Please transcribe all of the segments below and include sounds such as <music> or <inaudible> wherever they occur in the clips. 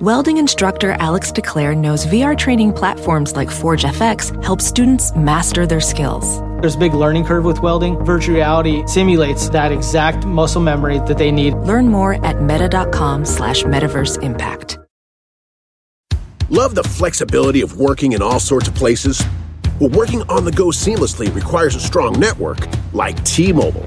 Welding instructor Alex DeClaire knows VR training platforms like Forge FX help students master their skills. There's a big learning curve with welding. Virtual reality simulates that exact muscle memory that they need. Learn more at meta.com slash metaverse impact. Love the flexibility of working in all sorts of places? Well, working on the go seamlessly requires a strong network like T-Mobile.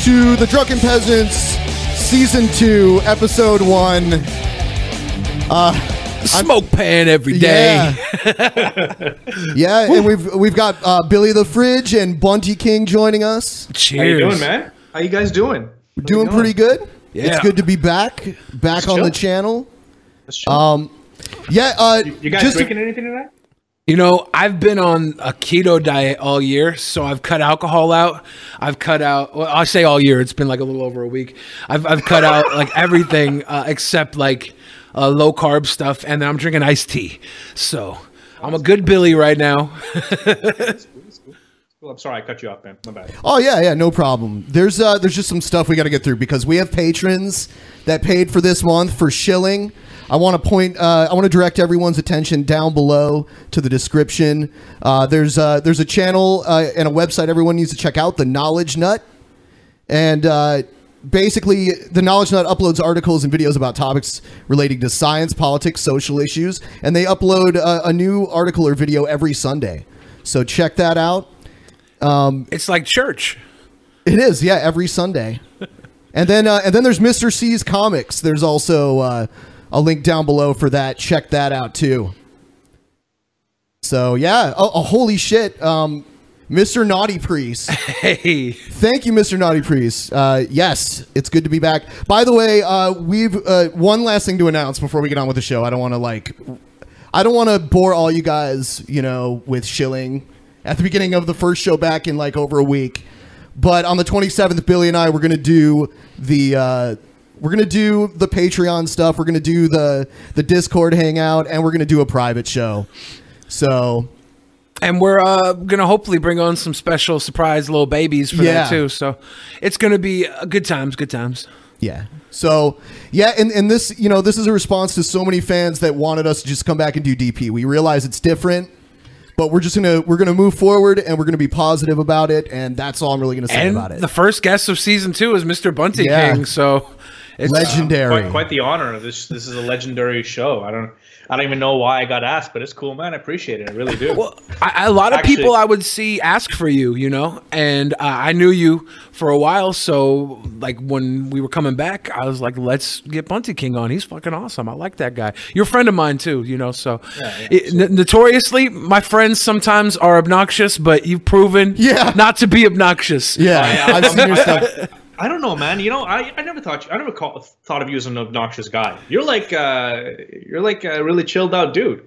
to the Drunken Peasants Season 2, Episode 1. Uh, Smoke pan every day. Yeah, <laughs> yeah and we've we've got uh, Billy the Fridge and Bunty King joining us. Cheers. How you doing, man? How you guys doing? We're doing pretty good. Yeah. It's good to be back, back Let's on the channel. Um, yeah. Uh, you guys just drinking anything tonight? You know, I've been on a keto diet all year, so I've cut alcohol out. I've cut out. Well, I say all year. It's been like a little over a week. I've I've cut out like <laughs> everything uh, except like uh, low carb stuff, and then I'm drinking iced tea. So I'm a good Billy right now. <laughs> Well, I'm sorry, I cut you off, man. My bad. Oh yeah, yeah, no problem. There's uh there's just some stuff we got to get through because we have patrons that paid for this month for shilling. I want to point uh, I want to direct everyone's attention down below to the description. Uh, there's uh, there's a channel uh, and a website everyone needs to check out, the Knowledge Nut. And uh, basically, the Knowledge Nut uploads articles and videos about topics relating to science, politics, social issues, and they upload uh, a new article or video every Sunday. So check that out. It's like church. It is, yeah, every Sunday. <laughs> and then uh, and then there's Mr. C's Comics. There's also uh, a link down below for that. Check that out too. So yeah, oh, oh, holy shit, um, Mr. Naughty Priest. <laughs> Hey, Thank you, Mr. Naughty Priest. Uh, yes, it's good to be back. By the way, uh, we've uh, one last thing to announce before we get on with the show. I don't want to like, I don't want to bore all you guys, you know, with shilling at the beginning of the first show back in like over a week. But on the 27th, Billy and I we're gonna do the uh, we're gonna do the Patreon stuff. We're gonna do the the Discord hangout, and we're gonna do a private show. So and we're uh, gonna hopefully bring on some special surprise little babies for Yeah. that too. So it's gonna be uh, good times. Good times. Yeah. So yeah, and, and this you know this is a response to so many fans that wanted us to just come back and do DP. We realize it's different, but we're just gonna we're gonna move forward and we're gonna be positive about it, and that's all I'm really gonna say and about it. the first guest of season two is Mr. Bunty Yeah. King. So It's Legendary. Quite, quite the honor. This this is a legendary show. I don't I don't even know why I got asked, but it's cool, man. I appreciate it. I really do. Well, I, a lot of Actually- people I would see ask for you, you know, and uh, I knew you for a while. So, like when we were coming back, I was like, "Let's get Bunty King on. He's fucking awesome. I like that guy. You're a friend of mine too, you know." So, it- n- notoriously, my friends sometimes are obnoxious, but you've proven Yeah. not to be obnoxious. Yeah, <laughs> I've seen your stuff. I don't know, man. You know, I, I never thought you, I never call, thought of you as an obnoxious guy. You're like uh, you're like a really chilled out dude.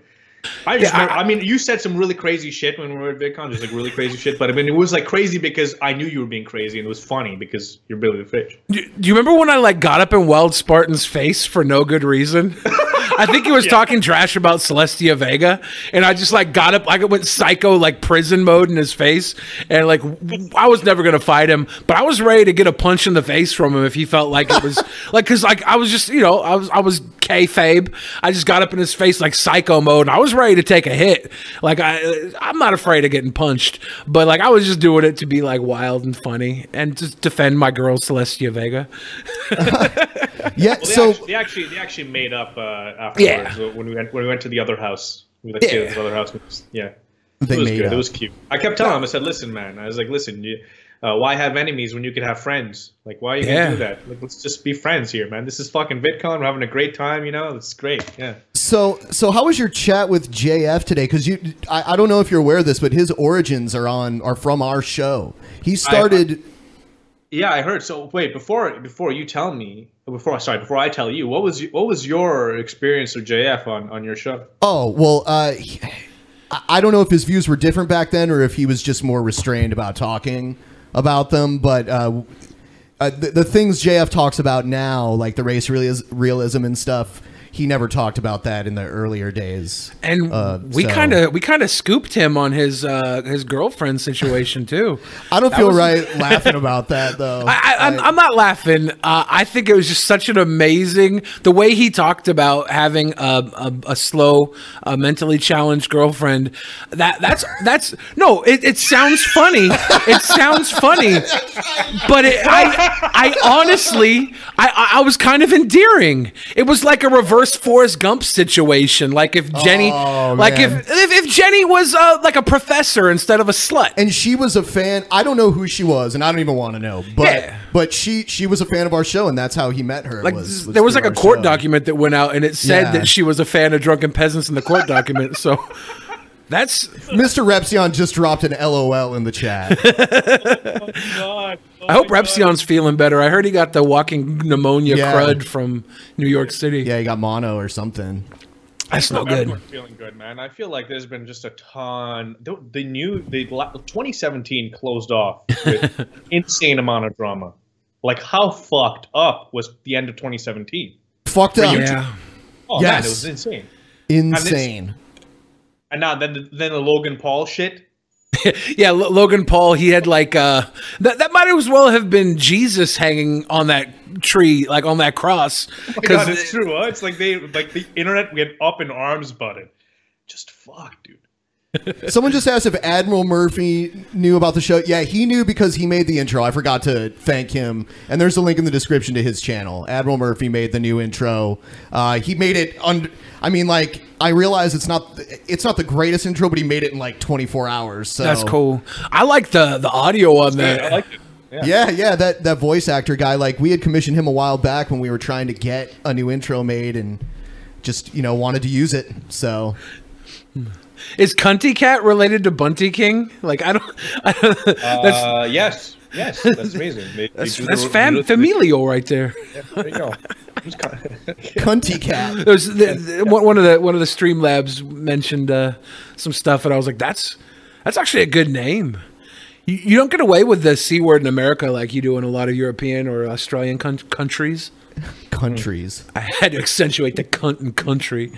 I just, Yeah, I, I- mean, you said some really crazy shit when we were at VidCon, just like really crazy shit. But I mean, it was like crazy because I knew you were being crazy, and it was funny because you're Billy the Fish. Do, do you remember when I like got up and welled Spartan's face for no good reason? <laughs> I think he was talking trash about Celestia Vega, and I just like got up, like it went psycho, like prison mode in his face, and like w- I was never gonna fight him, but I was ready to get a punch in the face from him if he felt like it was <laughs> like because like I was just you know I was I was kayfabe. I just got up in his face like psycho mode, and I was ready to take a hit. Like I I'm not afraid of getting punched, but like I was just doing it to be like wild and funny and to defend my girl Celestia Vega. <laughs> Yeah, Well, they, so actually, they actually they actually made up uh, afterwards Yeah. when we went when we went to the other house. We like Yeah. to this other house. Yeah, They it was made good. up. It was cute. I kept telling him. I said, "Listen, man." I was like, "Listen, you, uh, why have enemies when you can have friends? Like, why are you Yeah. gonna do that? Like, let's just be friends here, man. This is fucking VidCon. We're having a great time. You know, it's great. Yeah." So, so how was your chat with JF today? Because you, I, I don't know if you're aware of this, but his origins are on are from our show. He started. Yeah, I heard. So wait, before before you tell me, before sorry, before I tell you, what was you, what was your experience of JF on on your show? oh well, uh, he- I- I don't know if his views were different back then or if he was just more restrained about talking about them. But uh, uh, the, the things JF talks about now, like the race realis- realism and stuff, he never talked about that in the earlier days. And Uh, we so- kind of we kind of scooped him on his uh, his girlfriend situation too. I don't That feel was- right laughing about that though. <laughs> I, I, I'm, I'm not laughing. Uh, I think it was just such an amazing the way he talked about having a, a, a slow, uh, mentally challenged girlfriend. That that's that's no. It, it sounds funny. It sounds funny, but it, I I honestly I I was kind of endearing. It was like a reverse Forrest Gump situation. Like if Jenny, Oh, like if, if if Jenny was uh, like a professor instead of a slut. and she was a fan. I don't know who she was, and I don't even want to know. But Yeah. but she she was a fan of our show, and that's how he met her. like was, there was like a court show. document that went out and it said Yeah. that she was a fan of drunken peasants in the court document so <laughs> that's Mr. Repzion just dropped an LOL in the chat. <laughs> God, i hope Repzion's feeling better i heard he got the walking pneumonia Yeah. crud from new york city yeah, he got mono or something. that's no good Everyone's feeling good, man. I feel like there's been just a ton. The, the new the 2017 closed off with <laughs> insane amount of drama. Like how fucked up was the end of 2017? Fucked up. yeah Oh man, Yes. it was insane. Insane. And now then, then the Logan Paul shit. <laughs> yeah L- logan paul he had like uh that, that might as well have been jesus hanging on that tree like on that cross Oh it's true. Huh? It's like they like the internet went up in arms about it. Just fuck, dude. Someone just asked if Admiral Murphy knew about the show. Yeah, he knew because he made the intro. I forgot to thank him. And there's a link in the description to his channel. Admiral Murphy made the new intro. Uh, he made it on. I mean, like I realize it's not it's not the greatest intro, but he made it in like 24 hours. So that's cool i like the the audio on that I like it. Yeah, yeah, that that voice actor guy. Like we had commissioned him a while back when we were trying to get a new intro made, and just you know wanted to use it. So is cunty cat related to bunty king like i don't, <laughs> I don't that's Uh, yes, yes, that's amazing. They- they <laughs> That's, do that's the- fam- do the- familial right there. There you go. Just <laughs> cunty cat. There's the, the, one one of the one of the Streamlabs mentioned uh, some stuff, and I was like, "That's that's actually a good name." You, you don't get away with the c word in America like you do in a lot of European or Australian coun- countries. Countries. I had to accentuate the cunt and country.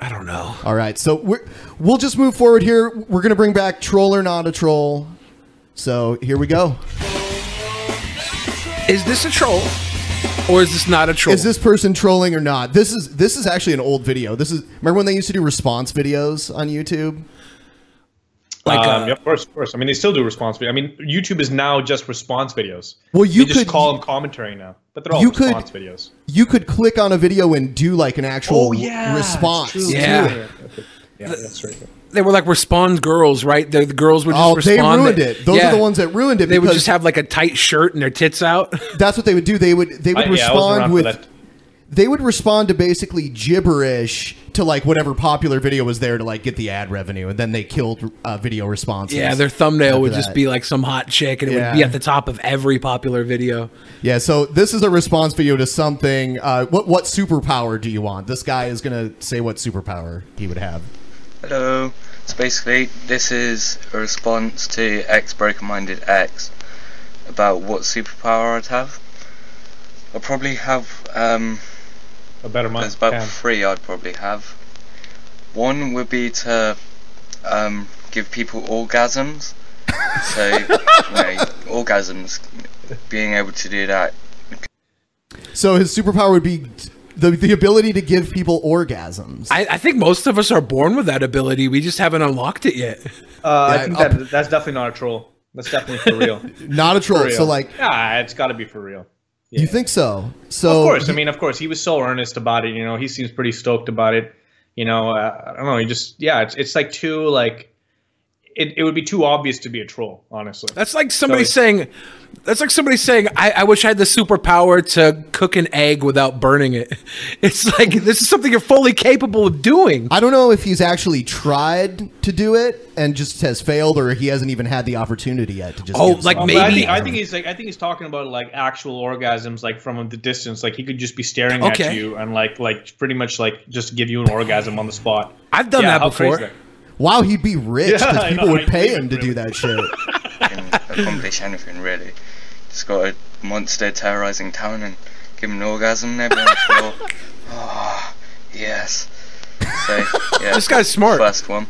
I don't know. All right, so we're, we'll just move forward here. We're gonna bring back troll or not a troll. So here we go. Is this a troll, or is this not a troll? Is this person trolling or not? This is this is actually an old video. This is remember when they used to do response videos on YouTube? Like, um, uh, yeah, of course, of course. I mean, they still do response video. I mean, YouTube is now just response videos. Well, you they just could- call them commentary now, but they're all You could- response videos. You could click on a video and do like an actual response. True, Yeah. it. Yeah, that's right. They were like respond girls, right? The, the girls would just Oh, they respond. ruined it. Those are the ones that ruined it They would just have like a tight shirt and their tits out. <laughs> That's what they would do. They would they would I- yeah, I wasn't respond around for with they would respond to basically gibberish to like whatever popular video was there to like get the ad revenue, and then they killed uh, video responses. Yeah, their thumbnail after would just that. be like some hot chick, and it would be at the top of every popular video. Yeah, so this is a response video to something. Uh, what what superpower do you want? This guy is gonna say what superpower he would have. Hello. So basically, this is a response to X Broken Minded X about what superpower I'd have. I'll probably have um, a better mind. There's about Damn. three I'd probably have. One would be to um, give people orgasms. <laughs> so, you know, orgasms, being able to do that So his superpower would be the the ability to give people orgasms. I, I think most of us are born with that ability. We just haven't unlocked it yet. Uh, I Yeah, think I'll- that that's definitely not a troll. That's definitely for real. <laughs> Not a troll. For real. So like, yeah, it's got to be for real. You think so? So of course, I mean, of course, he was so earnest about it. You know, he seems pretty stoked about it. You know, uh, I don't know. He just, yeah, it's it's like two like, it, it would be too obvious to be a troll. Honestly, That's like somebody So- saying, that's like somebody saying, I, I wish I had the superpower to cook an egg without burning it. <laughs> It's like this is something you're fully capable of doing. I don't know if he's actually tried to do it and just has failed, or he hasn't even had the opportunity yet to just. Oh, like some- But I think, maybe- I think he's like I think he's talking about like actual orgasms, like from the distance. Like he could just be staring Okay. at you and like like pretty much like just give you an orgasm on the spot. I've done Yeah, that how crazy before. That- Wow, he'd be rich because I people know, would pay him it, to do that shit. <laughs> can accomplish anything really. Just got a monster terrorizing town and give him an orgasm and everyone's <laughs> all, oh, yes. So, <laughs> yeah. This guy's smart. First one.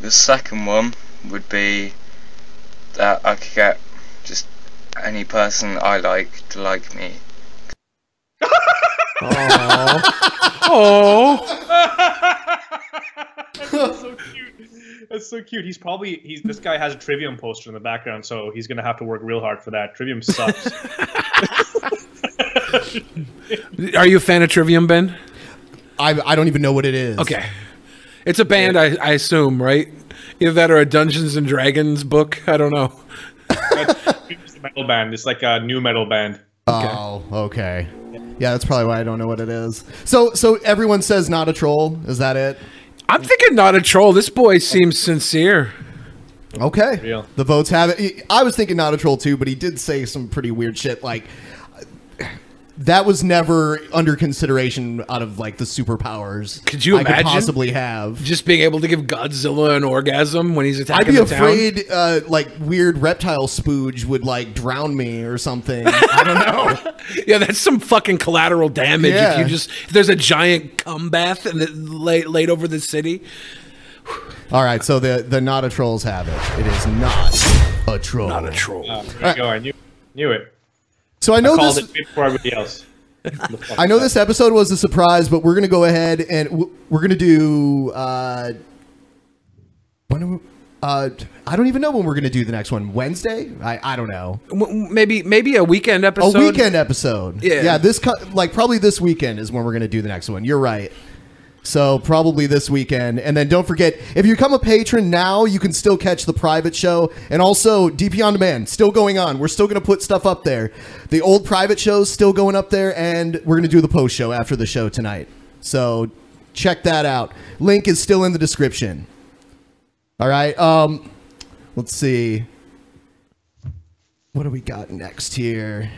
The second one would be that I could get just any person I like to like me. Oh, <laughs> That's so cute. That's so cute. He's probably he's this guy has a Trivium poster in the background, so he's gonna have to work real hard for that. Trivium sucks. <laughs> are you a fan of Trivium, Ben? I I don't even know what it is. Okay, it's a band, I, I assume, right? Either that or a Dungeons and Dragons book. I don't know. it's a metal band. It's like a new metal band. Oh, okay. Yeah, that's probably why I don't know what it is. So so everyone says not a troll. Is that it? I'm thinking not a troll. This boy seems sincere. Okay. Real. The votes have it. I was thinking not a troll too, but he did say some pretty weird shit. Like that was never under consideration out of like the superpowers. Could you I imagine? could possibly have? Just being able to give Godzilla an orgasm when he's attacking I'd be the town. afraid, uh, like weird reptile spooge would like drown me or something. <laughs> I don't know. Yeah, that's some fucking collateral damage. If you just if there's a giant cum bath and it laid, laid over the city. All right, so the the not a trolls have it. It is not a troll. Not a troll. Uh, there you go. I knew knew it. So I know Called this. it before everybody else. <laughs> I know this episode was a surprise, but we're gonna go ahead and we're gonna do. Uh, when are we, uh, I don't even know when we're gonna do the next one. Wednesday? I, I don't know. Maybe maybe a weekend episode. A weekend episode. Yeah. yeah. This co- like probably this weekend is when we're gonna do the next one. You're right. So probably this weekend, and then don't forget if you become a patron now, you can still catch the private show, and also DP on demand still going on. We're still gonna put stuff up there. The old private shows still going up there, and we're gonna do the post show after the show tonight. So check that out. Link is still in the description. All right. Um, let's see. What do we got next here?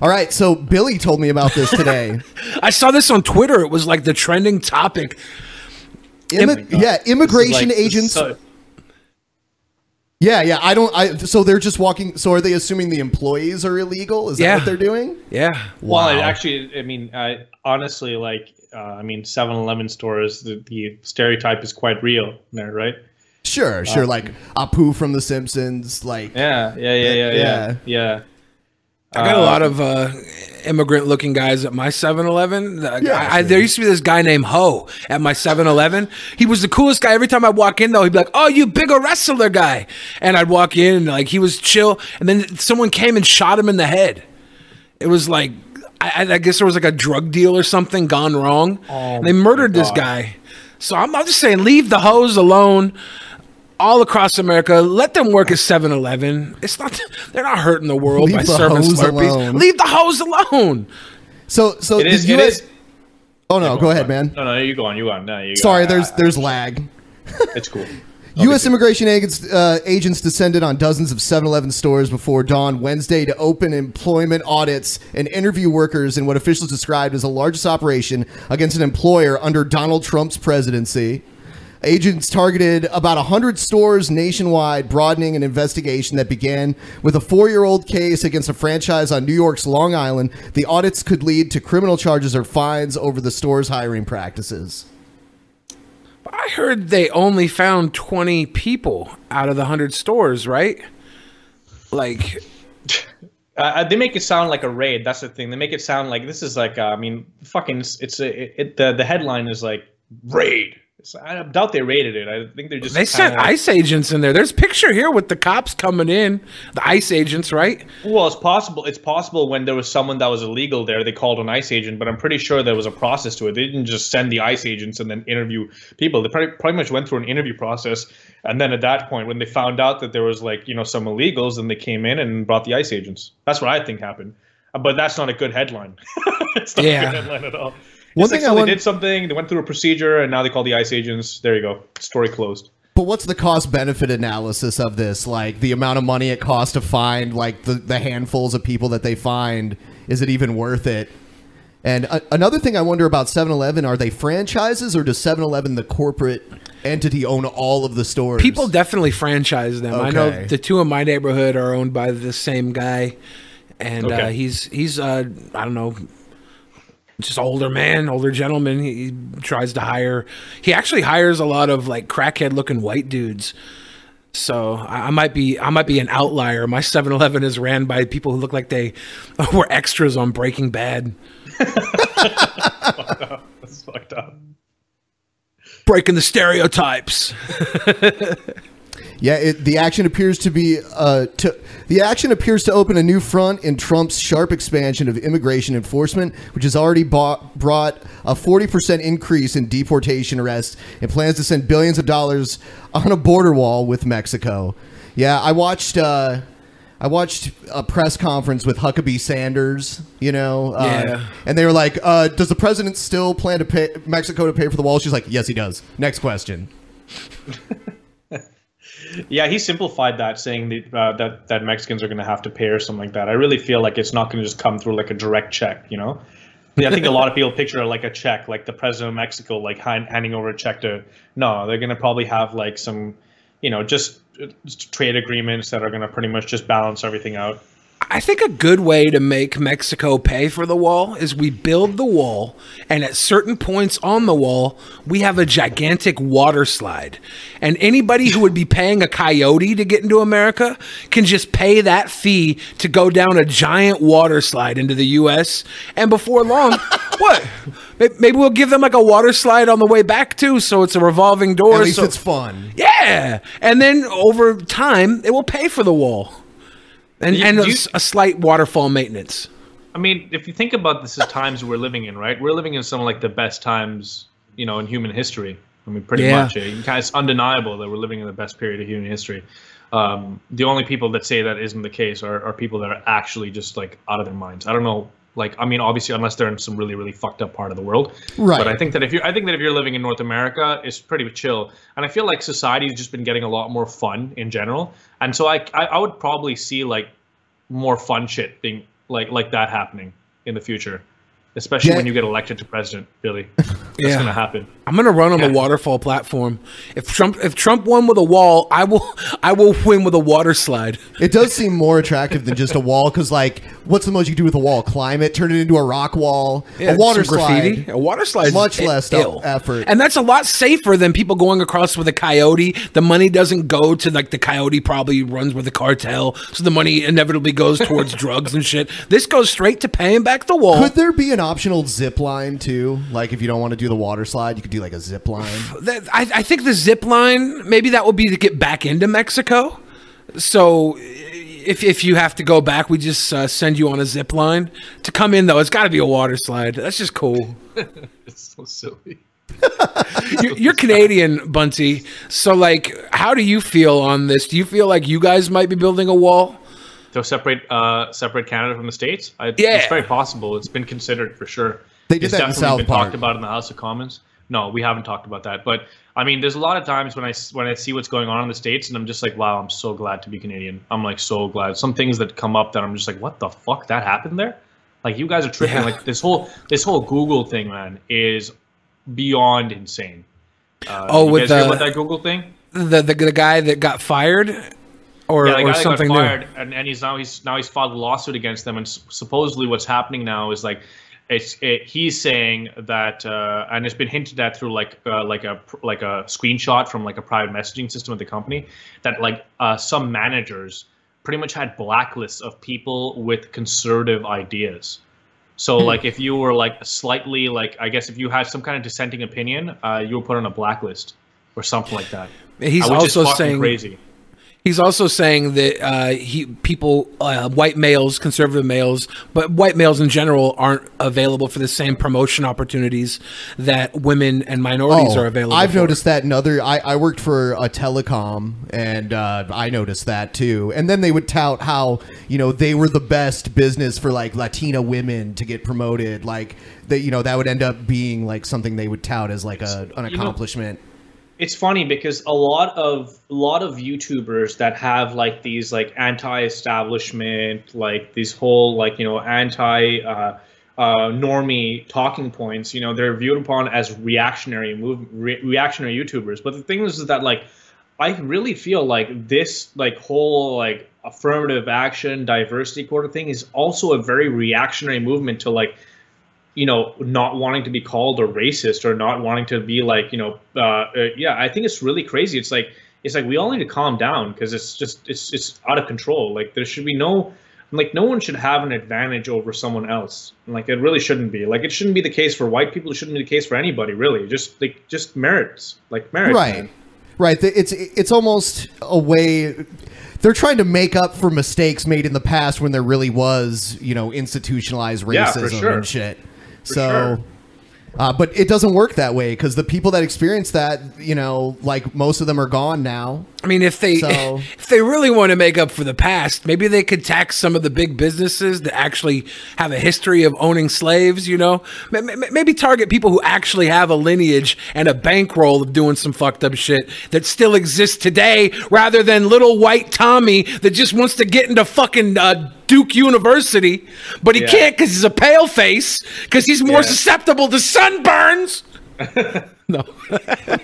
All right, so Billy told me about this today. <laughs> I saw this on Twitter. It was like the trending topic. Immi- yeah, immigration like- agents. so- yeah, yeah. I don't. I so they're just walking. So are they assuming the employees are illegal? Is that Yeah. what they're doing? Yeah. Well, Wow. it actually, I mean, I honestly, like, uh, I mean, 7-Eleven stores, the, the stereotype is quite real there, right? Sure, sure. like Apu from The Simpsons. Like Yeah, yeah, yeah, yeah, yeah, Yeah. yeah. I got a Uh, lot of uh, immigrant looking guys at my 7-Eleven. Yeah, I, I- there used to be this guy named Ho at my 7-Eleven. He was the coolest guy. Every time I walk in though, he'd be like, "Oh, you bigger wrestler guy," and I'd walk in and like he was chill, and then someone came and shot him in the head. It was like I, I guess there was like a drug deal or something gone wrong. and they murdered this guy. So I'm, I'm just saying, leave the hoes alone. All across America, let them work at 7-Eleven. It's not they're not hurting the world Leave by the serving hoes Slurpees. alone. Leave the hoes alone. So so It is. the US is. Oh no, go ahead, man. No, no, you go on. You go on. No, you go Sorry, on. there's there's lag. <laughs> It's cool. <laughs> U.S. immigration agents, uh, agents descended on dozens of 7-Eleven stores before dawn Wednesday to open employment audits and interview workers in what officials described as the largest operation against an employer under Donald Trump's presidency. Agents targeted about 100 stores nationwide, broadening an investigation that began with a four year old case against a franchise on New York's Long Island. The audits could lead to criminal charges or fines over the store's hiring practices. I heard they only found 20 people out of the 100 stores, right? Like Uh, they make it sound like a raid. That's the thing. They make it sound like this is like uh, I mean, fucking. It's, it's a, it, it. The the headline is like raid. I doubt they raided it. I think they're just. they sent like- ICE agents in there. There's picture here with the cops coming in. The ICE agents, right? Well, it's possible. It's possible when there was someone that was illegal there, they called an ICE agent. But I'm pretty sure there was a process to it. They didn't just send the ICE agents and then interview people. They pretty, pretty much went through an interview process, and then at that point, when they found out that there was like you know some illegals, then they came in and brought the ICE agents. That's what I think happened. But that's not a good headline. <laughs> it's not Yeah. a good headline at all. One It's like thing so I they want- did something, they went through a procedure, and now they call the ICE agents. There you go. Story closed. But what's the cost benefit analysis of this? Like the amount of money it costs to find like the, the handfuls of people that they find, is it even worth it? And a- another thing I wonder about 7-Eleven, are they franchises or does 7-Eleven the corporate entity own all of the stores? People definitely franchise them. I know the two in my neighborhood are owned by the same guy, and uh, he's he's uh, I don't know, just older man, older gentleman. He, tries to hire. He actually hires a lot of like crackhead looking white dudes. So I, might be I might be an outlier. My 7-Eleven is ran by people who look like they <laughs> were extras on Breaking Bad, That's fucked up. breaking the stereotypes. <laughs> Yeah, it, the action appears to be uh, to the action appears to open a new front in Trump's sharp expansion of immigration enforcement, which has already bought, brought a forty percent increase in deportation arrests and plans to send billions of dollars on a border wall with Mexico. Yeah, I watched. Uh, I watched a press conference with Huckabee Sanders, you know, uh, Yeah. and they were like, uh, "Does the president still plan to pay Mexico to pay for the wall?" She's like, "Yes, he does." Next question. <laughs> Yeah, he simplified that, saying that uh, that that Mexicans are going to have to pay or something like that. I really feel like it's not going to just come through like a direct check, you know. Yeah, I think a lot of people picture like a check, like the president of Mexico, like hand, handing over a check to. No, they're going to probably have like some, you know, just, uh, just trade agreements that are going to pretty much just balance everything out. I think a good way to make Mexico pay for the wall is we build the wall, and at certain points on the wall, we have a gigantic water slide. And anybody who would be paying a coyote to get into America can just pay that fee to go down a giant water slide into the U.S. And before long, <laughs> what? Maybe we'll give them like a water slide on the way back too, so it's a revolving door. At least so- it's fun. yeah, and then over time, it will pay for the wall, and You- and a, you- a slight waterfall maintenance. I mean, if you think about this, the times we're living in, right? We're living in some of like the best times, you know, in human history. I mean, pretty Yeah. much. eh? It's undeniable that we're living in the best period of human history. Um, the only people that say that isn't the case are, are people that are actually just like out of their minds. I don't know. Like, I mean, obviously, unless they're in some really, really fucked up part of the world. Right. But I think that if you're, I think that if you're living in North America, it's pretty chill. And I feel like society's just been getting a lot more fun in general. And so I, I, I would probably see like more fun shit being like like that happening in the future. Especially Yeah. when you get elected to president. Billy, <laughs> that's Yeah. gonna happen. I'm gonna run on the waterfall platform. If Trump if Trump won with a wall, I will <laughs> I will win with a water slide. It does seem more attractive than just a wall because, like, what's the most you can do with a wall? Climb it, turn it into a rock wall, Yeah, a water some graffiti. slide. A water slide, much less ill. effort. and that's a lot safer than people going across with a coyote. The money doesn't go to like the coyote probably runs with the cartel, so the money inevitably goes towards <laughs> drugs and shit. This goes straight to paying back the wall. Could there be an optional zip line too? Like, if you don't want to do the water slide, you could do like a zip line. <sighs> That- I, I think the zip line maybe that would be to get back into Mexico. So if if you have to go back, we just uh, send you on a zip line. To come in though, it's got to be a water slide. That's just cool. <laughs> it's so silly. <laughs> you're, you're Canadian, Bunty. So like, how do you feel on this? Do you feel like you guys might be building a wall? To separate uh, separate Canada from the states, I, Yeah. it's very possible. It's been considered for sure. They did it's that in definitely South been Park. talked about in the House of Commons. No, we haven't talked about that. But I mean, there's a lot of times when I when I see what's going on in the states, and I'm just like, wow, I'm so glad to be Canadian. I'm like so glad. Some things that come up that I'm just like, what the fuck that happened there? Like you guys are tripping. Yeah. Like this whole this whole Google thing, man, is beyond insane. Uh, Oh, with the- about that Google thing? The the, the guy that got fired, or yeah, the or guy something got new. and, and he's now he's now he's filed a lawsuit against them, and s- supposedly what's happening now is like, it's it, he's saying that, uh, and it's been hinted at through like uh, like a like a screenshot from like a private messaging system at the company that like uh, some managers pretty much had blacklists of people with conservative ideas. So Hmm. like if you were like slightly like I guess if you had some kind of dissenting opinion, uh, you were put on a blacklist or something like that. He's Uh, also saying crazy. He's also saying that uh, he people, uh, white males, conservative males, but white males in general aren't available for the same promotion opportunities that women and minorities are available. Oh, I've for. noticed that in other. I, I worked for a telecom, and uh, I noticed that too. And then they would tout how you know they were the best business for like Latina women to get promoted. Like that, you know, that would end up being like something they would tout as like a, an You know- accomplishment. It's funny because a lot of a lot of YouTubers that have like these like anti-establishment, like these whole like you know anti uh, uh, normie talking points, you know, they're viewed upon as reactionary move re- reactionary YouTubers. But the thing is, is that like I really feel like this like whole like affirmative action, diversity quarter thing is also a very reactionary movement to like you know not wanting to be called a racist or not wanting to be like you know uh, uh, yeah i think it's really crazy. It's like it's like we all need to calm down because it's just it's it's out of control. Like there should be no like no one should have an advantage over someone else. Like it really shouldn't be. Like it shouldn't be the case for white people. It shouldn't be the case for anybody really. Just like just merits. Like merits. Right. Man. right it's it's almost a way they're trying to make up for mistakes made in the past when there really was you know institutionalized Yeah, racism sure. and shit so sure. uh, but it doesn't work that way because the people that experience that you know like most of them are gone now I mean, if they So- <laughs> if they really want to make up for the past, maybe they could tax some of the big businesses that actually have a history of owning slaves. You know, maybe target people who actually have a lineage and a bankroll of doing some fucked up shit that still exists today, rather than little white Tommy that just wants to get into fucking uh, Duke University, but he Yeah. can't because he's a pale face because he's more Yeah. susceptible to sunburns. <laughs> no.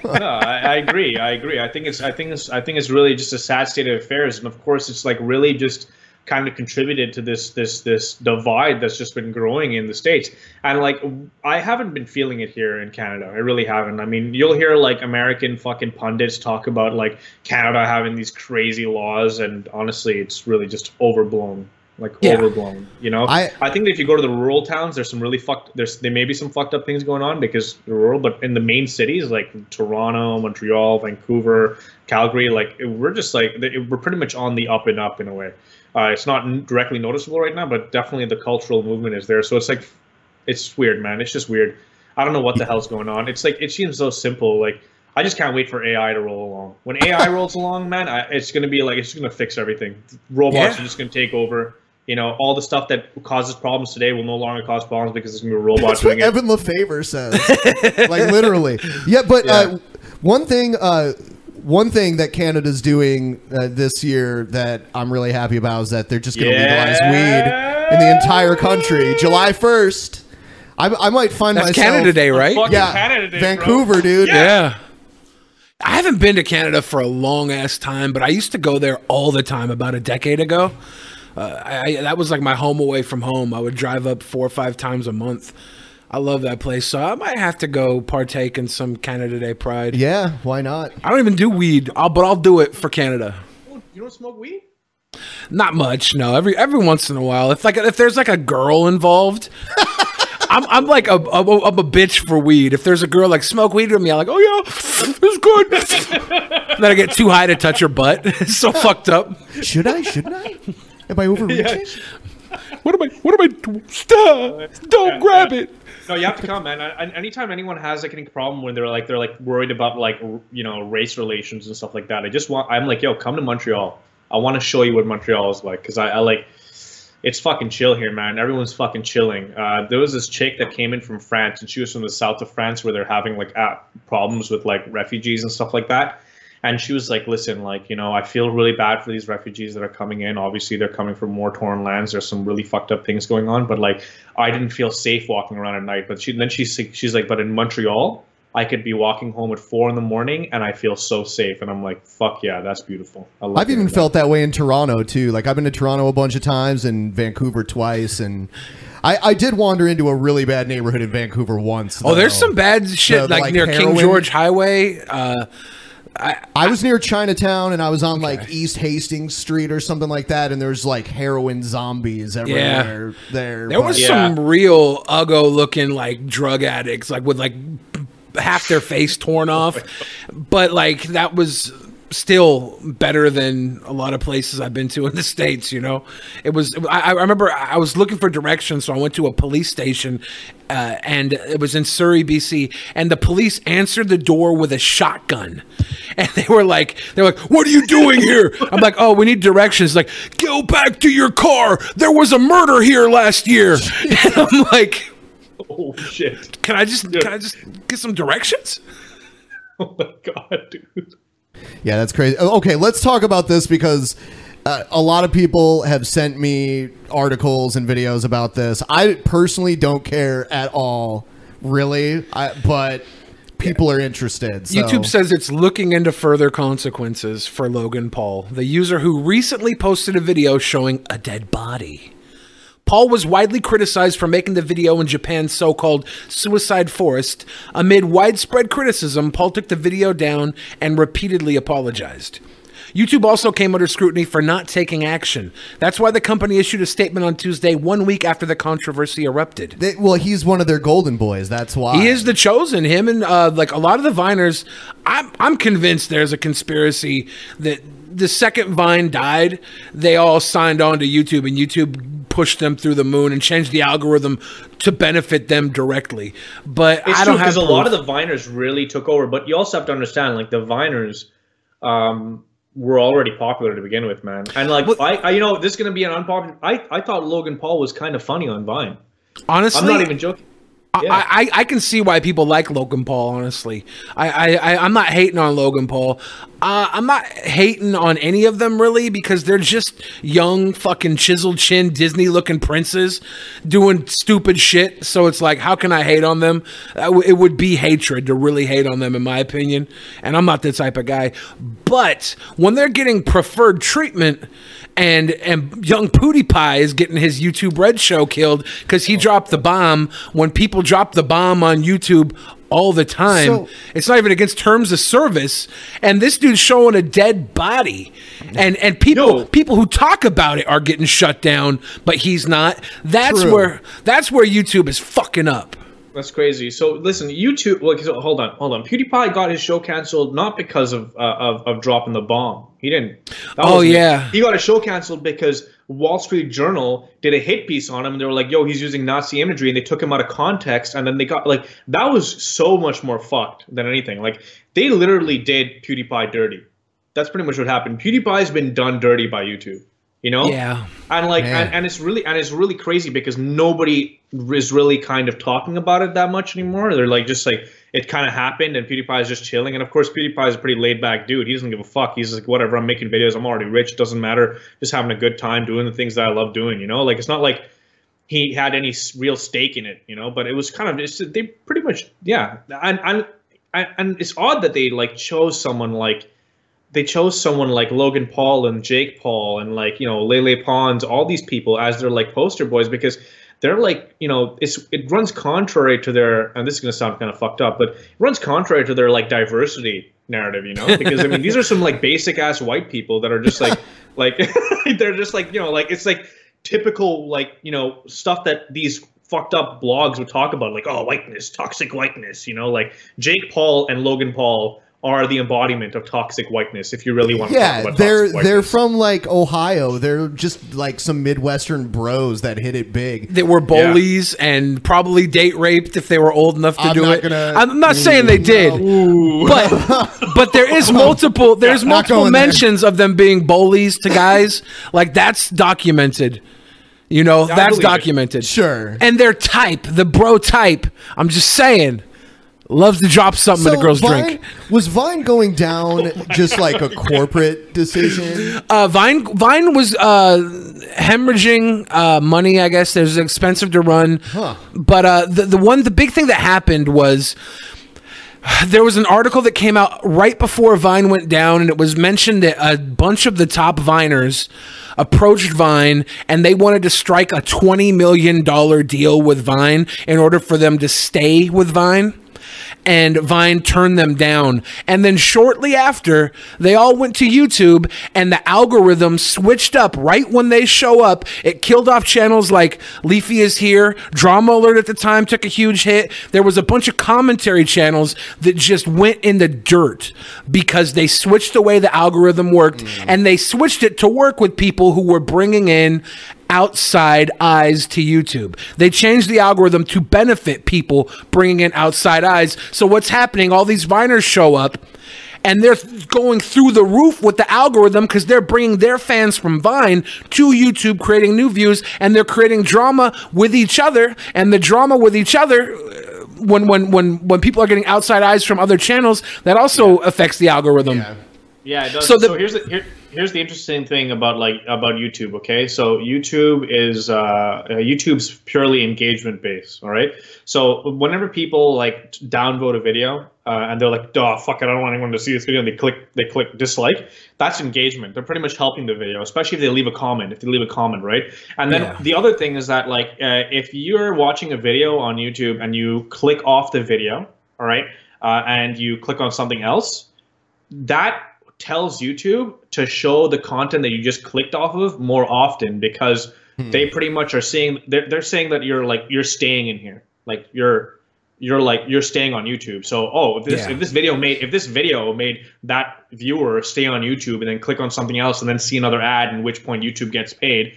no, I, I agree. I agree. I think it's. I think it's. I think it's really just a sad state of affairs, and of course, it's like really just kind of contributed to this this this divide that's just been growing in the states. And like, I haven't been feeling it here in Canada. I really haven't. I mean, you'll hear like American fucking pundits talk about like Canada having these crazy laws, and honestly, it's really just overblown. Like Yeah. overblown, you know. I- I think that if you go to the rural towns, there's some really fucked. There's there may be some fucked up things going on because they're rural, but in the main cities like Toronto, Montreal, Vancouver, Calgary, like we're just like it- we're pretty much on the up and up in a way. Uh, it's not n- directly noticeable right now, but definitely the cultural movement is there. So it's like it's weird, man. It's just weird. I don't know what the hell's going on. It's like it seems so simple. Like I just can't wait for AI to roll along. When AI <laughs> rolls along, man, I, it's gonna be like it's gonna fix everything. Robots Yeah. are just gonna take over. You know, all the stuff that causes problems today will no longer cause problems because it's gonna be a robot That's what doing it. Evan Lefevre says. <laughs> like literally. Yeah, but Uh, one thing, uh, one thing that Canada's doing uh, this year that I'm really happy about is that they're just going to legalize weed in the entire country, July 1st. I, I might find That's myself Canada Day, right? Yeah, Canada Day, bro. Vancouver, dude. Yeah. I haven't been to Canada for a long ass time, but I used to go there all the time about a decade ago. Uh, I, I, that was like my home away from home. I would drive up four or five times a month. I love that place, so I might have to go partake in some Canada Day Pride. Yeah, why not? I don't even do weed, I'll, but I'll do it for Canada. You don't smoke weed? Not much, no. Every every once in a while, if like if there's like a girl involved, <laughs> I'm I'm like a, a I'm a bitch for weed. If there's a girl like smoke weed with me, I'm like, oh yeah, it's good. <laughs> then I get too high to touch her butt. <laughs> It's so fucked up. Should I? Shouldn't I? Am I overreaching? <laughs> What am I? What am I? Stop! Don't grab it. No, you have to come, man. And anytime anyone has like any problem when they're like they're like worried about like r- you know race relations and stuff like that, I just want I'm like, yo, come to Montreal. I want to show you what Montreal is like because I, I like it's fucking chill here, man. Everyone's fucking chilling. Uh, there was this chick that came in from France, and she was from the south of France where they're having like problems with like refugees and stuff like that. And she was like, "Listen, like you know, I feel really bad for these refugees that are coming in. Obviously, they're coming from war torn lands. There's some really fucked up things going on. But like, I didn't feel safe walking around at night. But she then she's she's like, but in Montreal, I could be walking home at four in the morning, and I feel so safe. And I'm like, fuck yeah, that's beautiful. I love I've even that. felt that way in Toronto too. Like I've been to Toronto a bunch of times and Vancouver twice, and I, I did wander into a really bad neighborhood in Vancouver once. Oh, there's some bad shit The- like, near King. George Highway. Uh, I was near Chinatown and I was on like East Hastings Street or something like that, and there's like heroin zombies everywhere there. There was but- some real uggo looking like drug addicts, like with like half their face torn off, <laughs> but like that was still better than a lot of places I've been to in the <laughs> states. You know, it was. I, I remember I was looking for directions, so I went to a police station, uh, and it was in Surrey, BC, and the police answered the door with a shotgun, <laughs> and they were like, "They're like, what are you doing here?" I'm like, "Oh, we need directions." Like, go back to your car. There was a murder here last year, <laughs> and I'm like. Oh shit! Can I just can I just get some directions? Oh my god, dude. Yeah, that's crazy. Oh, Okay, let's talk about this because uh, a lot of people have sent me articles and videos about this. I personally don't care at all, really, I, but people are interested. So. YouTube says it's looking into further consequences for Logan Paul, the user who recently posted a video showing a dead body. Paul was widely criticized for making the video in Japan's so called suicide forest. Amid widespread criticism, Paul took the video down and repeatedly apologized. YouTube also came under scrutiny for not taking action. That's why the company issued a statement on Tuesday, one week after the controversy erupted. They- well, he's one of their golden boys. That's why He is the chosen. Him and uh, like a lot of the Viners, I'm I'm convinced there's a conspiracy that the second Vine died, they all signed on to YouTube, and YouTube pushed them through the moon and change the algorithm to benefit them directly. But It's I don't have because a lot of the Viners really took over, but you also have to understand, like the Viners, um, were already popular to begin with, man. And like I, I, you know, this is gonna be an unpopular. I, I thought Logan Paul was kind of funny on Vine. honestly. I'm not even joking. Yeah. I, I, I can see why people like Logan Paul. Honestly, I, I, I I'm not hating on Logan Paul. Uh, I'm not hating on any of them really because they're just young, fucking chiseled chin, Disney looking princes doing stupid shit. So it's like, how can I hate on them? Uh, It would be hatred to really hate on them, in my opinion. And I'm not the type of guy. But when they're getting preferred treatment and and young PewDiePie is getting his YouTube Red show killed because he dropped the bomb. When people drop the bomb on YouTube all the time, So- it's not even against terms of service. And this dude's showing a dead body, and and people Yo. people who talk about it are getting shut down, but he's not. That's True. where that's where YouTube is fucking up. That's crazy. So listen, YouTube. Like, so, hold on, hold on. PewDiePie got his show canceled not because of uh, of, of dropping the bomb. He didn't. That Oh, wasn't it. yeah. He got a show canceled because Wall Street Journal did a hit piece on him, and they were like, "Yo, he's using Nazi imagery," and they took him out of context, and then they got like that was so much more fucked than anything. Like they literally did PewDiePie dirty. That's pretty much what happened. PewDiePie's been done dirty by YouTube. You know? Yeah. and like and, and it's really and it's really crazy because nobody is really kind of talking about it that much anymore. They're like just like it kind of happened and pewdiepie is just chilling. And of course pewdiepie is a pretty laid back dude. He doesn't give a fuck. He's like whatever i'm making videos. I'm already rich. Doesn't matter. Just having a good time doing the things that i love doing you know? Like it's not like he had any real stake in it, you know. But it was kind of it's, they pretty much yeah, and and and and it's odd that they like chose someone like they chose someone like Logan Paul and Jake Paul and like you know Lele Pons, all these people as their like poster boys because they're like you know it's it runs contrary to their and this is gonna sound kind of fucked up, but it runs contrary to their like diversity narrative, you know, because I mean these are some like basic ass white people that are just like <laughs> like <laughs> they're just like you know like it's like typical like you know stuff that these fucked up blogs would talk about like oh whiteness toxic whiteness you know? Like jake paul and logan paul are the embodiment of toxic whiteness if you really want to talk Yeah, about they're toxic they're from like Ohio. They're just like some Midwestern bros that hit it big. They were bullies and probably date raped if they were old enough to I'm do it. gonna- I'm not saying they did, but <laughs> but there is multiple there's Yeah, multiple going there. mentions of them being bullies to guys. like that's documented. You know, I that's believe it. documented. Sure. And their type, the bro type, I'm just saying, loves to drop something in a girl's Vine, drink. Was Vine going down <laughs> just like a corporate decision? Uh, Vine Vine was uh, hemorrhaging uh, money. I guess it was expensive to run. But uh, the the one the big thing that happened was there was an article that came out right before Vine went down, and it was mentioned that a bunch of the top Viners approached Vine and they wanted to strike a $20 million deal with Vine in order for them to stay with Vine. And Vine turned them down. And then shortly after, they all went to YouTube and the algorithm switched up right when they show up. It killed off channels like Leafy is Here. Drama Alert at the time took a huge hit. There was a bunch of commentary channels that just went in the dirt because they switched the way the algorithm worked mm. and they switched it to work with people who were bringing in outside eyes to YouTube. They changed the algorithm to benefit people bringing in outside eyes. So what's happening? All these Viners show up and they're going through the roof with the algorithm because they're bringing their fans from Vine to YouTube, creating new views, and they're creating drama with each other. And the drama with each other, uh, when when when when people are getting outside eyes from other channels, that also affects the algorithm. Yeah, it does. So So, here's the here, here's the interesting thing about like about YouTube. Okay, so YouTube is uh, uh, YouTube's purely engagement based. All right. So whenever people like downvote a video uh, and they're like, "Duh, fuck it, I don't want anyone to see this video," and they click they click dislike. That's engagement. They're pretty much helping the video, especially if they leave a comment. If they leave a comment, right? And then Yeah. the other thing is that like uh, if you're watching a video on YouTube and you click off the video, all right, uh, and you click on something else, that tells YouTube to show the content that you just clicked off of more often because hmm. they pretty much are seeing they're, they're saying that you're like you're staying in here like you're you're like you're staying on YouTube. So oh if this Yeah. if this video made if this video made that viewer stay on YouTube and then click on something else and then see another ad in which point YouTube gets paid,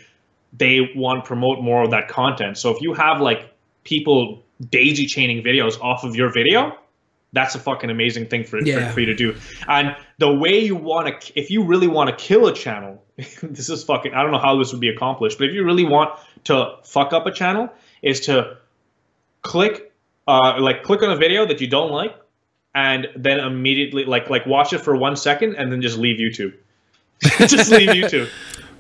they want to promote more of that content. So if you have like people daisy chaining videos off of your video, that's a fucking amazing thing for, Yeah. for, for you to do. And the way you want to, if you really want to kill a channel, <laughs> this is fucking, I don't know how this would be accomplished, but if you really want to fuck up a channel, is to click, uh, like click on a video that you don't like, and then immediately, like, like watch it for one second, and then just leave YouTube. <laughs> just leave <laughs> YouTube.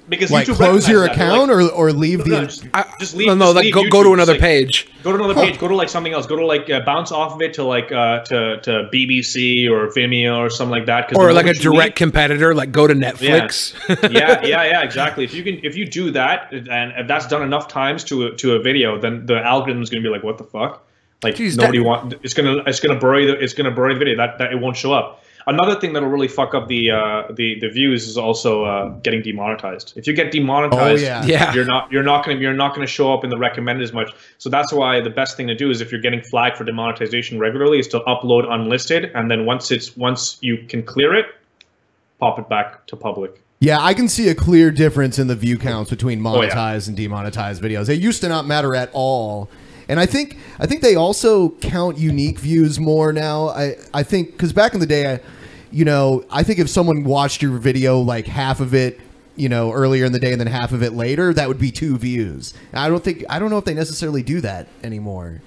Because Like YouTube close your recognizes that. Account like, or or leave the. no, just, just leave. no, no, just like leave go, go to another Just, like, page. Go to another page. Go to like something else. Go to like uh, bounce off of it to like uh, to to BBC or Vimeo or something like that. 'cause Or like a moment you direct competitor, like go to Netflix. leave- yeah, <laughs> yeah, yeah, exactly. If you can, if you do that, and if that's done enough times to a, to a video, then the algorithm is going to be like, what the fuck? Like Jeez, nobody that- want. It's gonna it's gonna bury the it's gonna bury the video. That that it won't show up. Another thing that'll really fuck up the uh, the the views is also uh, getting demonetized. If you get demonetized, Oh, yeah. Yeah. you're not you're not gonna you're not gonna show up in the recommended as much. So that's why the best thing to do is if you're getting flagged for demonetization regularly, is to upload unlisted, and then once it's once you can clear it, pop it back to public. Yeah, I can see a clear difference in the view counts between Oh, yeah. monetized and demonetized videos. It used to not matter at all. And I think I think they also count unique views more now. I I think cuz back in the day I you know, I think if someone watched your video like half of it, you know, earlier in the day and then half of it later, that would be two views. I don't think I don't know if they necessarily do that anymore.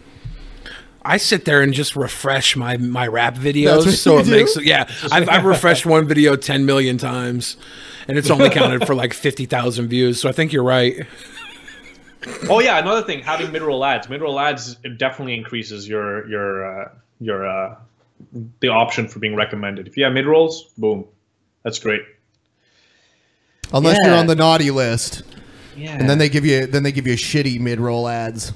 I sit there and just refresh my my rap videos, so it do? makes yeah. I've, I've refreshed one video ten million times, and it's only counted for like fifty thousand views. So I think you're right. Oh yeah, another thing, having mid-roll ads. Mid-roll ads definitely increases your your uh, your uh, the option for being recommended. If you have mid-rolls, boom, that's great. Unless Yeah. you're on the naughty list. Yeah. And then they give you then they give you shitty mid roll ads.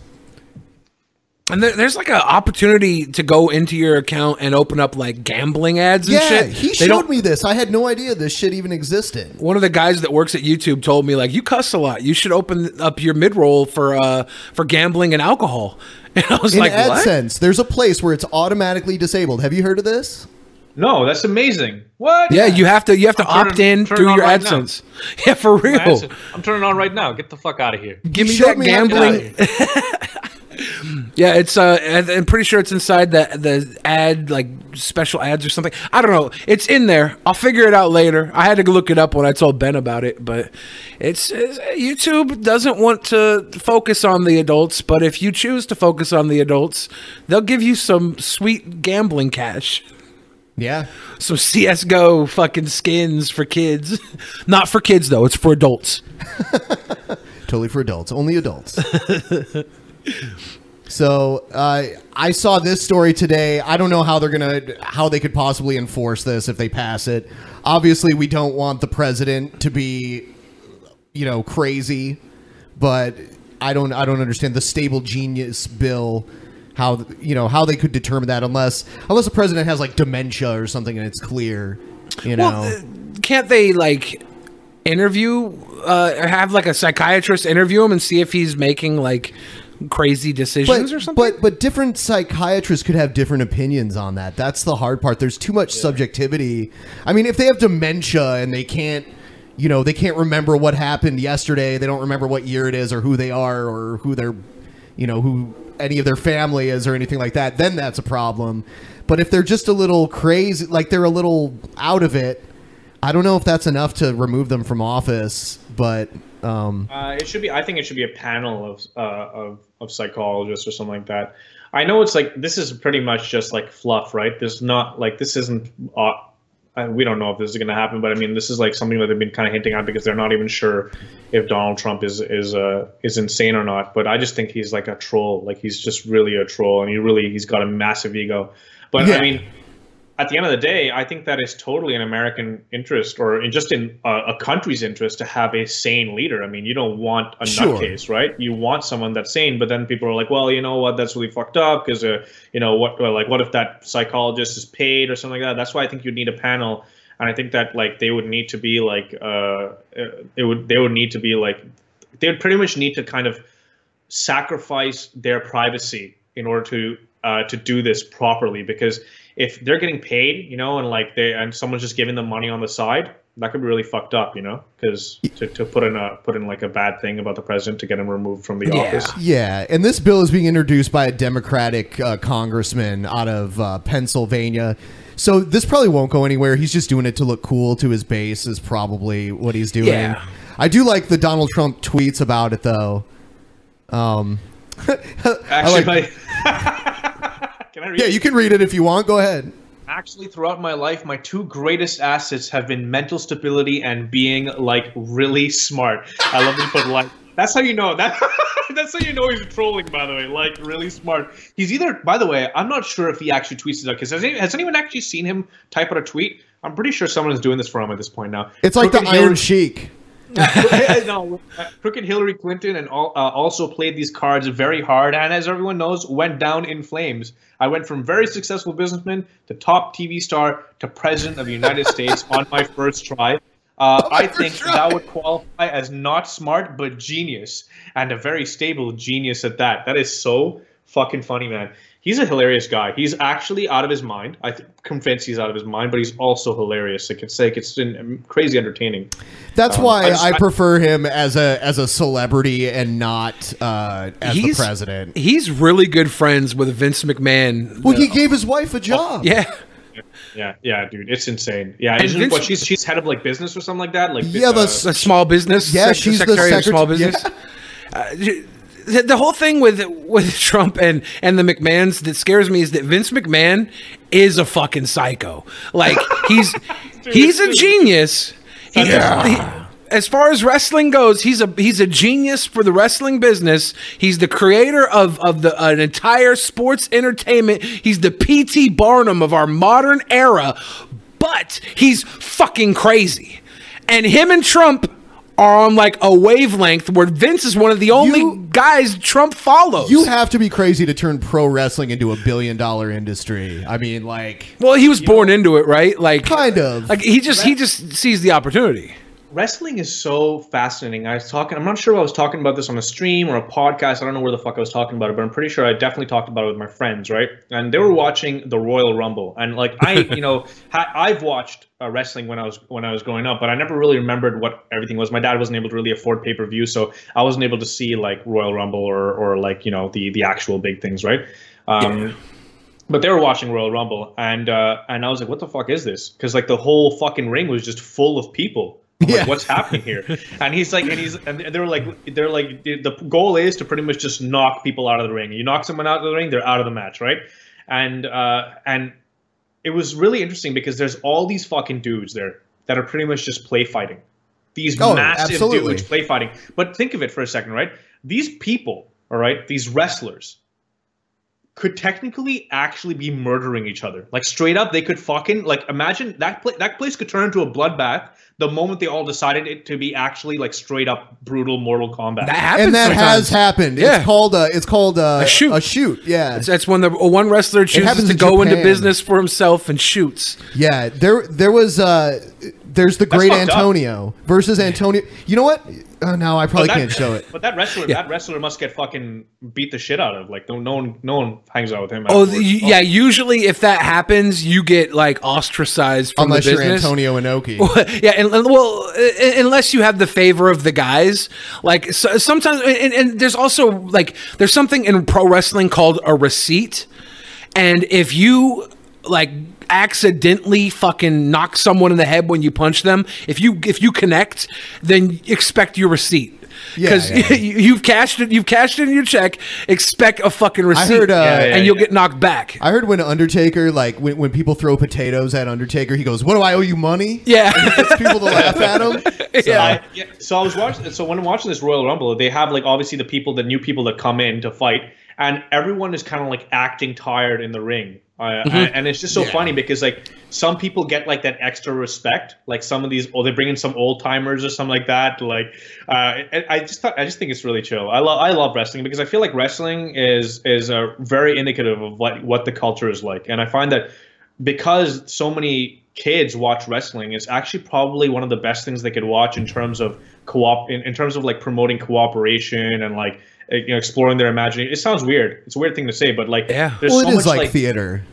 And there's like an opportunity to go into your account and open up like gambling ads and Yeah, shit. he They showed me this. I had no idea this shit even existed. One of the guys that works at YouTube told me like you cuss a lot. You should open up your mid roll for uh for gambling and alcohol. <laughs> And I was In like, what? AdSense, there's a place where it's automatically disabled. Have you heard of this? No, that's amazing. What? Yeah, you have to you have to I'm opt turning- in through your right now. AdSense. <laughs> Yeah, for real. I'm turning on right now. Get the fuck out of here. Give me showed that me how to do gambling. <laughs> yeah, it's uh, I'm pretty sure it's inside the the ad like special ads or something. I don't know. It's in there. I'll figure it out later. I had to look it up when I told Ben about it, but it's, it's YouTube doesn't want to focus on the adults, but if you choose to focus on the adults, they'll give you some sweet gambling cash. Yeah. Some CS:GO fucking skins for kids. <laughs> Not for kids though. It's for adults. <laughs> Totally for adults. Only adults. <laughs> so uh, I saw this story today. I don't know how they're gonna how they could possibly enforce this if they pass it. Obviously, we don't want the president to be, you know, crazy, but I don't I don't understand the stable genius bill. How you know how they could determine that unless unless the president has like dementia or something and it's clear, you know. Well, uh, can't they like interview uh or have like a psychiatrist interview him and see if he's making like crazy decisions or something? But but different psychiatrists could have different opinions on that. That's the hard part. There's too much subjectivity. I mean, if they have dementia and they can't, you know, they can't remember what happened yesterday, they don't remember what year it is or who they are or who their, you know, who any of their family is or anything like that, then that's a problem. But if they're just a little crazy, like they're a little out of it, I don't know if that's enough to remove them from office. But um, Uh, it should be. I think it should be a panel of uh, of of psychologists or something like that. I know it's like this is pretty much just like fluff, right? There's not like this isn't. Uh, we don't know if this is going to happen, but I mean, this is like something that they've been kind of hinting at because they're not even sure if Donald Trump is is uh, is insane or not. But I just think he's like a troll. Like he's just really a troll, and he really he's got a massive ego. But Yeah. I mean, at the end of the day, I think that is totally an American interest, or in just in a, a country's interest, to have a sane leader. I mean, you don't want a Sure. nutcase, right? You want someone that's sane, but then people are like, well, you know what? That's really fucked up because, uh, you know, what, well, like, what if that psychologist is paid or something like that? That's why I think you need a panel, and I think that like they would need to be like, uh, uh, it would they would need to be like, they would pretty much need to kind of sacrifice their privacy in order to uh, to do this properly because if they're getting paid you know and like they and someone's just giving them money on the side that could be really fucked up you know because to, to put in a put in like a bad thing about the president to get him removed from the office Yeah, and this bill is being introduced by a Democratic uh, congressman out of uh, Pennsylvania. So this probably won't go anywhere. He's just doing it to look cool to his base. Is probably what he's doing. Yeah. I do like the Donald Trump tweets about it though. Um, <laughs> I actually like- can <laughs> I read yeah, you can read it if you want. Go ahead. Actually, throughout my life, my two greatest assets have been mental stability and being like really smart. I love to put like. That's how you know that. <laughs> that's how you know he's trolling. By the way, like really smart. He's either. By the way, I'm not sure if he actually tweets it out because has, any- has anyone actually seen him type out a tweet? I'm pretty sure someone is doing this for him at this point now. It's like the Iron Sheik. <laughs> no, uh, crooked Hillary Clinton and all, uh, also played these cards very hard, and as everyone knows, went down in flames. I went from very successful businessman to top TV star to president of the United States on my first try. Uh, <laughs> I think that would qualify as not smart, but genius, and a very stable genius at that. That is so fucking funny, man. He's a hilarious guy. He's actually out of his mind. I think convinced he's out of his mind, but he's also hilarious. Like it's like it's been crazy entertaining. That's Um, why I I, just- I- prefer him as a as a celebrity and not uh, as the He's- president. He's really good friends with Vince McMahon. Well, he gave his wife a job. Yeah. Yeah, yeah, dude, it's insane. Yeah, And isn't, Vince- what she's she's head of like business or something like that. Like Yeah, uh, the a small business. Yeah, sec- she's the secretary of small secret- business. <laughs> Uh, the, the whole thing with with <laughs> Trump and and the McMahons that scares me is that Vince McMahon is a fucking psycho. Like <laughs> he's he's a genius. He, he- as far as wrestling goes, he's a he's a genius for the wrestling business. He's the creator of of the an entire sports entertainment. He's the PT Barnum of our modern era, but he's fucking crazy. And him and Trump are on like a wavelength where Vince is one of the only guys Trump follows. You have to be crazy to turn pro wrestling into a billion dollar industry. I mean, like, well, he was born into it, right? Like kind of. Like he just he just sees the opportunity. Wrestling is so fascinating. I was talking. I'm not sure if I was talking about this on a stream or a podcast. I don't know where the fuck I was talking about it, but I'm pretty sure I definitely talked about it with my friends, right? And they were watching the Royal Rumble, and like I, <laughs> you know, ha- I've watched uh, wrestling when I was when I was growing up, but I never really remembered what everything was. My dad wasn't able to really afford pay per view, so I wasn't able to see like Royal Rumble or or like you know the the actual big things, right? Um, but they were watching Royal Rumble, and uh, and I was like, "What the fuck is this?" Because like the whole fucking ring was just full of people. I'm like, what's happening here? And he's like, and he's, and they're like, they're like, the the goal is to pretty much just knock people out of the ring. You knock someone out of the ring, they're out of the match, right? And uh, and it was really interesting because there's all these fucking dudes there that are pretty much just play fighting. These Oh, massive absolutely. dudes play fighting. But think of it for a second, right? These people, all right, these wrestlers could technically actually be murdering each other. Like straight up, they could fucking like imagine that pla- that place could turn into a bloodbath the moment they all decided it to be actually like straight up brutal Mortal Kombat. and that has happened. Yeah. It's called uh, it's called uh, A shoot. A shoot. Yeah. That's, that's when the one wrestler chooses happens to in go into business for himself and shoots. Yeah, there there was uh there's the That's great fucked up. Antonio versus Antonio. You know what? Oh no, I probably that- can't show it. <laughs> But that wrestler, that wrestler must get fucking beat the shit out of. Like no, no one, no one hangs out with him. Oh, the, yeah. Usually, if that happens, you get like ostracized from Unless the you're. Antonio Inoki. <laughs> yeah, and, and- well, uh, unless you have the favor of the guys, like so, sometimes, and, and there's also like there's something in pro wrestling called a receipt, and if you like accidentally fucking knock someone in the head when you punch them, if you if you connect, then expect your receipt. Yeah, Because yeah. <laughs> you've cashed it, you've cashed in your check. Expect a fucking receipt, heard, uh, Yeah, yeah, and you'll yeah. get knocked back. I heard when Undertaker, like when, when people throw potatoes at Undertaker, he goes, "What do I owe you money?" Yeah, and he gets people to laugh at him. <laughs> So, I, yeah, so I was watching. So when I'm watching this Royal Rumble, they have like obviously the people, the new people that come in to fight, and everyone is kind of like acting tired in the ring. Uh, Mhm. and, and it's just so Yeah. funny because like some people get like that extra respect, like some of these, or they bring in some old timers or something like that. Like, uh, I, I just thought, I just think it's really chill. I love, I love wrestling because I feel like wrestling is is uh, very indicative of what what the culture is like, and I find that because so many kids watch wrestling it's actually probably one of the best things they could watch in terms of co-op in, in terms of like promoting cooperation and like you know exploring their imagination. It sounds weird. It's a weird thing to say but like yeah. there's well, so it is much like, theater.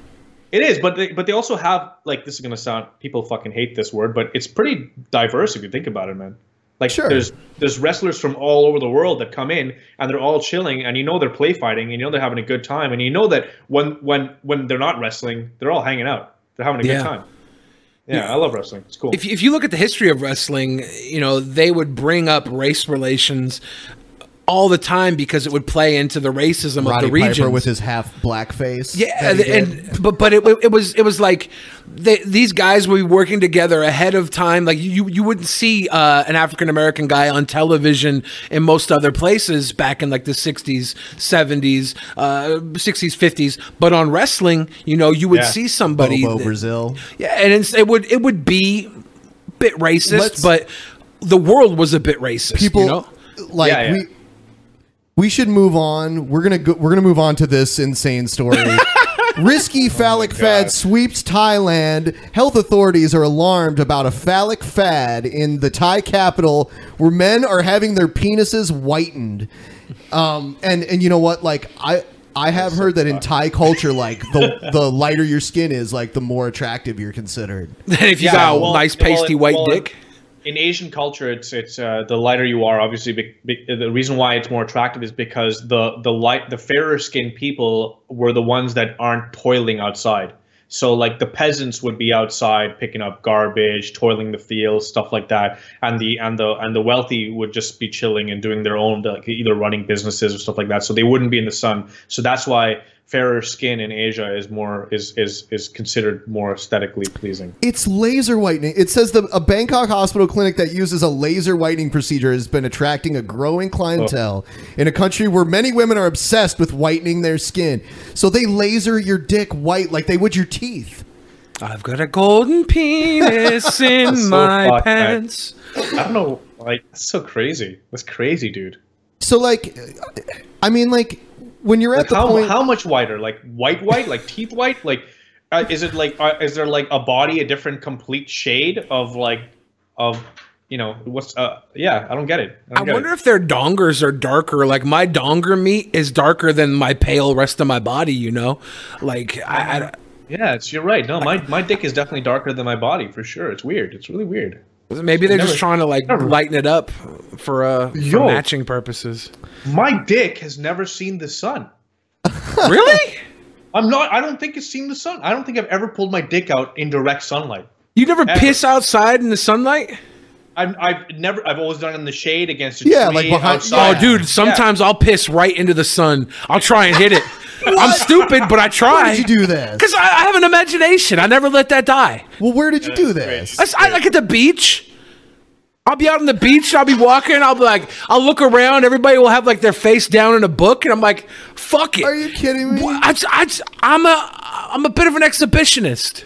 it is but they, but they also have like this is gonna sound people fucking hate this word but it's pretty diverse if you think about it man. Like Sure. there's there's wrestlers from all over the world that come in and they're all chilling and you know they're play fighting and you know they're having a good time and you know that when when when they're not wrestling they're all hanging out. They're having a Yeah. good time. Yeah. I love wrestling. It's cool. If, if you look at the history of wrestling, you know, they would bring up race relations all the time because it would play into the racism Roddy of the region. Piper with his half black face. yeah, that he did. and but but it, it was it was like they, these guys would be working together ahead of time. Like you you wouldn't see uh, an African American guy on television in most other places back in like the '60s, '70s, uh, '60s, '50s. But on wrestling, you know, you would Yeah. see somebody Bobo that- Brazil. yeah, and it's, it would it would be a bit racist, Let's- but the world was a bit racist. people you know? like Yeah, yeah. we we should move on. We're gonna go, we're gonna move on to this insane story. <laughs> Risky phallic fad sweeps Thailand. Health authorities are alarmed about a phallic fad in the Thai capital where men are having their penises whitened. Um, and and you know what? Like I I have heard that in Thai culture, like the <laughs> the lighter your skin is, like the more attractive you're considered. Then <laughs> if you got a nice pasty white well, dick. In Asian culture, it's it's uh, the lighter you are. Obviously, be, be, the reason why it's more attractive is because the the light the fairer skinned people were the ones that aren't toiling outside. So like the peasants would be outside picking up garbage, toiling the fields, stuff like that, and the and the and the wealthy would just be chilling and doing their own like either running businesses or stuff like that. So they wouldn't be in the sun. So that's why fairer skin in Asia is more is is is considered more aesthetically pleasing. It's laser whitening. It says the a Bangkok hospital clinic that uses a laser whitening procedure has been attracting a growing clientele oh. in a country where many women are obsessed with whitening their skin. So they laser your dick white like they would your teeth. I've got a golden penis <laughs> in So my fucked, man. pants. I don't know, like that's so crazy. That's crazy, dude. So like, I mean, like when you're Like at the how point, how much whiter? Like white, white, like teeth white? Like uh, is it like uh, is there like a body a different complete shade of like of you know what's uh yeah I don't get it. I, I don't get wonder it. if their dongers are darker. Like my donger meat is darker than my pale rest of my body. You know, like I, I Yeah, it's you're right. No, my my dick is definitely darker than my body for sure. It's weird. It's really weird. maybe they're Never- just trying to like lighten it up for uh for Yo. matching purposes. My dick has never seen the sun. <laughs> really? I'm not. I don't think it's seen the sun. I don't think I've ever pulled my dick out in direct sunlight. You never Ever. piss outside in the sunlight? I've, I've never. I've always done it in the shade against a tree. Yeah, tree like behind- outside. Oh, dude, sometimes I'll piss right into the sun. I'll try and hit it. <laughs> I'm stupid, but I try. where did you do this? Because I, I have an imagination. I never let that die. Well, where did you do this? I, s- I- like at the beach. I'll be out on the beach. I'll be walking. I'll be like, I'll look around. Everybody will have like their face down in a book, and I'm like, fuck it. Are you kidding me? I, am a, I'm a bit of an exhibitionist.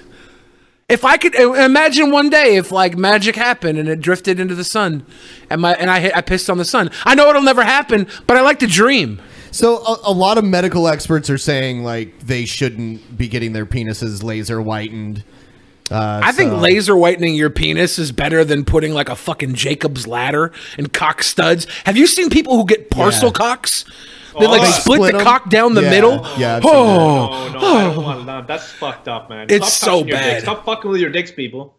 If I could uh, imagine one day if like magic happened and it drifted into the sun, and my and I hit, I pissed on the sun. I know it'll never happen, but I like to dream. So a, a lot of medical experts are saying like they shouldn't be getting their penises laser whitened. Uh, I think laser whitening your penis is better than putting like a fucking Jacob's ladder and cock studs. Have you seen people who get parcel Yeah. cocks? They like Oh. They split, split the 'em? cock down the Yeah. middle. Yeah, I've oh, No, no, I don't want no, That's fucked up, man. It's stop so bad. Stop fucking with your dicks, people.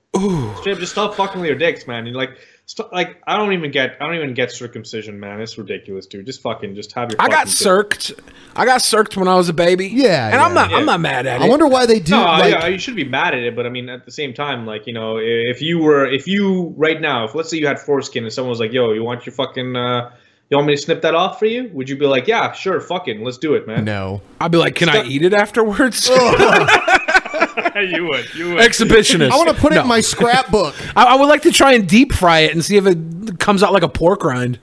Straight up, just stop fucking with your dicks, man. You're like, stop, like, I don't even get, I don't even get circumcision, man. It's ridiculous, dude. Just fucking, just have your. I got fucking dick. I got circed when I was a baby. Yeah, and I'm not. Yeah. I'm not mad at it. I wonder why they do. No, like, yeah, you should be mad at it, but I mean, at the same time, like you know, if you were, if you right now, if let's say you had foreskin and someone was like, "Yo, you want your fucking, uh, you want me to snip that off for you?" Would you be like, "Yeah, sure, fucking, let's do it, man." No. I'd be like, can I eat it afterwards? <laughs> <laughs> <laughs> you would, you would. Exhibitionist. I want to put it No. in my scrapbook. <laughs> I, I would like to try and deep fry it and see if it comes out like a pork rind.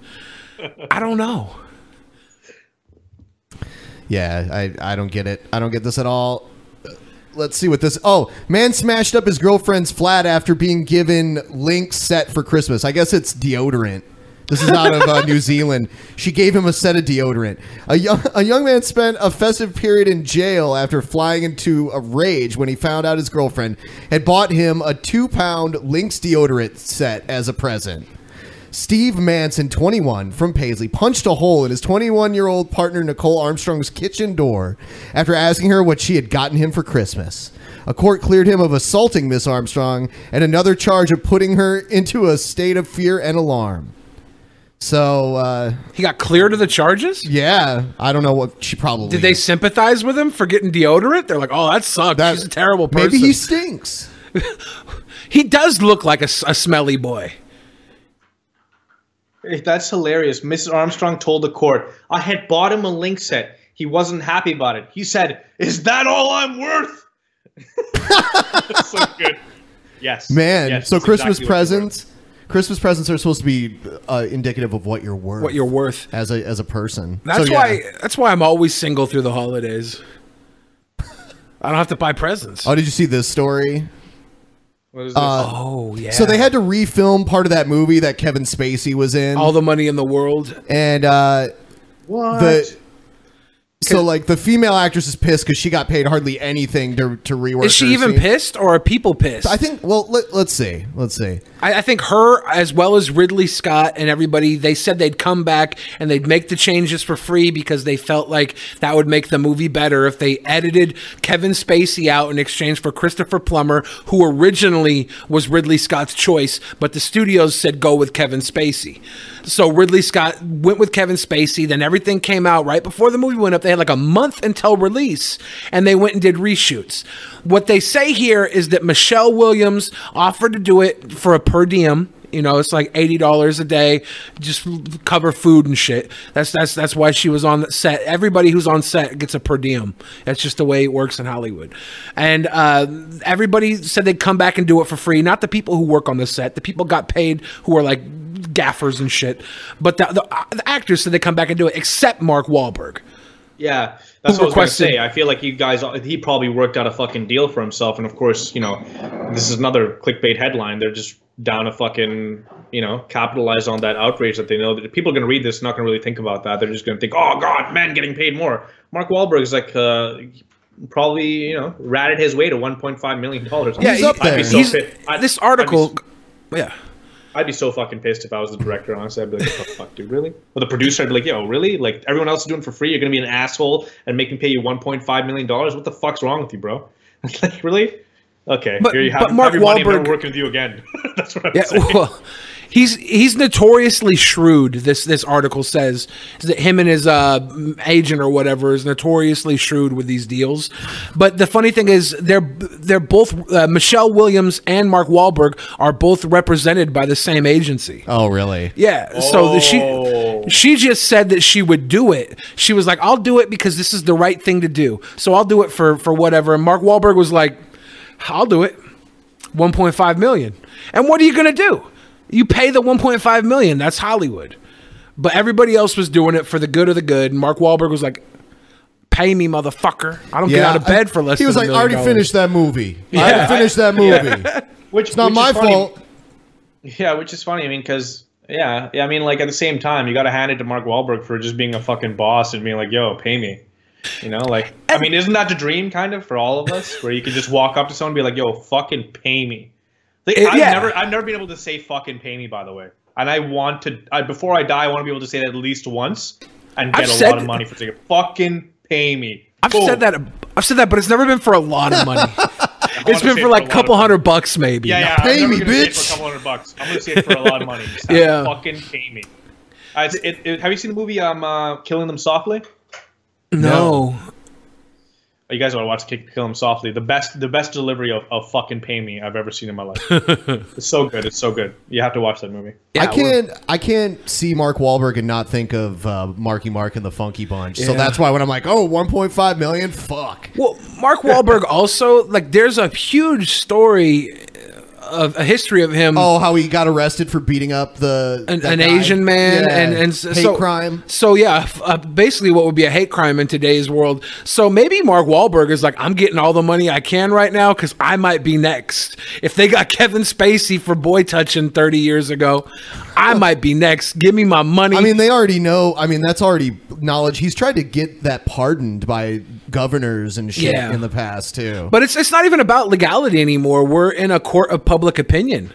I don't know. Yeah, I, I don't get it. I don't get this at all. Uh, Let's see what this. Oh, man smashed up his girlfriend's flat after being given Lynx set for Christmas. I guess it's deodorant. This is out of uh, New Zealand. She gave him a set of deodorant. A young, a young man spent a festive period in jail after flying into a rage when he found out his girlfriend had bought him a two pound Lynx deodorant set as a present. Steve Manson, 21, from Paisley, punched a hole in his 21 year old partner Nicole Armstrong's kitchen door after asking her what she had gotten him for Christmas. A court cleared him of assaulting Miss Armstrong and another charge of putting her into a state of fear and alarm. So, uh, He got cleared of the charges. yeah, I don't know what she probably Did they sympathize with him for getting deodorant? They're like, "Oh, that sucks. That- He's a terrible person." Maybe he stinks. <laughs> he does look like a smelly boy. Hey, That's hilarious. Mrs. Armstrong told the court, I had bought him a Lynx set. He wasn't happy about it. He said, Is that all I'm worth? <laughs> <laughs> so good. Yes. Man, Yes, so Christmas exactly what they were. presents. Christmas presents are supposed to be uh, indicative of what you're worth. What you're worth. as a as a person. That's So, yeah. why. That's why I'm always single through the holidays. I don't have to buy presents. Oh, did you see this story? What is this? Uh, oh yeah. So they had to refilm part of that movie that Kevin Spacey was in. all the money in the world. and uh, what? the so like the female actress is pissed because she got paid hardly anything to to rework. Is she even scene. pissed or are people pissed? I think. Well, let, let's see. Let's see. I, I think her, as well as Ridley Scott and everybody, they said they'd come back and they'd make the changes for free because they felt like that would make the movie better if they edited Kevin Spacey out in exchange for Christopher Plummer, who originally was Ridley Scott's choice, but the studios said go with Kevin Spacey. So Ridley Scott went with Kevin Spacey. Then everything came out right before the movie went up. They had like a month until release, and they went and did reshoots. What they say here is that Michelle Williams offered to do it for a per diem You know, it's like eighty dollars a day, just cover food and shit. That's that's that's why she was on the set. Everybody who's on set gets a per diem. That's just the way it works in Hollywood. And uh, everybody said they'd come back and do it for free. Not the people who work on the set. The people got paid who are like gaffers and shit. But the, the, the actors said they'd come back and do it, except Mark Wahlberg. Yeah, that's what I was going to say. I feel like you guys, he probably worked out a fucking deal for himself, and of course, you know, this is another clickbait headline. They're just down a fucking, you know, capitalize on that outrage that they know that people are going to read this, not going to really think about that. They're just going to think, oh god, men getting paid more. Mark Wahlberg is like, uh, probably, you know, ratted his way to 1.5 million dollars. Yeah, he- I'd be so he's- pissed. I'd- this be article, yeah. I'd be so fucking pissed if I was the director. Honestly, I'd be like, "What the fuck, dude? Really?" Or the producer, I'd be like, "Yo, really? Like everyone else is doing it for free. You're gonna be an asshole and make me pay you 1.5 million dollars? What the fuck's wrong with you, bro? <laughs> like, really? Okay, But- here you have, but Mark have your Wahlberg- never working with you again. <laughs> That's what I'm Yeah, saying. well, he's he's notoriously shrewd. This this article says is that him and his uh, agent or whatever is notoriously shrewd with these deals. But the funny thing is, they're they're both uh, Michelle Williams and Mark Wahlberg are both represented by the same agency. Oh, really? Yeah. So the, Oh. she she just said that she would do it. She was like, "I'll do it because this is the right thing to do." So I'll do it for for whatever. And Mark Wahlberg was like, "I'll do it." 1.5 million. And what are you going to do? You pay the 1.5 million. That's Hollywood. But everybody else was doing it for the good of the good. And Mark Wahlberg was like, "Pay me, motherfucker! I don't get out of bed for less." He was than like, a I already million finished that movie. I Yeah. already finished that <laughs> movie. Which It's not which my is funny. fault. Yeah, which is funny. I mean, because yeah, yeah. I mean, like at the same time, you got to hand it to Mark Wahlberg for just being a fucking boss and being like, "Yo, pay me." You know, like I mean, isn't that the dream kind of for all of us, where you can just walk up to someone and be like, "Yo, fucking pay me." Like, Uh, I've yeah. never, I've never been able to say "fucking pay me." By the way, and I want to. I, before I die, I want to be able to say that at least once and get I've a said- lot of money for saying "fucking pay me." I've Boom. said that. I've said that, but it's never been for a lot of money. <laughs> it's wanna been for like a a couple hundred bucks, maybe. Yeah, yeah. Pay I'm me, never gonna say it bitch. For a couple hundred bucks. I'm gonna say it for a lot of money. <laughs> Just Yeah. Fucking pay me. Uh, it, it, have you seen the movie um uh, Killing Them Softly? No. Oh, you guys want to watch Kill Kill Him Softly? The best, the best delivery of, of fucking pay me I've ever seen in my life. <laughs> it's so good. It's so good. You have to watch that movie. I can't. I can't see Mark Wahlberg and not think of uh, Marky Mark and the Funky Bunch. So that's why when I'm like, oh, 1.5 million, fuck. Well, Mark Wahlberg <laughs> also like there's a huge story of a history of him. Oh, how he got arrested for beating up the an, an. Asian man Yeah. and and hate so, crime. So yeah, uh, basically what would be a hate crime in today's world. So maybe Mark Wahlberg is like, I'm getting all the money I can right now because I might be next. If they got Kevin Spacey for boy touching 30 years ago, I might be next. Give me my money. I mean, they already know. I mean, that's already knowledge. He's tried to get that pardoned by governors and shit Yeah. in the past too. but it's it's not even about legality anymore. We're in a court of public opinion.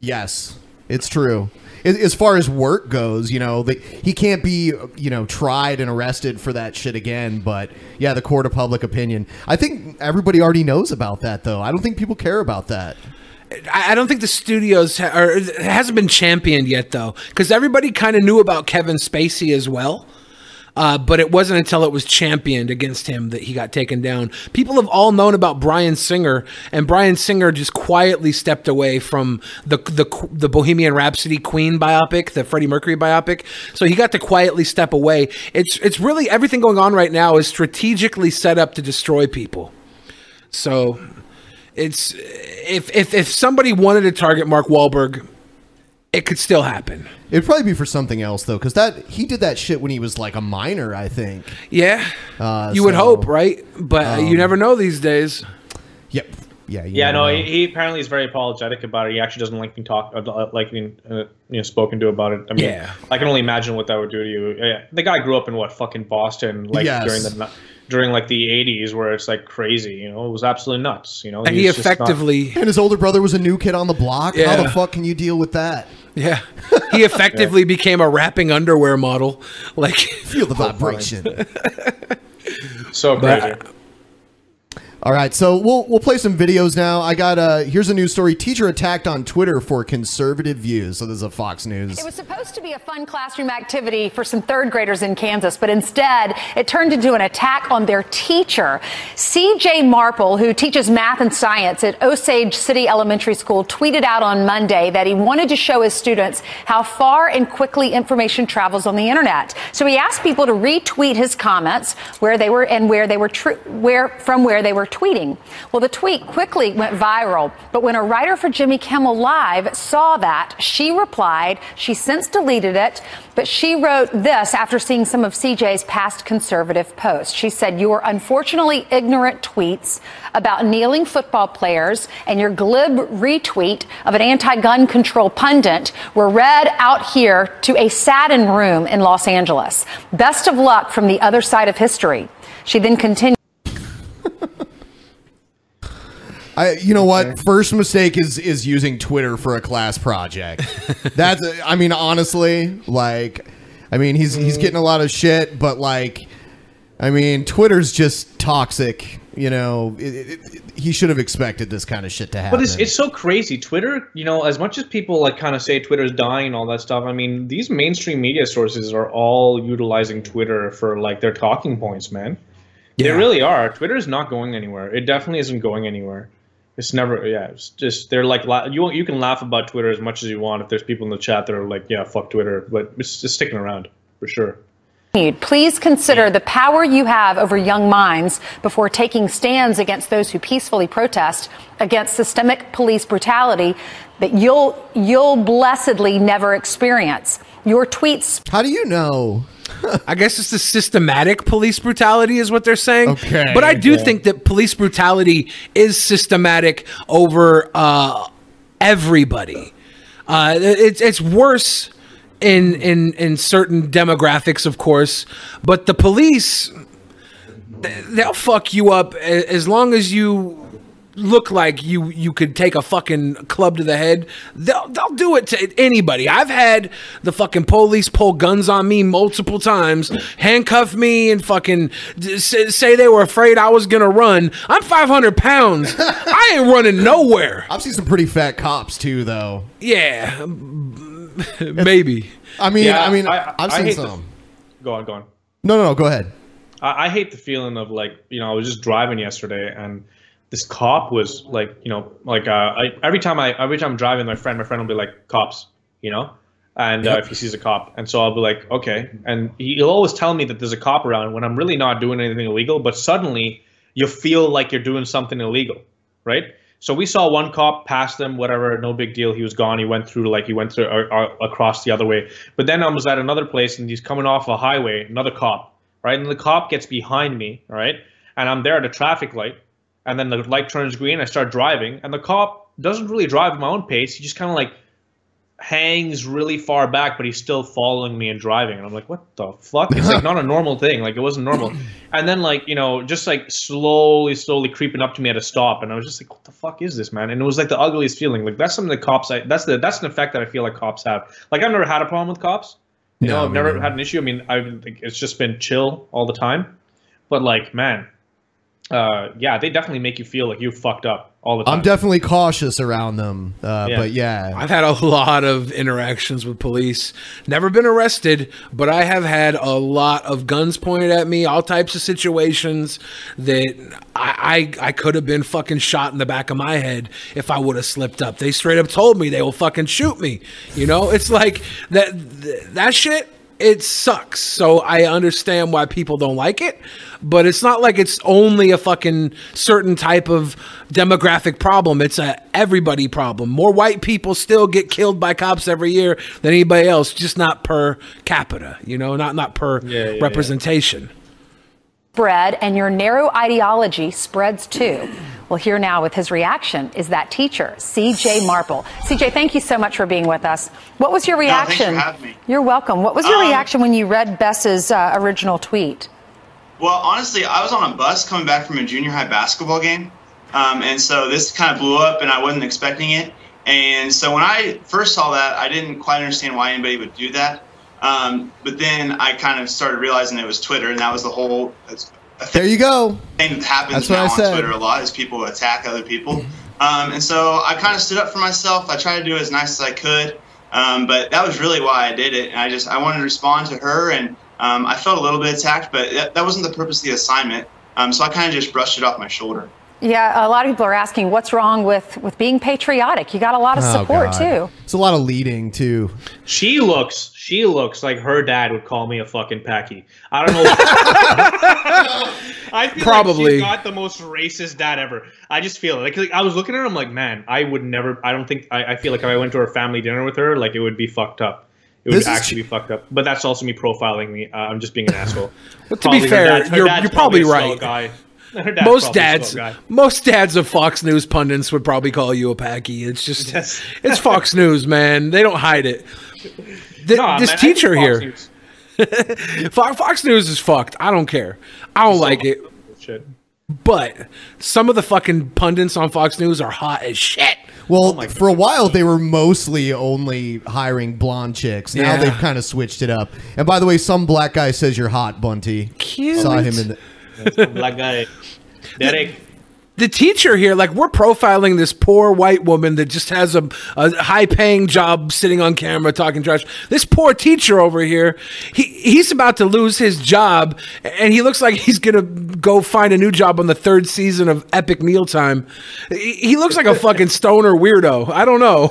Yes, it's true. As far as work goes, you know, the, he can't be, you know, tried and arrested for that shit again. But yeah, the court of public opinion. I think everybody already knows about that, though. I don't think people care about that. I I don't think the studios ha- or it hasn't been championed yet though, because everybody kind of knew about Kevin Spacey as well. Uh, but it wasn't until it was championed against him that he got taken down. People have all known about Bryan Singer, and Bryan Singer just quietly stepped away from the the the Bohemian Rhapsody Queen biopic, the Freddie Mercury biopic. So he got to quietly step away. It's it's really everything going on right now is strategically set up to destroy people. So it's if if if somebody wanted to target Mark Wahlberg, it could still happen. It'd probably be for something else though, because that he did that shit when he was like a minor, I think. Yeah, Uh, you would hope, right? But uh, you um, never know these days. Yep. Yeah. you Yeah, no, know. he, he apparently is very apologetic about it. He actually doesn't like being talked, uh, like being, uh, you know, spoken to about it. I mean, Yeah. I can only imagine what that would do to you. Yeah, the guy grew up in what fucking Boston, like Yes. during the during like the '80s, where it's like crazy. You know, it was absolutely nuts. You know, And he he's just not- effectively, And his older brother was a new kid on the block. How the fuck can you deal with that? Yeah, <laughs> he effectively became a rapping underwear model. Like, Feel the <laughs> vibration. <laughs> so But- crazy. All right, so we'll we'll play some videos now. I got uh here's a news story. Teacher attacked on Twitter for conservative views. So this is a Fox News. It was supposed to be a fun classroom activity for some third graders in Kansas, but instead it turned into an attack on their teacher. CJ Marple, who teaches math and science at Osage City Elementary School, tweeted out on Monday that he wanted to show his students how far and quickly information travels on the internet. So he asked people to retweet his comments where they were and where they were true, where from where they were tweeting. Well, the tweet quickly went viral, but when a writer for Jimmy Kimmel Live saw that, she replied, she since deleted it, but she wrote this after seeing some of CJ's past conservative posts. She said, Your unfortunately ignorant tweets about kneeling football players and your glib retweet of an anti gun control pundit were read out here to a saddened room in Los Angeles. Best of luck from the other side of history. She then continued. <laughs> I, you know what? First mistake is is using Twitter for a class project. <laughs> That's, I mean, honestly, like, I mean, he's he's mm. getting a lot of shit, but like, I mean, Twitter's just toxic. You know, it, it, it- he should have expected this kind of shit to happen. But it's, it's so crazy. Twitter, you know, as much as people like kind of say Twitter's dying and all that stuff, I mean, these mainstream media sources are all utilizing Twitter for like their talking points, man. They really are. Twitter is not going anywhere. It definitely isn't going anywhere. It's never, yeah. It's just they're like you. You can laugh about Twitter as much as you want if there's people in the chat that are like, yeah, fuck Twitter, but it's just sticking around for sure. Please consider the power you have over young minds before taking stands against those who peacefully protest against systemic police brutality that you'll you'll blessedly never experience. Your tweets How do you know? I guess it's the systematic police brutality is what they're saying. Okay. But I do Okay. think that police brutality is systematic over uh, everybody. Uh, it's it's worse in in in certain demographics, of course, but the police they'll fuck you up as long as you look like you you could take a fucking club to the head they'll they'll do it to anybody i've had the fucking police pull guns on me multiple times handcuff me and fucking say, say they were afraid i was gonna run i'm 500 pounds i ain't running nowhere I've seen some pretty fat cops too, though. yeah <laughs> maybe I mean, Yeah, I mean, I- I, have I seen hate the- some. Go on, go on. No, no, no. Go ahead. I, I hate the feeling of like you know I was just driving yesterday and this cop was like you know like uh, I, every time I every time I'm driving my friend my friend will be like cops you know? And uh, if he sees a cop. And so I'll be like okay. And he, he'll always tell me that there's a cop around when I'm really not doing anything illegal but suddenly you feel like you're doing something illegal right? So we saw one cop pass them whatever no big deal. He was gone. He went through like he went through uh, uh, across the other way. But then I was at another place and he's coming off a highway another cop right? And the cop gets behind me, right? And I'm there at a traffic light, and then the light turns green. I start driving, and the cop doesn't really drive at my own pace. He just kind of like hangs really far back, but he's still following me and driving. And I'm like, what the fuck? It's like not a normal thing. Like it wasn't normal. And then like you know, just like slowly, slowly creeping up to me at a stop, and I was just like, what the fuck is this, man? And it was like the ugliest feeling. Like that's something that cops. I, that's the that's an effect that I feel like cops have. Like I've never had a problem with cops. You know, No, I've never had an issue. I mean, I think it's just been chill all the time. But like, man, uh, yeah, they definitely make you feel like you fucked up all the time. I'm definitely cautious around them. Uh, Yeah. But yeah, I've had a lot of interactions with police. Never been arrested, but I have had a lot of guns pointed at me, all types of situations that I I, I could have been fucking shot in the back of my head if I would have slipped up. They straight up told me they will fucking shoot me. You know, it's like that that shit. It sucks. So I understand why people don't like it, but it's not like it's only a fucking certain type of demographic problem. It's a everybody problem. More white people still get killed by cops every year than anybody else, just not per capita, you know, not not per yeah, yeah. representation. spread and your narrow ideology spreads too. Well, here now with his reaction is that teacher, CJ Marple. CJ, thank you so much for being with us. What was your No, thanks for reaction? having me. You're welcome. What was your Um, reaction when you read Bess's uh, original tweet? Well, honestly, I was on a bus coming back from a junior high basketball game, um, and so this kind of blew up, and I wasn't expecting it. And so when I first saw that, I didn't quite understand why anybody would do that. Um, but then I kind of started realizing it was Twitter, and that was the whole. There you go. thing that happens That's now on said. Twitter a lot is people attack other people. Um, and so I kind of stood up for myself. I tried to do it as nice as I could, um, but that was really why I did it. And I just I wanted to respond to her, and um, I felt a little bit attacked, but that, that wasn't the purpose of the assignment. Um, so I kind of just brushed it off my shoulder. Yeah, a lot of people are asking what's wrong with with being patriotic. You got a lot of Oh, support God. too. It's a lot of leading too. She looks, she looks like her dad would call me a fucking packy. I don't know. <laughs> I feel Probably. like she's got the most racist dad ever. I just feel it. Like, like I was looking at her, I'm like, man, I would never. I don't think. I, I feel like if I went to her family dinner with her, like it would be fucked up. It would This is- actually be fucked up. But that's also me profiling me. Uh, I'm just being an <sighs> asshole. But to be Probably her fair, dad- her you're- you're probably slow right. Guy. <laughs> Most dads, most dads of Fox News pundits would probably call you a packy. It's just, <laughs> it's Fox News, man. They don't hide it. Th- Nah, this man, teacher Fox here, News- <laughs> Fox News is fucked. I don't care. I don't like it. Shit. But some of the fucking pundits on Fox News are hot as shit. Well, Oh for a while they were mostly only hiring blonde chicks. Now Yeah. they've kind of switched it up. And by the way, some black guy says you're hot, Bunty. Cute. Saw him in the. Black guy. Derek. The teacher here, like we're profiling this poor white woman that just has a, a high paying job sitting on camera talking trash. This poor teacher over here, he he's about to lose his job and he looks like he's gonna go find a new job on the third season of Epic Mealtime. He, he looks like a fucking stoner weirdo. I don't know.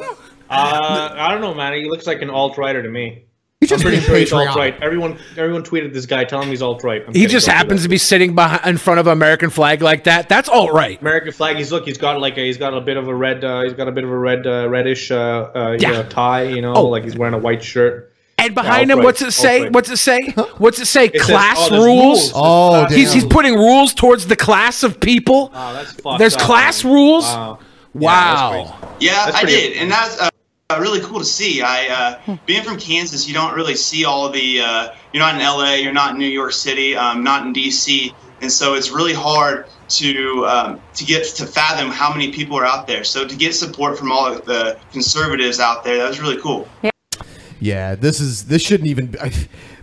Uh, I don't know, man. He looks like an alt righter to me. He's I'm just pretty being sure he's patriotic. alt right. Everyone, everyone tweeted this guy telling me he's alt right. He just happens to be sitting behind in front of an American flag like that. That's all right. American flag. He's look. He's got like a, he's got a bit of a red. Uh, he's got a bit of a red, uh, reddish uh, uh, Yeah. yeah. tie. You know, Oh. like he's wearing a white shirt. And behind Yeah, him, what's it say? alt-right. What's it say? What's it say? It says, class oh, rules. rules. Oh, There's class he's he's putting rules towards the class of people. Wow, that's fucked There's up, class man. rules. Wow. Wow. Yeah, That's I did, and that's uh, really cool to see. I uh, being from Kansas, you don't really see all the. Uh, you're not in LA, you're not in New York City, um, not in DC, and so it's really hard to um, to get to fathom how many people are out there. So to get support from all the conservatives out there, that was really cool. Yeah, this is this shouldn't even. Be, I,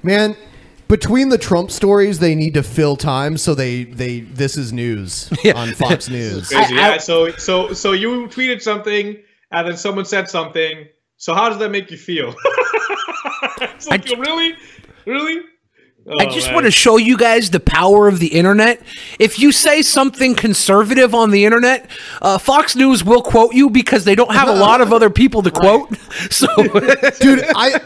man, between the Trump stories, they need to fill time. So they they this is news <laughs> on Fox News. Crazy. yeah. So so so you tweeted something, and then someone said something. So how does that make you feel? <laughs> it's like, really, really. I Oh, just man. want to show you guys the power of the internet. If you say something conservative on the internet, uh, Fox News will quote you because they don't have a lot of other people to <laughs> quote. <laughs> So, dude, I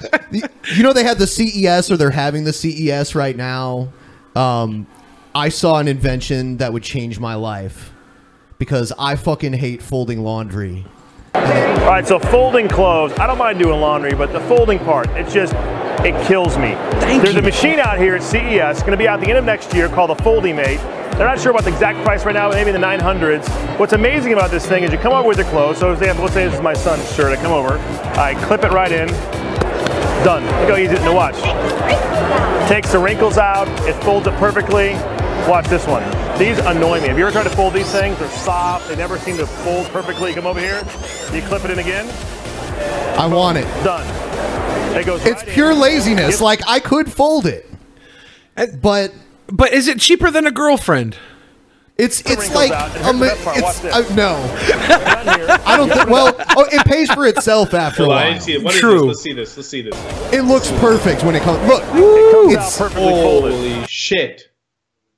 you know they had the CES or they're having the CES right now. Um, I saw an invention that would change my life because I fucking hate folding laundry. All right, so folding clothes. I don't mind doing laundry, but the folding part, it's just, it kills me. There's a machine out here at CES, going to be out the end of next year called the FoldiMate. They're not sure about the exact price right now, maybe in the 900s. What's amazing about this thing is you come over with your clothes. So, for example, let's say this is my son's shirt. I come over, I clip it right in, done. Look how easy it is to watch. Takes the wrinkles out, it folds it perfectly. Watch this one. These annoy me. Have you ever tried to fold these things? They're soft. They never seem to fold perfectly. Come over here. You clip it in again. I want it. Done. It goes. It's right pure in. laziness. Yep. Like I could fold it, but but is it cheaper than a girlfriend? It's The it's like out. And a here's the mi- best part. it's Watch uh, no. I don't think. Well, oh, it pays for itself after a Hold I while. didn't see it. What is True. this? Let's see this. Let's see this. It looks perfect when it comes. Look, it's perfectly Holy shit!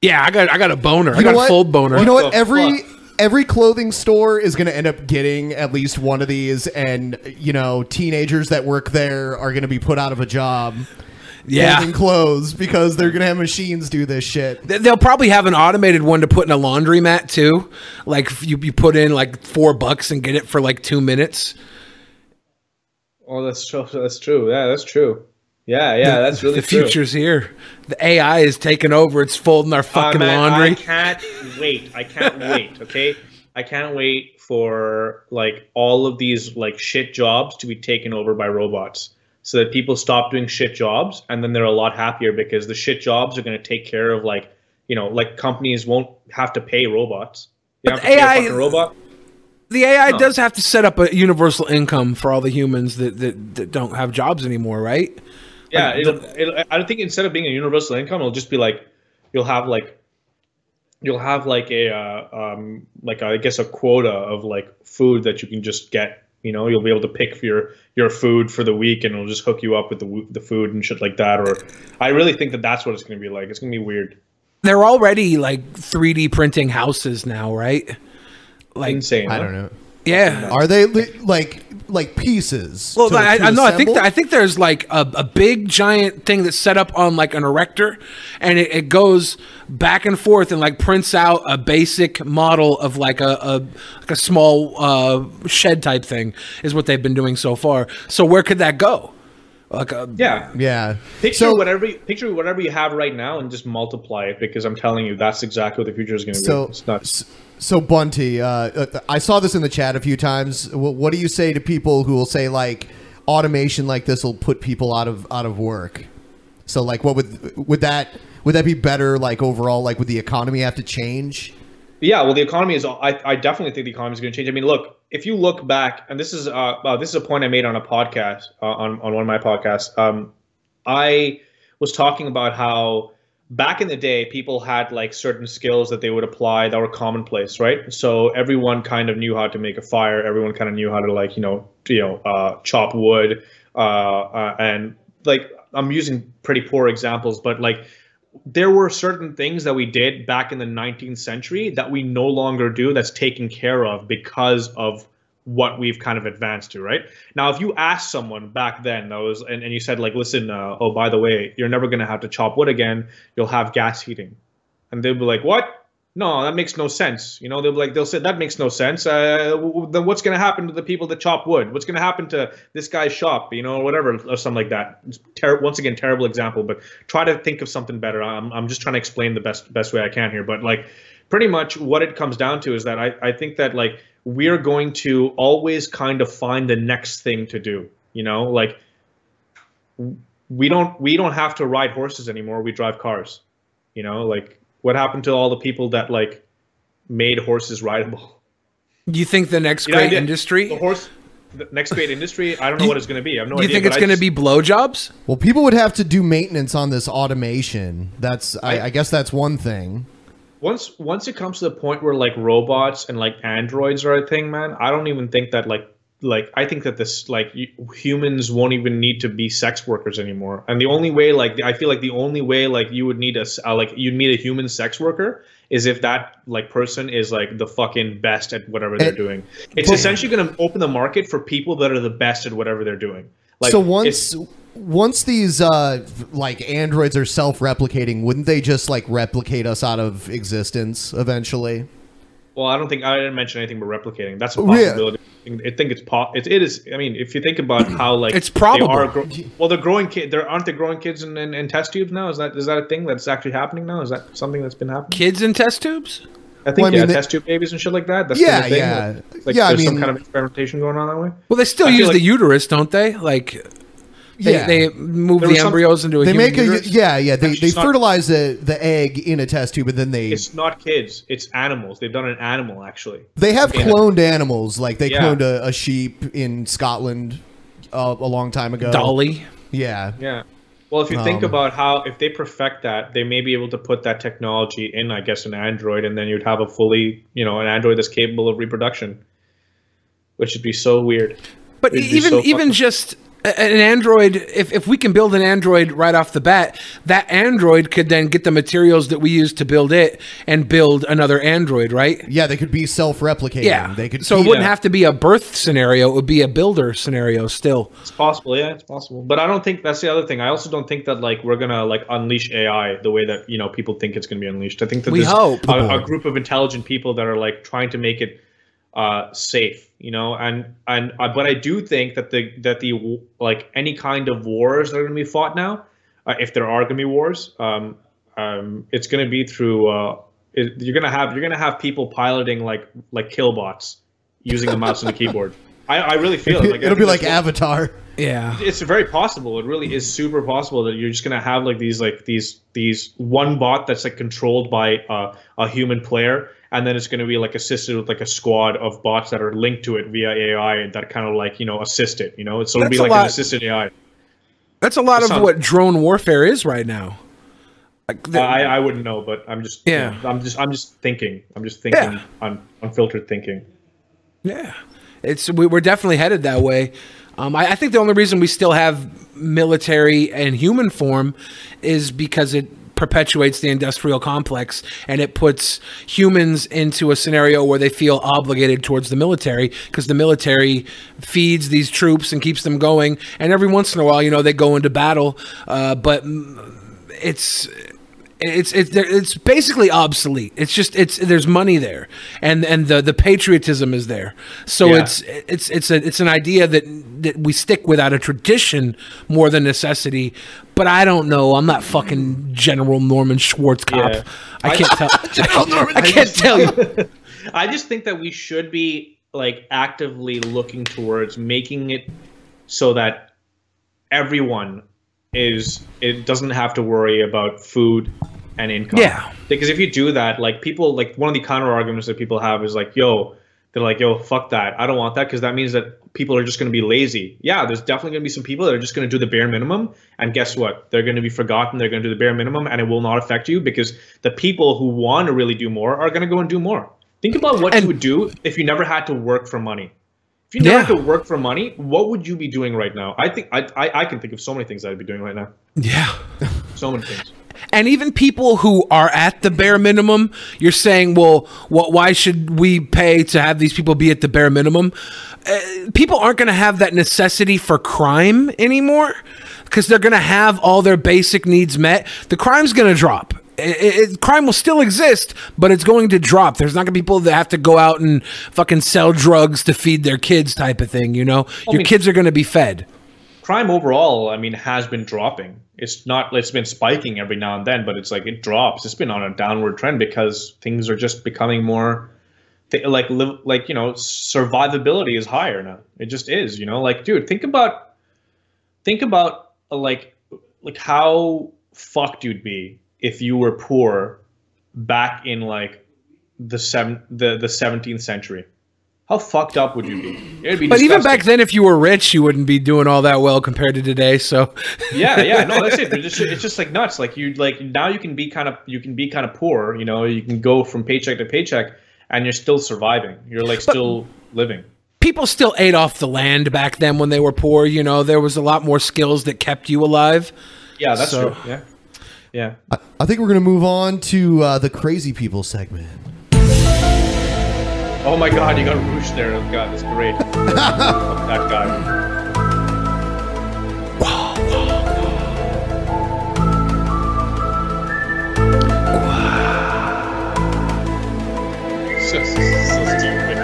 Yeah, I got I got a boner. I You know got what? a fold boner. You know what? Every every clothing store is going to end up getting at least one of these, and you know, teenagers that work there are going to be put out of a job. Yeah. folding clothes because they're going to have machines do this shit. They- They'll probably have an automated one to put in a laundromat too. Like you, you put in like four bucks and get it for like two minutes. Oh, that's true. That's true. Yeah, that's true. Yeah, yeah, The- that's really true. the true. future's here. The AI is taking over. It's folding our Uh, fucking man, laundry. I can't wait. I can't <laughs> wait. Okay, I can't wait for like all of these like shit jobs to be taken over by robots, so that people stop doing shit jobs, and then they're a lot happier because the shit jobs are going to take care of like you know like companies won't have to pay robots. You But have to pay a AI robot. The AI No. does have to set up a universal income for all the humans that, that, that don't have jobs anymore, right? Yeah, Like, it'll, it'll, I don't think instead of being a universal income, it'll just be like you'll have like you'll have like a uh, um, like I guess a quota of like food that you can just get. You know, you'll be able to pick for your your food for the week, and it'll just hook you up with the the food and shit like that. Or I really think that that's what it's going to be like. It's going to be weird. They're already like 3D printing houses now, right? Like insane. I don't know. Yeah. Are they li- like like pieces? Well, to- I, to I know. I think that, I think there's like a, a big giant thing that's set up on like an erector, and it, it goes back and forth and like prints out a basic model of like a, a like a small uh, shed type thing is what they've been doing so far. So where could that go? Like a, Yeah. Yeah. Picture whatever picture whatever you have right now and just multiply it because I'm telling you that's exactly what the future is going to So- be. It's nuts. So Bunty, uh, uh, I saw this in the chat a few times. What do you say to people who will say like automation like this will put people out of out of work? So like, what would would that would that be better? Like overall, like would the economy have to change? Yeah, well, the economy is. I, I definitely think the economy is going to change. I mean, look, if you look back, and this is uh, uh this is a point I made on a podcast uh, on on one of my podcasts. Um, I was talking about how back in the day people had like certain skills that they would apply that were commonplace, right? So everyone kind of knew how to make a fire. Everyone kind of knew how to like you know you know uh, chop wood, uh, uh, and like I'm using pretty poor examples, but like there were certain things that we did back in the 19th century that we no longer do that's taken care of because of what we've kind of advanced to right? Now if you ask someone back then that was and, and you said like listen uh, oh by the way you're never going to have to chop wood again. You'll have gas heating. And they'll be like what no that makes no sense. You know they'll like they'll say that makes no sense. Uh, then what's going to happen to the people that chop wood? What's going to happen to this guy's shop? You know whatever or something like that. Ter- once again terrible example but try to think of something better. I'm, I'm just trying to explain the best best way i can here but like pretty much what it comes down to is that i, I think that like we're going to always kind of find the next thing to do you know? Like we don't we don't have to ride horses anymore. We drive cars you know? Like what happened to all the people that like made horses rideable Do you think the next You great the- industry? the horse the next great industry i don't know what it's going to be i have no Do you idea think it's going to just- be blowjobs? Well, people would have to do maintenance on this automation. That's I, I guess that's one thing. once once it comes to the point where like robots and like androids are a thing man i don't even think that like like i think that this like humans won't even need to be sex workers anymore. And the only way like i feel like the only way like you would need a uh, like you'd need a human sex worker is if that like person is like the fucking best at whatever they're And- doing. It's but- essentially going to open the market for people that are the best at whatever they're doing. Like so once once these uh like androids are self-replicating, wouldn't they just like replicate us out of existence eventually? Well, I don't think I didn't mention anything about replicating. That's a Oh, yeah. possibility. I think it's po- it, it is. I mean, if you think about <clears throat> how like It's they probable. are gro- well, they're growing kid. There aren't they growing kids in, in, in test tubes now? Is that is that a thing that's actually happening now? Is that something that's been happening? Kids in test tubes? I think Well, I mean, yeah, they- test tube babies and shit like that. That's Yeah, been a thing. yeah. Like, like Yeah, I there's some kind of experimentation going on that way. Well, they still I feel use like- the uterus, don't they? Like, they, Yeah. they move There the was some- embryos into a They human make a uterus? yeah yeah they, they it's not- fertilize the, the egg in a test tube and then they It's not kids. It's animals. They've done an animal actually. they have Yeah. cloned animals like they Yeah. cloned a, a sheep in Scotland uh, a long time ago. Dolly. Yeah. Yeah. Well, if you think Um, about how if they perfect that, they may be able to put that technology in, I guess, an Android, and then you'd have a fully, you know, an Android that's capable of reproduction, which would be so weird. But It'd even so even just a- an android, if, if we can build an android right off the bat, that android could then get the materials that we use to build it and build another android, right? Yeah, they could be self-replicating. Yeah. They could so it wouldn't Yeah. have to be a birth scenario; it would be a builder scenario still. It's possible, yeah, it's possible. But I don't think that's the other thing. I also don't think that like we're gonna like unleash AI the way that you know people think it's gonna be unleashed. I think that We there's hope. a, a group of intelligent people that are like trying to make it uh, safe, you know. And and uh, but I do think that the that the like any kind of wars that are gonna be fought now, uh, if there are gonna be wars, um, um, it's gonna be through. Uh, it, you're gonna have you're gonna have people piloting like like killbots using a mouse and a keyboard. I, I really feel it. Like, It'll be like that's what- Avatar. Yeah. it's very possible. It really is super possible that you're just gonna have like these like these these one bot that's like controlled by uh, a human player, and then it's gonna be like assisted with like a squad of bots that are linked to it via AI that kind of like you know assist it. You know, so it'll be That's like lot- an assisted AI. That's a lot of what drone warfare is right now. I, I wouldn't know, but I'm just Yeah. you know, I'm just I'm just thinking. I'm just thinking Yeah. un, unfiltered thinking. Yeah, it's we, we're definitely headed that way. Um, I, I think the only reason we still have military and human form is because it perpetuates the industrial complex and it puts humans into a scenario where they feel obligated towards the military because the military feeds these troops and keeps them going. And every once in a while you know they go into battle uh, but it's it's it's it's basically obsolete. It's just it's there's money there, and and the the patriotism is there. So Yeah. it's it's it's a it's an idea that that we stick with out of tradition more than necessity. But I don't know. I'm not fucking General Norman Schwarzkopf. Yeah. I can't tell. <laughs> General Norman I can't tell you. <laughs> I just think that we should be like actively looking towards making it so that everyone is it doesn't have to worry about food and income. Yeah. Because if you do that, like people like one of the counter arguments that people have is like, yo, they're like, yo, fuck that. I don't want that because that means that people are just going to be lazy. Yeah, there's definitely going to be some people that are just going to do the bare minimum. And guess what? They're going to be forgotten. They're going to do the bare minimum and it will not affect you because the people who want to really do more are going to go and do more. Think about what you would do if you never had to work for money. If you never Yeah. had to work for money, what would you be doing right now? I think I, I, I can think of so many things I'd be doing right now. Yeah. So many things. <laughs> And even people who are at the bare minimum, you're saying, well, what, why should we pay to have these people be at the bare minimum? Uh, people aren't going to have that necessity for crime anymore because they're going to have all their basic needs met. The crime's going to drop. It, it- crime will still exist, but it's going to drop. There's not going to be people that have to go out and fucking sell drugs to feed their kids, type of thing. You know, I your mean- kids are going to be fed. crime overall, I mean, has been dropping. It's not. It's been spiking every now and then, but it's like it drops. It's been on a downward trend because things are just becoming more, th- like live, like you know, survivability is higher now. It just is. You know, like dude, think about, think about uh, like, like how fucked you'd be if you were poor back in like the seven the the seventeenth century. How fucked up would you be? Be But even back then, if you were rich, you wouldn't be doing all that well compared to today. So, yeah yeah no that's it <laughs> it's just, it's just like nuts like you like now you can be kind of you can be kind of poor you know you can go from paycheck to paycheck and you're still surviving you're like still living people still ate off the land back then when they were poor. You know, there was a lot more skills that kept you alive. yeah that's So- true yeah yeah. I, I think we're going to move on to uh, the crazy people segment. oh my god you got Roosh there. Oh god that's great. <laughs> That guy. So, so, so stupid.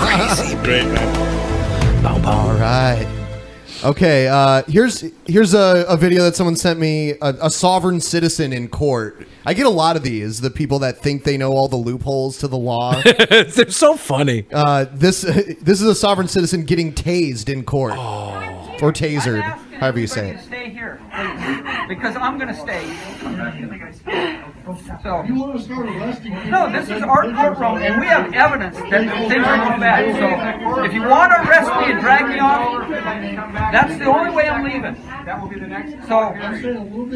Crazy <laughs> great man. All right. Okay. Uh, here's here's a, a video that someone sent me. A, a sovereign citizen in court. I get a lot of these. The people that think they know all the loopholes to the law. <laughs> They're so funny. Uh, this <laughs> this is a sovereign citizen getting tased in court, or tasered, however you say it. Stay here, please, because I'm going to stay. So you want to start arresting people? No, this is our courtroom, and we have evidence that things are going bad. So if you want to arrest me and drag me off, that's the only way I'm leaving. That will be the next. So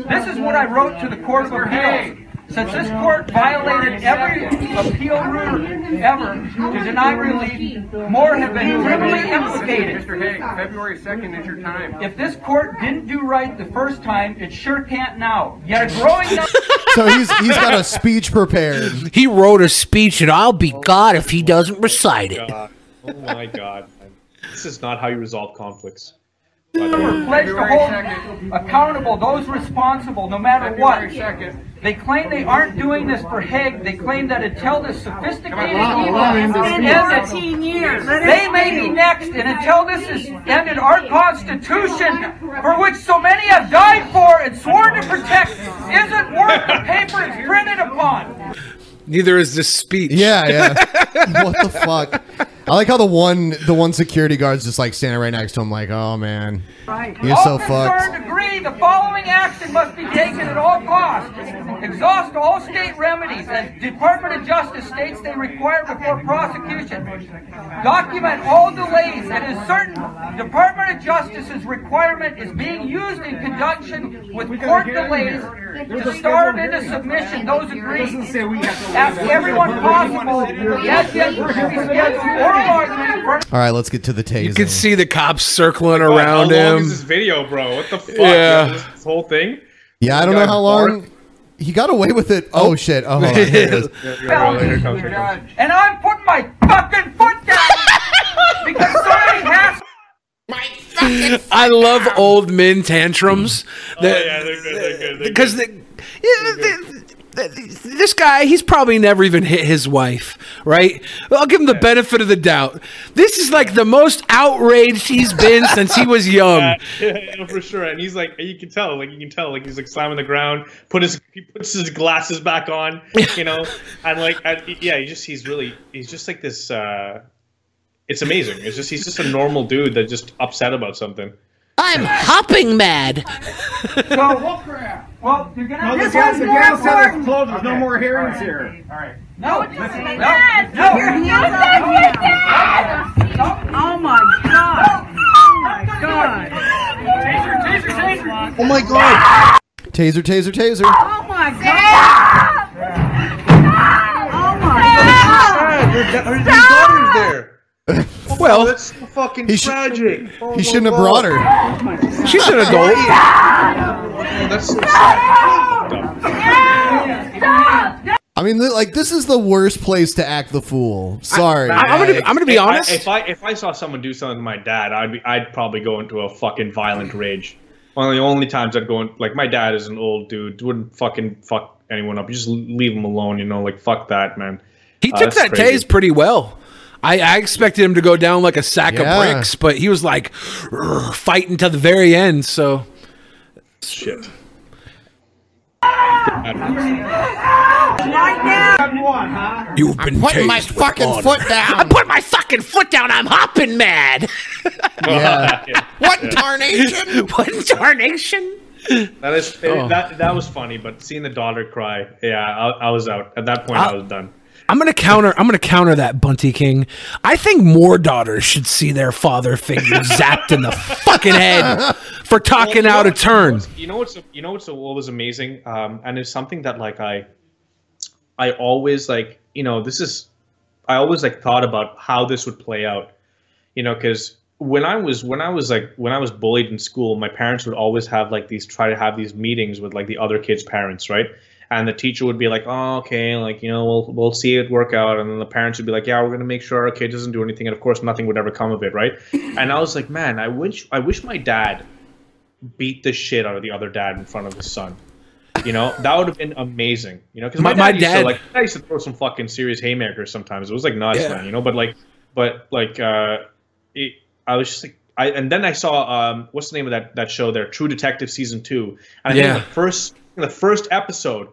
this is what I wrote to the Court of Appeals. Since this court violated every appeal rule ever to deny relief, more have been criminally implicated. Mr. Hague, February 2nd is your time. If this court didn't do right the first time, it sure can't now. Yet a growing <laughs> number. So he's he's got a speech prepared. He wrote a speech, and I'll be God if he doesn't recite it. God. Oh my god. This is not how you resolve conflicts. Were pledged to hold accountable those responsible, no matter what. They claim they aren't doing this for Hague. They claim that until this sophisticated Come on, evil allow him is ended, years. They may be next. And until this is ended, our Constitution, for which so many have died for and sworn to protect, isn't worth the paper it's printed upon. Neither is this speech. Yeah, yeah. <laughs> what the fuck? I like how the one the one security guard's just like standing right next to him, like, oh man, you're so all fucked. concerned agree the following action must be taken at all costs. Exhaust all state remedies as Department of Justice states they require before prosecution. Document all delays and is certain Department of Justice's requirement is being used in conjunction with court delays to starve into submission those agreed. Ask everyone possible, yes, yes, to schedule oral argument in front All right, let's get to the tasing. You can see the cops circling around how Um, long him. is this video, bro? What the fuck? Yeah. This, this whole thing. Yeah, I don't know how long bark. he got away with it. Oh, oh. shit! Oh, <laughs> hold on. Here it is. Yeah, yeah, bro, here it comes, here it comes. <laughs> And I'm putting my fucking foot down because somebody has. I love old men tantrums. Oh yeah, they're good. They're good. They're because good. the, yeah, the- the- this guy, he's probably never even hit his wife, right? I'll give him the benefit of the doubt. This is like the most outraged he's been since he was young. Yeah, <laughs> yeah, for sure. And he's like, you can tell, like you can tell, like he's like slamming the ground. Put his he puts his glasses back on, you know, <laughs> and like, and, yeah, he just he's really he's just like this. uh It's amazing. It's just he's just a normal dude that just upset about something. I'm hopping mad. So, well, you're gonna. No, the this gal- one's the more gal said it's important. closed. There's no Okay. more hearings All right. here. All right. No, no, listen, no, Dad, no. your hands no, up, no, your no. Oh my God! Oh my God! Taser! Taser! Taser! Oh my god! Taser! Taser! Taser! Oh my God! Oh my Her, her daughter's there. Well, that's so fucking He should- tragic. He shouldn't have brought her. She's an adult. Oh, that's so I mean, like this is the worst place to act the fool. Sorry. I- I'm gonna- I'm gonna be If I- honest. if I if I saw someone do something to my dad, I'd be I'd probably go into a fucking violent rage. One of the only times I'd go in, like my dad is an old dude, wouldn't fucking fuck anyone up. You just leave him alone, you know, like fuck that, man. He Uh, took that crazy. tase pretty well. I, I expected him to go down like a sack Yeah. of bricks, but he was like fighting to the very end. So shit. You've been putting my fucking honor. foot down. I put my fucking foot down. I'm hopping mad. <laughs> Yeah. What tarnation? <laughs> what tarnation? That is Oh. that that was funny, but seeing the daughter cry, yeah, I, I was out at that point. I, I- was done. I'm gonna counter. I'm gonna counter that, Bunty King. I think more daughters should see their father figure <laughs> zapped in the fucking head for talking Well, out know of turn. You know what's you know what's what was amazing, um, and it's something that like I, I always like you know this is, I always like thought about how this would play out, you know, because when I was when I was like when I was bullied in school, my parents would always have like these try to have these meetings with like the other kids' parents, right? And the teacher would be like, "Oh, okay, like you know, we'll we'll see it work out," and then the parents would be like, "Yeah, we're gonna make sure our kid doesn't do anything," and of course, nothing would ever come of it, right? <laughs> And I was like, "Man, I wish I wish my dad beat the shit out of the other dad in front of his son." You know, that would have been amazing. You know, because my, My- my dad, used to, like I used to throw some fucking serious haymakers sometimes. It was like nuts, Yeah. man. You know, but like, but like, uh, it, I was just like, I and then I saw um, what's the name of that that show there, True Detective season two, and I Yeah. think the first the first episode,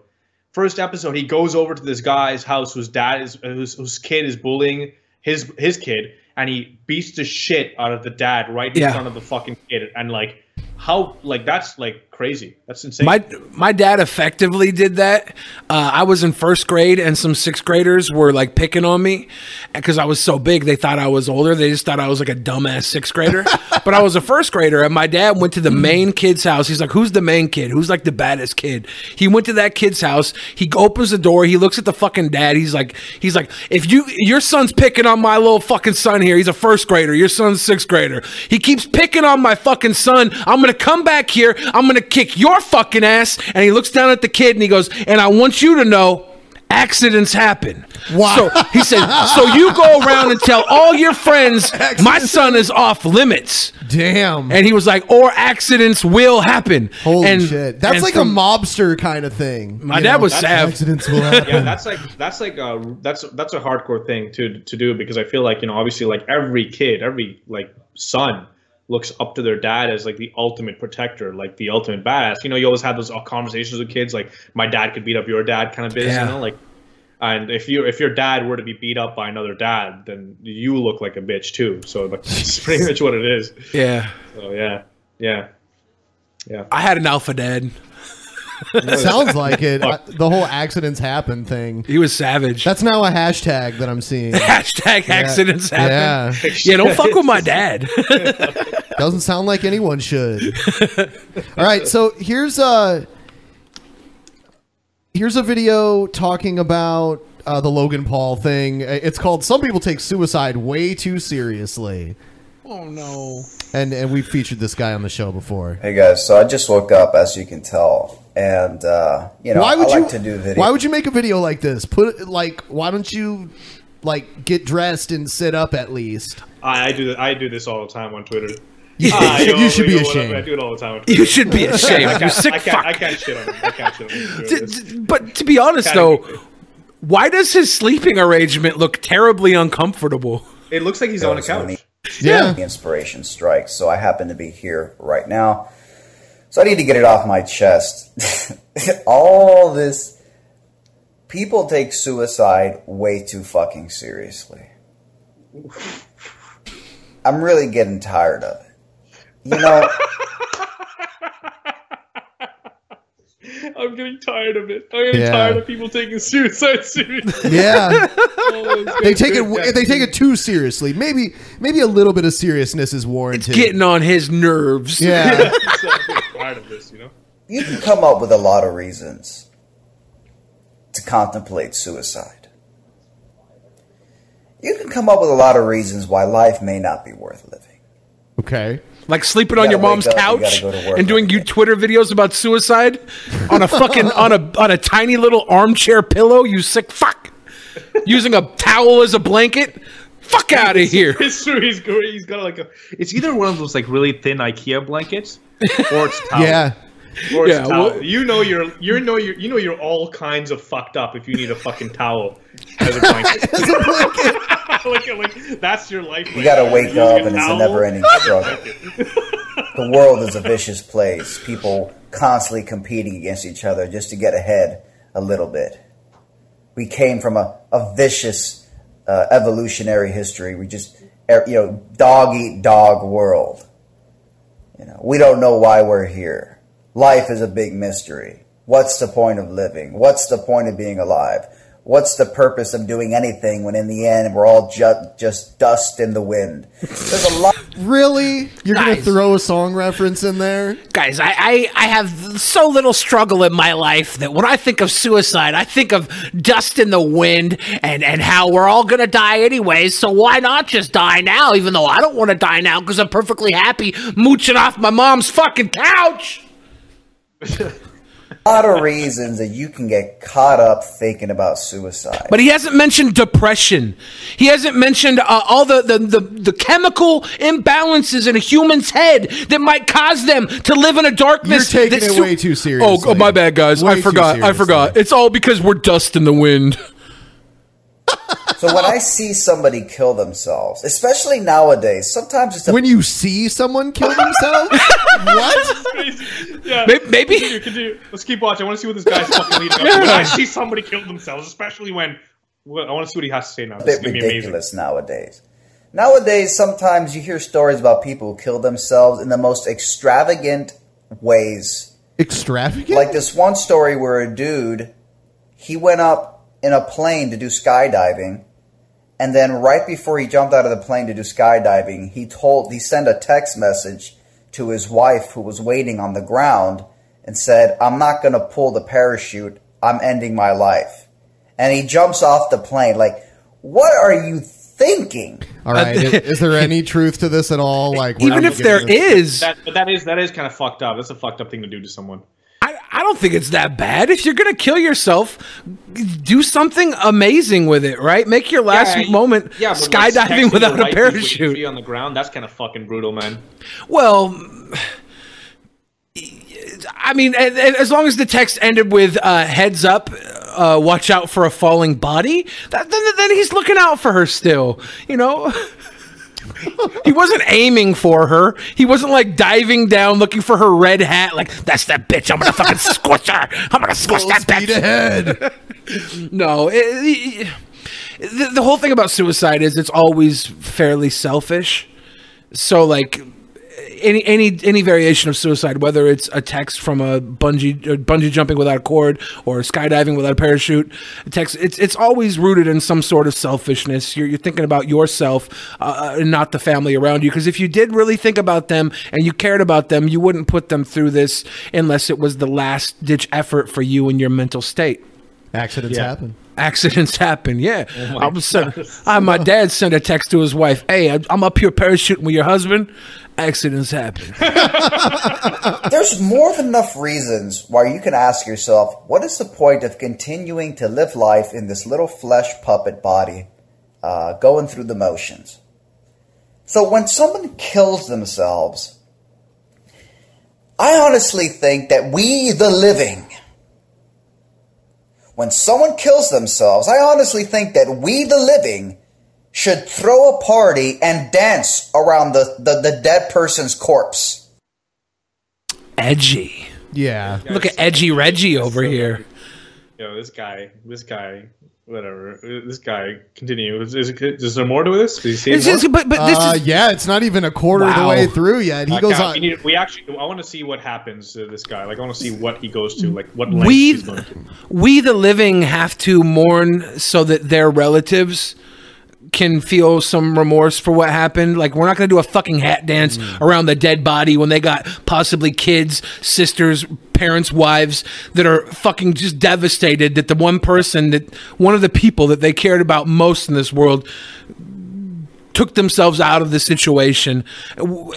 first episode, he goes over to this guy's house whose dad is whose, whose kid is bullying his his kid, and he beats the shit out of the dad right in Yeah. front of the fucking kid, and like how like that's like crazy. That's insane. My my dad effectively did that. Uh, I was in first grade, and some sixth graders were like picking on me because I was so big. They thought I was older. They just thought I was like a dumbass sixth grader. <laughs> but I was a first grader, and my dad went to the main kid's house. He's like, "Who's the main kid? Who's like the baddest kid?" He went to that kid's house. He opens the door. He looks at the fucking dad. He's like, "He's like, if you your son's picking on my little fucking son here. He's a first grader. Your son's sixth grader. He keeps picking on my fucking son. I'm gonna come back here. I'm gonna kick your fucking ass." And he looks down at the kid and he goes, "And I want you to know." Accidents happen. Wow. So he said, so you go around and tell all your friends <laughs> my son is off limits. Damn. And he was like, or accidents will happen. Holy and, shit. That's and like from- a mobster kind of thing. My dad know? was sav. Accidents will happen. yeah, that's like that's like uh that's that's a hardcore thing to to do because I feel like you know obviously like every kid, every like son looks up to their dad as like the ultimate protector, like the ultimate badass. You know, you always have those uh, conversations with kids like my dad could beat up your dad kind of biz, Yeah. you know, like and if you if your dad were to be beat up by another dad, then you look like a bitch too. So like, <laughs> that's pretty much what it is. Yeah. So yeah, yeah, yeah. I had an alpha dad. <laughs> Sounds like it. I- the whole accidents happen thing. He was savage. That's now a hashtag that I'm seeing. <laughs> Hashtag Yeah. accidents happen. Yeah. Yeah, don't <laughs> fuck with my dad. Doesn't sound like anyone should. All right, so here's a here's a video talking about uh, the Logan Paul thing. It's called "Some People Take Suicide Way Too Seriously," oh no. and and we featured this guy on the show before. Hey guys, so I just woke up, as you can tell, and uh, you know why would I you to do video. Why would you make a video like this? Put like why don't you like get dressed and sit up at least? I, I do. I do this all the time on Twitter. <laughs> You- Ah, you should be ashamed. I do it all the time. on You should be <laughs> ashamed. I You can't, sick I can't, fuck. I can't shit on him. I can't shit on him. D- d- But to be honest, though, why does his sleeping arrangement look terribly uncomfortable? It looks like he's on a couch. The inspiration strikes. So I happen to be here right now. So I need to get it off my chest. <laughs> All this people take suicide way too fucking seriously. I'm really getting tired of it. You know, <laughs> I'm getting tired of it. I'm getting Yeah. tired of people taking suicide seriously. Yeah. <laughs> Oh, they take it. good. They take it too seriously. Maybe maybe a little bit of seriousness is warranted. It's Getting on his nerves. Yeah. So I'm getting tired of this, you know. you can come up with a lot of reasons to contemplate suicide. You can come up with a lot of reasons why life may not be worth living. Okay. Like sleeping You on your mom's wake up, you couch gotta go and doing you Twitter videos about suicide on a fucking on a on a tiny little armchair pillow. You sick fuck. Using a towel as a blanket. Fuck out of here. It's <laughs> true. He's great. He's got like a. It's either one of those like really thin IKEA blankets, or it's <laughs> towel. Yeah. Or it's Yeah, towel. well- you know you're you know you're you know you're all kinds of fucked up if you need a fucking towel as a blanket. <laughs> like, like that's your life. You right gotta wake Using up a and it's a never ending struggle. The world is a vicious place. People constantly competing against each other just to get ahead a little bit. We came from a, a vicious uh, evolutionary history. We just, er, you know, dog eat dog world. You know, we don't know why we're here. Life is a big mystery. What's the point of living? What's the point of being alive? What's the purpose of doing anything when in the end we're all ju- just dust in the wind? There's a lot. Really? You're gonna throw a song reference in there? Guys, I, I, I have so little struggle in my life that when I think of suicide, I think of dust in the wind and, and how we're all gonna die anyways, so why not just die now, even though I don't wanna die now because I'm perfectly happy mooching off my mom's fucking couch? <laughs> a lot of reasons that you can get caught up thinking about suicide. But he hasn't mentioned depression. He hasn't mentioned uh, all the, the, the, the chemical imbalances in a human's head that might cause them to live in a darkness. You're taking that it way too Oh, seriously. oh, my bad, guys. Way I forgot. I forgot. It's all because we're dust in the wind. <laughs> So when I see somebody kill themselves, especially nowadays, sometimes it's a When you see someone kill themselves? <laughs> what? Yeah. Maybe- maybe- Continue, continue. Let's keep watching. I want to see what this guy's <laughs> fucking leading up to. When I see somebody kill themselves, especially when. Well, I want to see what he has to say now. This bit is amazing. ridiculous nowadays. Nowadays, sometimes you hear stories about people who kill themselves in the most extravagant ways. Extravagant? Like this one story where a dude, he went up in a plane to do skydiving, and then right before he jumped out of the plane to do skydiving, he told he sent a text message to his wife who was waiting on the ground and said, "I'm not going to pull the parachute. I'm ending my life." And he jumps off the plane like, "What are you thinking?" All right. is, <laughs> is there any truth to this at all? Like, Even if there getting this- is, That, but that is that is kind of fucked up. That's a fucked up thing to do to someone. I, don't think it's that bad. If you're gonna kill yourself, do something amazing with it, right? Make your last Yeah, moment Yeah, but like skydiving without a wife who's waiting parachute. on the ground. That's kind of fucking brutal, man. Well, I mean, as long as the text ended with uh, "heads up, uh, watch out for a falling body," that, then, then he's looking out for her still. You know, <laughs> he wasn't aiming for her. He wasn't like diving down looking for her red hat. Like that's that bitch. I'm gonna fucking <laughs> squish her. I'm gonna squish that bitch. ahead. <laughs> no, it, it- the, the whole thing about suicide is it's always fairly selfish. So like any any any variation of suicide, whether it's a text from a bungee uh, bungee jumping without a cord or skydiving without a parachute, a text it's it's always rooted in some sort of selfishness. You're, you're thinking about yourself uh, and not the family around you. Because if you did really think about them and you cared about them, you wouldn't put them through this unless it was the last ditch effort for you and your mental state. Accidents Yeah. happen. Accidents happen, yeah. Oh my I was send, I, my dad sent a text to his wife. Hey, I'm up here parachuting with your husband. Accidents happen. <laughs> <laughs> There's more than enough reasons why you can ask yourself, what is the point of continuing to live life in this little flesh puppet body, uh, going through the motions? So when someone kills themselves, I honestly think that we, the living, when someone kills themselves, I honestly think that we, the living, should throw a party and dance around the, the, the dead person's corpse. Edgy. Yeah. Look at edgy Reggie over here. Yo, this guy, this guy, whatever. This guy. Continue. Is, is, is there more to this? Did you It's just- but- but this uh, is- yeah, it's not even a quarter of the way through yet. He Uh, goes Cal, on. We, need, we actually. I want to see what happens to this guy. Like, I want to see what he goes to. Like, what lengths We, he's going to. we the living have to mourn so that their relatives can feel some remorse for what happened. Like we're not going to do a fucking hat dance mm. around the dead body when they got possibly kids, sisters, parents, wives that are fucking just devastated that the one person that one of the people that they cared about most in this world took themselves out of the situation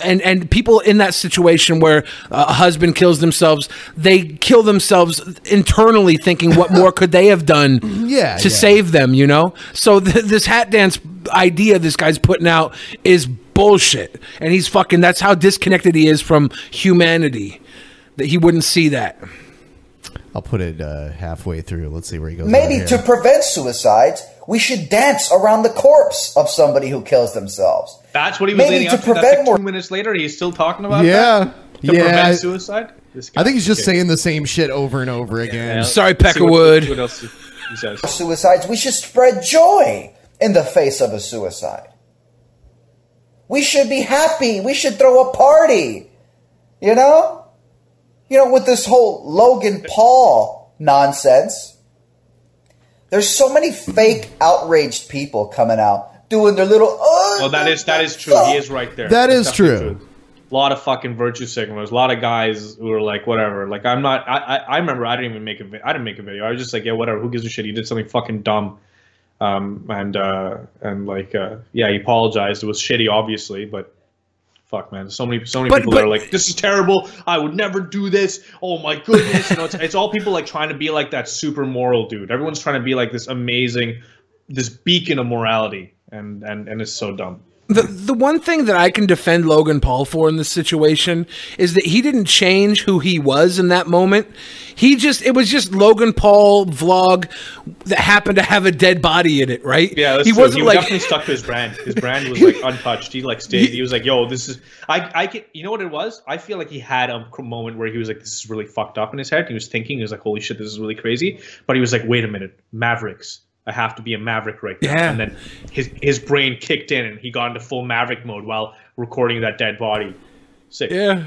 and and people in that situation where a husband kills themselves they kill themselves internally thinking what more could they have done <laughs> Yeah, to yeah. save them you know so th- this hat dance idea this guy's putting out is bullshit and he's fucking that's how disconnected he is from humanity that he wouldn't see that I'll put it uh, halfway through. Let's see where he goes. Maybe to prevent suicides, we should dance around the corpse of somebody who kills themselves. That's what he was Maybe leading to up to. That's prevent like more. two minutes later. He's still talking about Yeah. that. To Yeah, I- prevent suicide. I think he's just Okay. saying the same shit over and over again. Yeah, let's see what- What else he says? Suicides, we should spread joy in the face of a suicide. We should be happy. We should throw a party. You know? You know, with this whole Logan Paul nonsense, there's so many fake outraged people coming out doing their little. Oh, Well, that is that is true. He is right there. That That's is definitely true. A lot of fucking virtue signalers. A lot of guys who are like, whatever. Like, I'm not. I I, I remember I didn't even make a. vi- I didn't make a video. I was just like, yeah, whatever. Who gives a shit? He did something fucking dumb. Um and uh and like uh yeah, he apologized. It was shitty, obviously, but fuck, man. So many so many But- people but- that are like, this is terrible. I would never do this. Oh my goodness. you know, it's, it's all people like trying to be like that super moral dude. Everyone's trying to be like this amazing, this beacon of morality, and and and it's so dumb. The the one thing that I can defend Logan Paul for in this situation is that he didn't change who he was in that moment. He just it was just Logan Paul vlog that happened to have a dead body in it, right? Yeah, he true. wasn't he like definitely stuck to his brand. His <laughs> brand was like untouched. He like stayed. He was like, "Yo, this is." I I can. You know what it was? I feel like he had a moment where he was like, "This is really fucked up" in his head. He was thinking, he was like, "Holy shit, this is really crazy." But he was like, "Wait a minute, Mavericks." I have to be a maverick right now. Yeah. And then his his brain kicked in and he got into full maverick mode while recording that dead body. Sick. Yeah,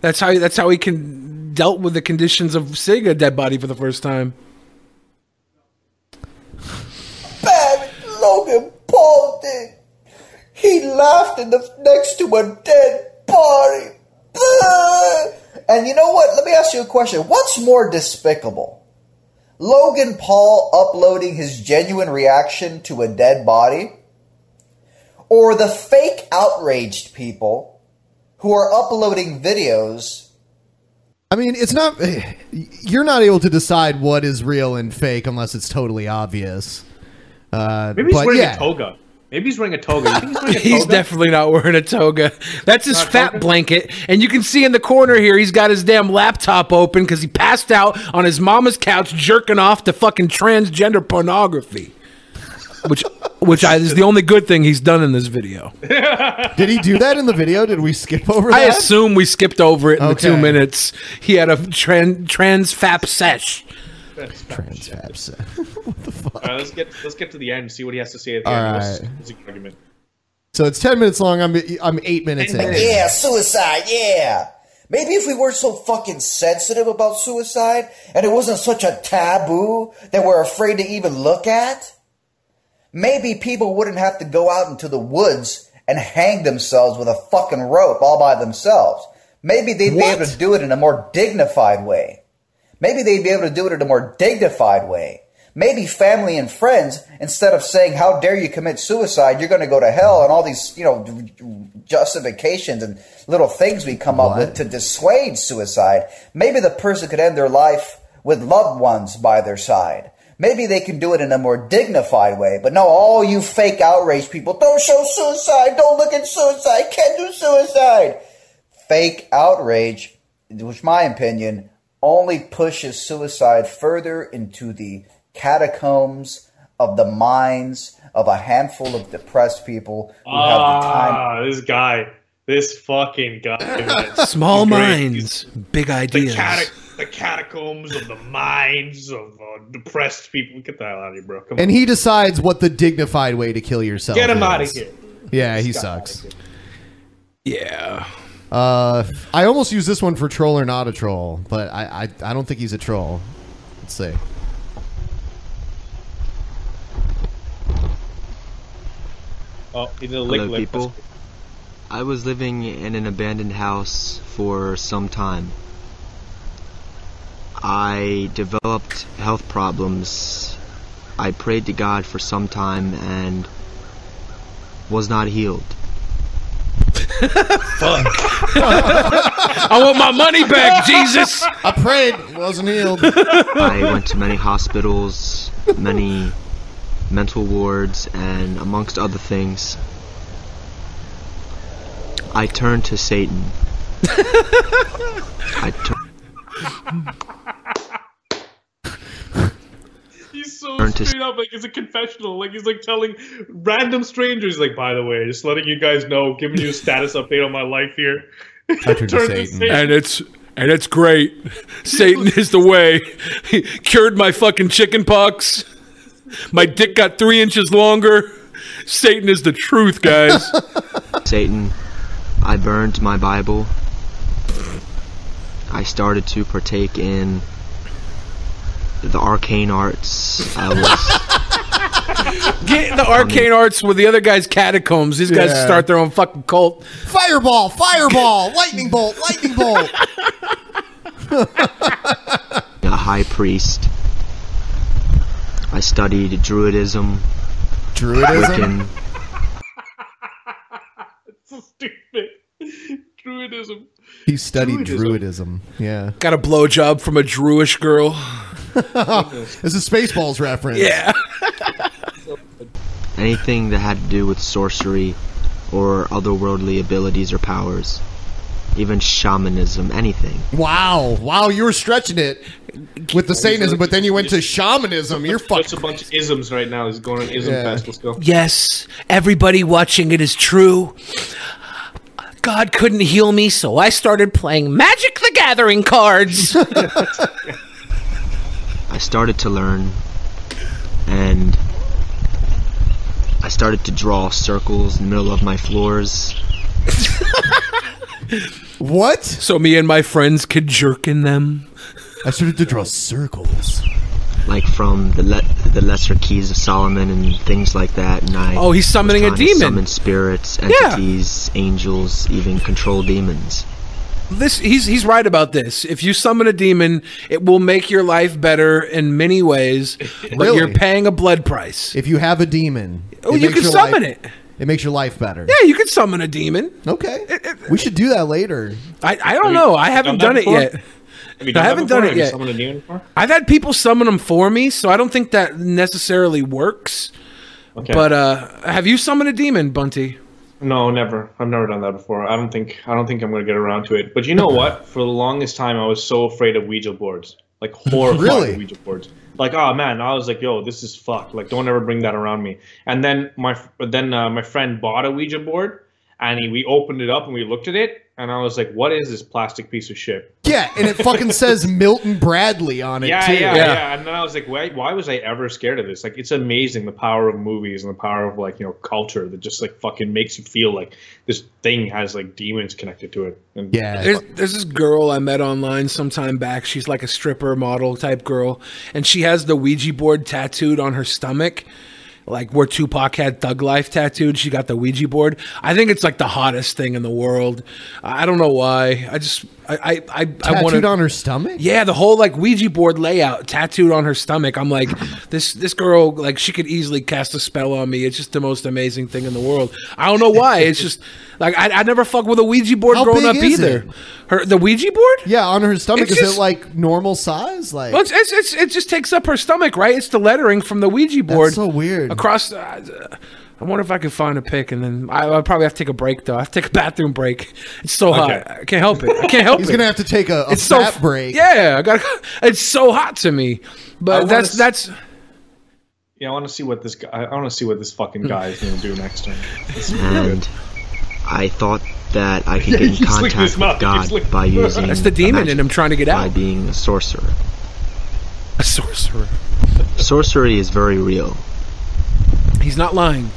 that's how that's how he can dealt with the conditions of seeing a dead body for the first time. bad Logan Paul did. He laughed in the next to a dead body. And you know what? Let me ask you a question. What's more despicable? Logan Paul uploading his genuine reaction to a dead body? Or the fake outraged people who are uploading videos I mean, it's not. <sighs> You're not able to decide what is real and fake unless it's totally obvious. Uh, Maybe he's but wearing yeah. a toga. Maybe he's wearing a toga. He's wearing a <laughs> He's toga? definitely not wearing a toga. That's his Not fat toga? blanket, and you can see in the corner here he's got his damn laptop open because he passed out on his mama's couch jerking off to fucking transgender pornography. Which, which I, is the only good thing he's done in this video. <laughs> Did he do that in the video? Did we skip over I that? assume we skipped over it in the two minutes. He had a tran, trans fap sesh. Trans faps. <laughs> All right, let's get let's get to the end. See what he has to say at the All end. What's right. his argument? So it's ten minutes long. I'm I'm eight minutes in. Yeah, suicide, yeah. Maybe if we weren't so fucking sensitive about suicide and it wasn't such a taboo that we're afraid to even look at, maybe people wouldn't have to go out into the woods and hang themselves with a fucking rope all by themselves. Maybe they'd be able to do it in a more dignified way. Maybe they'd be able to do it in a more dignified way. Maybe family and friends, instead of saying, how dare you commit suicide, you're going to go to hell, and all these, you know, justifications and little things we come up with to dissuade suicide, maybe the person could end their life with loved ones by their side. Maybe they can do it in a more dignified way, but no, all you fake outrage people, don't show suicide, don't look at suicide, can't do suicide. Fake outrage, which my opinion, only pushes suicide further into the catacombs of the minds of a handful of depressed people who have the time. Ah, this guy, this fucking guy. <laughs> Small minds, big The, ideas. the catacombs of the minds of uh, depressed people. Get the hell out of here, bro. Come And on. he decides what the dignified way to kill yourself. Get him is. outta here. Yeah, he This guy sucks. Yeah. Uh, I almost use this one for troll or not a troll, but I I, I don't think he's a troll. Let's see. Oh, he's a Hello, liquid. people. I was living in an abandoned house for some time. I developed health problems. I prayed to God for some time and was not healed. <laughs> I want my money back, Jesus. I prayed, wasn't healed. I went to many hospitals, many mental wards, and amongst other things, I turned to Satan. <laughs> I turned. He's so straight up, like it's a confessional. Like he's like telling random strangers, like, by the way, just letting you guys know, giving you a <laughs> status update on my life here. turned to <laughs> Satan. And it's and it's great. <laughs> Satan is the way. He cured my fucking chicken pox. My dick got three inches longer. Satan is the truth, guys. Satan, I burned my Bible. I started to partake in the arcane arts. I was <laughs> Get the arcane arts with the other guys' catacombs. These guys Yeah. start their own fucking cult. Fireball, fireball, lightning bolt, lightning bolt. <laughs> a high priest. I studied Druidism, Druidism? Wiccan, <laughs> so stupid. Druidism. He studied Druidism. druidism. Yeah. Got a blowjob from a Druish girl. <laughs> it's a Spaceballs reference. Yeah. <laughs> anything that had to do with sorcery or otherworldly abilities or powers, even shamanism, anything. Wow, wow, you were stretching it with the Satanism, but then you went to shamanism. You're Just fucked. a bunch of isms right now. He's going on ism Yeah. fest. Let's go. Yes, everybody watching it is true. God couldn't heal me, so I started playing Magic the Gathering cards. <laughs> I started to learn, and I started to draw circles in the middle of my floors. <laughs> What? so me and my friends could jerk in them. I started to draw circles. like from the le- the lesser keys of Solomon and things like that. And I Oh, he's summoning was a trying to demon. Summon spirits, Yeah. entities, angels, even control demons. This he's he's right about this. If you summon a demon, it will make your life better in many ways, <laughs> but Really? you're paying a blood price. If you have a demon, Oh, you can summon life- it. It makes your life better. Yeah, you can summon a demon. Okay. We should do that later. I, I don't know. I haven't done done, it yet. Have you I haven't done it Have you yet. summoned a demon before? I've had people summon them for me, so I don't think that necessarily works. Okay. But uh, have you summoned a demon, Bunty? No, never. I've never done that before. I don't think. I don't think I'm gonna get around to it. But you know what? For the longest time, I was so afraid of Ouija boards, like <laughs> horrified Really? Ouija boards. Like, oh man, I was like, yo, this is fucked. Like, don't ever bring that around me. And then my then uh, my friend bought a Ouija board, and he, we opened it up and we looked at it, and I was like, "What is this plastic piece of shit?" Yeah, and it fucking says <laughs> Milton Bradley on it Yeah, too. yeah, yeah, yeah. And then I was like, why, why was I ever scared of this? Like, it's amazing the power of movies and the power of like you know culture that just like fucking makes you feel like this thing has like demons connected to it. And There's, there's this girl I met online sometime back. She's like a stripper model type girl, and she has the Ouija board tattooed on her stomach, like where Tupac had Thug Life tattooed. She got the Ouija board. I think it's like the hottest thing in the world. I don't know why. I just I I I, I Tattooed want on her stomach. yeah, the whole like Ouija board layout tattooed on her stomach. I'm like, this this girl like she could easily cast a spell on me. It's just the most amazing thing in the world. I don't know why. It's just like I I never fuck with a Ouija board How growing up either. it? Her the Ouija board? Yeah, on her stomach. It's is just- it like normal size? Like Well, it's, it's, it's, it just takes up her stomach, right? It's the lettering from the Ouija board. so weird. Across. Uh, I wonder if I could find a pic, and then I, I'll probably have to take a break though. I have to take a bathroom break. It's so hot. I can't help it. I can't help He's it. He's gonna have to take a, a It's so fat f- break. Yeah, I got. It's so hot to me, but wanna that's s- that's. yeah, I want to see what this guy. I want to see what this fucking guy is gonna do next time. This is pretty good. and I thought that I could Yeah, get in he's licking contact mouth, with God he's by using That's the demon magic, in him trying to get out by being a sorcerer. A sorcerer. Sorcery is very real, He's not lying.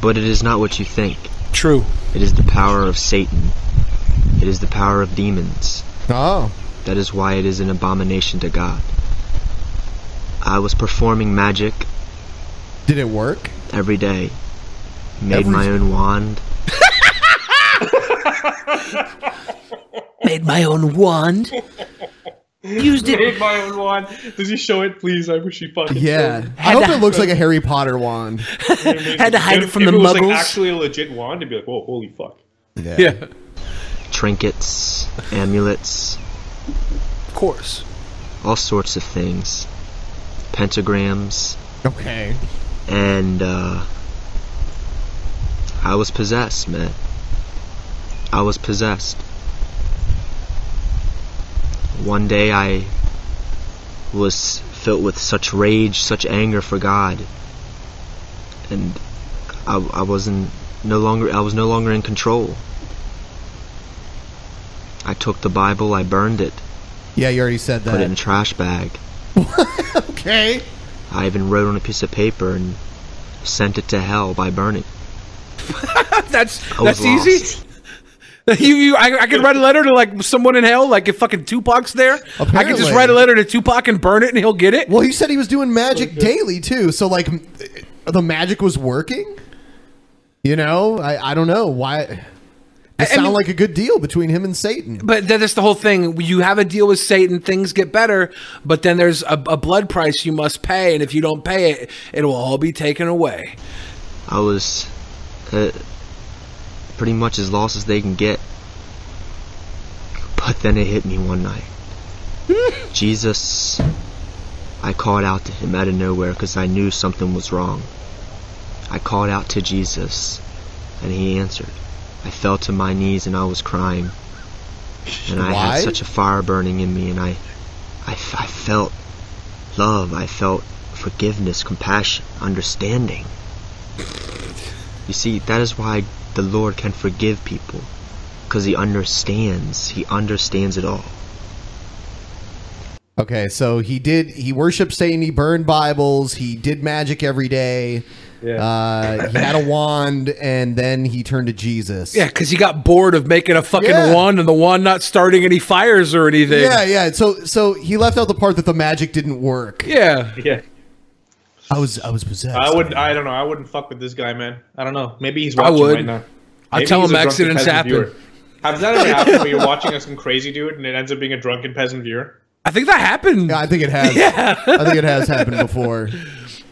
But it is not what you think. True. It is the power of Satan. It is the power of demons. Oh. That is why it is an abomination to God. I was performing magic Did it work? every day. Made Every- my own wand. <laughs> Made my own wand. Used it. Made my own wand. Does he show it, please? I wish he fucking. Yeah. showed I hope it looks like a Harry Potter wand. <laughs> Had to hide it from if the it was like muggles. actually a legit wand, it'd be like, whoa, holy fuck. Yeah. Yeah. Trinkets, amulets, Of course. all sorts of things. Pentagrams. Okay. And, uh. I was possessed, man. I was possessed. One day I was filled with such rage, such anger for God. And I, I wasn't no longer I was no longer in control. I took the Bible, I burned it, Yeah, you already said that. put it in a trash bag. <laughs> okay. I even wrote on a piece of paper and sent it to hell by burning. <laughs> that's that's easy. <laughs> You, you, I, I could write a letter to like someone in hell, like if fucking Tupac's there. I could Apparently. just write a letter to Tupac and burn it, and he'll get it. Well, he said he was doing magic daily too. So like, m- the magic was working. You know, I I don't know why. It I sound mean- like a good deal between him and Satan. But that- that's the whole thing. You have a deal with Satan, things get better, but then there's a, a blood price you must pay, and if you don't pay it, it will all be taken away. I was uh, pretty much as lost as they can get. But then it hit me one night. <laughs> Jesus, I called out to him out of nowhere because I knew something was wrong. I called out to Jesus, and he answered. I fell to my knees and I was crying. And I Why? had such a fire burning in me, and I, I, I felt love. I felt forgiveness, compassion, understanding. <laughs> You see, that is why the Lord can forgive people. Because He understands. He understands it all. Okay, so he did. He worshipped Satan. He burned Bibles. He did magic every day. Yeah. Uh, he had a <coughs> wand, and then he turned to Jesus. Yeah, because he got bored of making a fucking Yeah. wand and the wand not starting any fires or anything. Yeah, yeah. So, so he left out the part that the magic didn't work. Yeah. Yeah. I was, I was possessed. I would. I don't know. I wouldn't fuck with this guy, man. I don't know. Maybe he's I watching would. right now. I'll Maybe tell him a drunken accidents peasant happen. viewer. Has that ever happened where you're watching some crazy dude and it ends up being a drunken peasant viewer? I think that happened. Yeah, I think it has. <laughs> Yeah. I think it has happened before.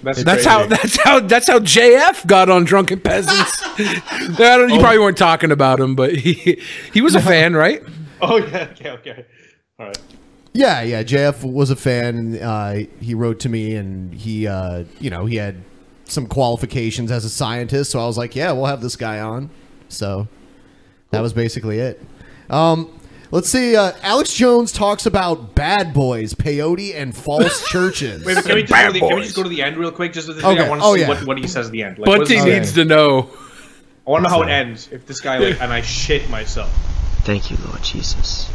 That's, That's how that's how that's how JF got on Drunken Peasants. <laughs> <laughs> I don't, you Oh. probably weren't talking about him, but he he was a fan, right? Oh yeah. Okay. Okay. All right. Yeah, yeah. JF was a fan. And, uh, he wrote to me, and he, uh, you know, he had some qualifications as a scientist. So I was like, yeah, we'll have this guy on. So that was basically it. Um, let's see. Uh, Alex Jones talks about bad boys, peyote, and false <laughs> churches. Wait, can we, just go to the, can we just go to the end real quick? Just at the Okay. I want to Oh, see yeah. what, what he says at the end. what Bunty is- needs to know. I want to know how it ends. If this guy like and I shit myself. Thank you, Lord Jesus.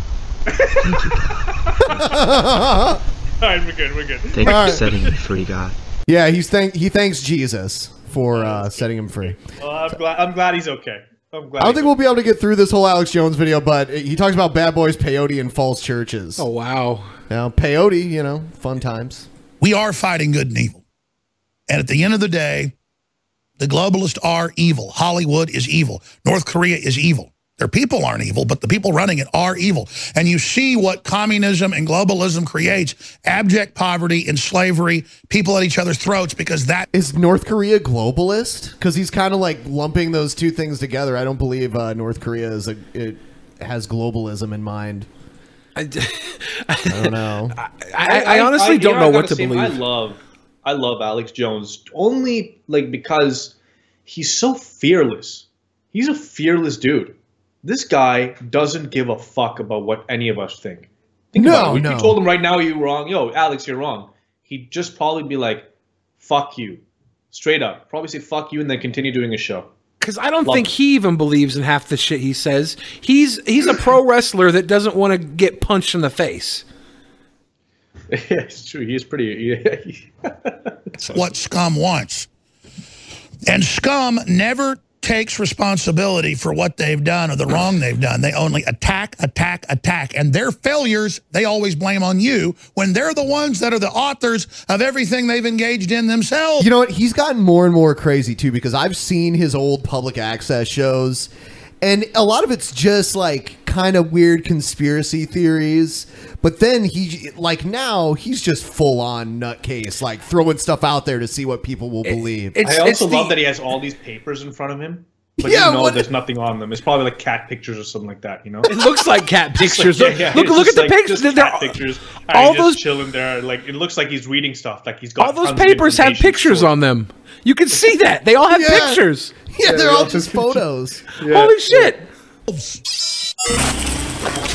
All right, we're good. We're good. Thank you for setting me free, God. Yeah, he's thank he thanks Jesus for uh, setting him free. Well, I'm glad. I'm glad he's okay. I'm glad. I don't think we'll be able to get through this whole Alex Jones video, but he talks about bad boys, peyote, and false churches. Oh wow! Now peyote, you know, fun times. We are fighting good and evil. And at the end of the day, the globalists are evil. Hollywood is evil. North Korea is evil. Their people aren't evil, but the people running it are evil. And you see what communism and globalism creates abject poverty and slavery, people at each other's throats because that is North Korea globalist because he's kind of like lumping those two things together. I don't believe uh, North Korea is a it has globalism in mind. I, <laughs> don't know. I, I honestly don't know what gotta to believe. I love, I love Alex Jones only like because he's so fearless. He's a fearless dude. This guy doesn't give a fuck about what any of us think. Think No, about it. If no. you told him right now you're wrong, yo, Alex, you're wrong. He'd just probably be like, "Fuck you," straight up. Probably say "fuck you" and then continue doing his show. Because I don't Love think he even believes in half the shit he says. He's he's a pro wrestler that doesn't want to get punched in the face. <laughs> yeah, it's true. He's pretty. <laughs> It's what scum wants. And scum never takes responsibility for what they've done or the wrong they've done. They only attack, attack, attack. And their failures, they always blame on you when they're the ones that are the authors of everything they've engaged in themselves. You know what? He's gotten more and more crazy too because I've seen his old public access shows, and a lot of it's just like kind of weird conspiracy theories. But then he, like now, he's just full on nutcase, like throwing stuff out there to see what people will believe. I also love that he has all these papers in front of him, but Yeah, you know what- there's nothing on them. It's probably like cat pictures or something like that. You know, It looks like cat <laughs> pictures. Like, yeah, yeah, look it's look at the like- pictures. just They're- cat pictures. All he's just those chilling there. Like it looks like he's reading stuff. Like he's got all those tons papers have pictures stored. on them. You can see that they all have Yeah. pictures. Yeah, they're all just photos. Holy shit!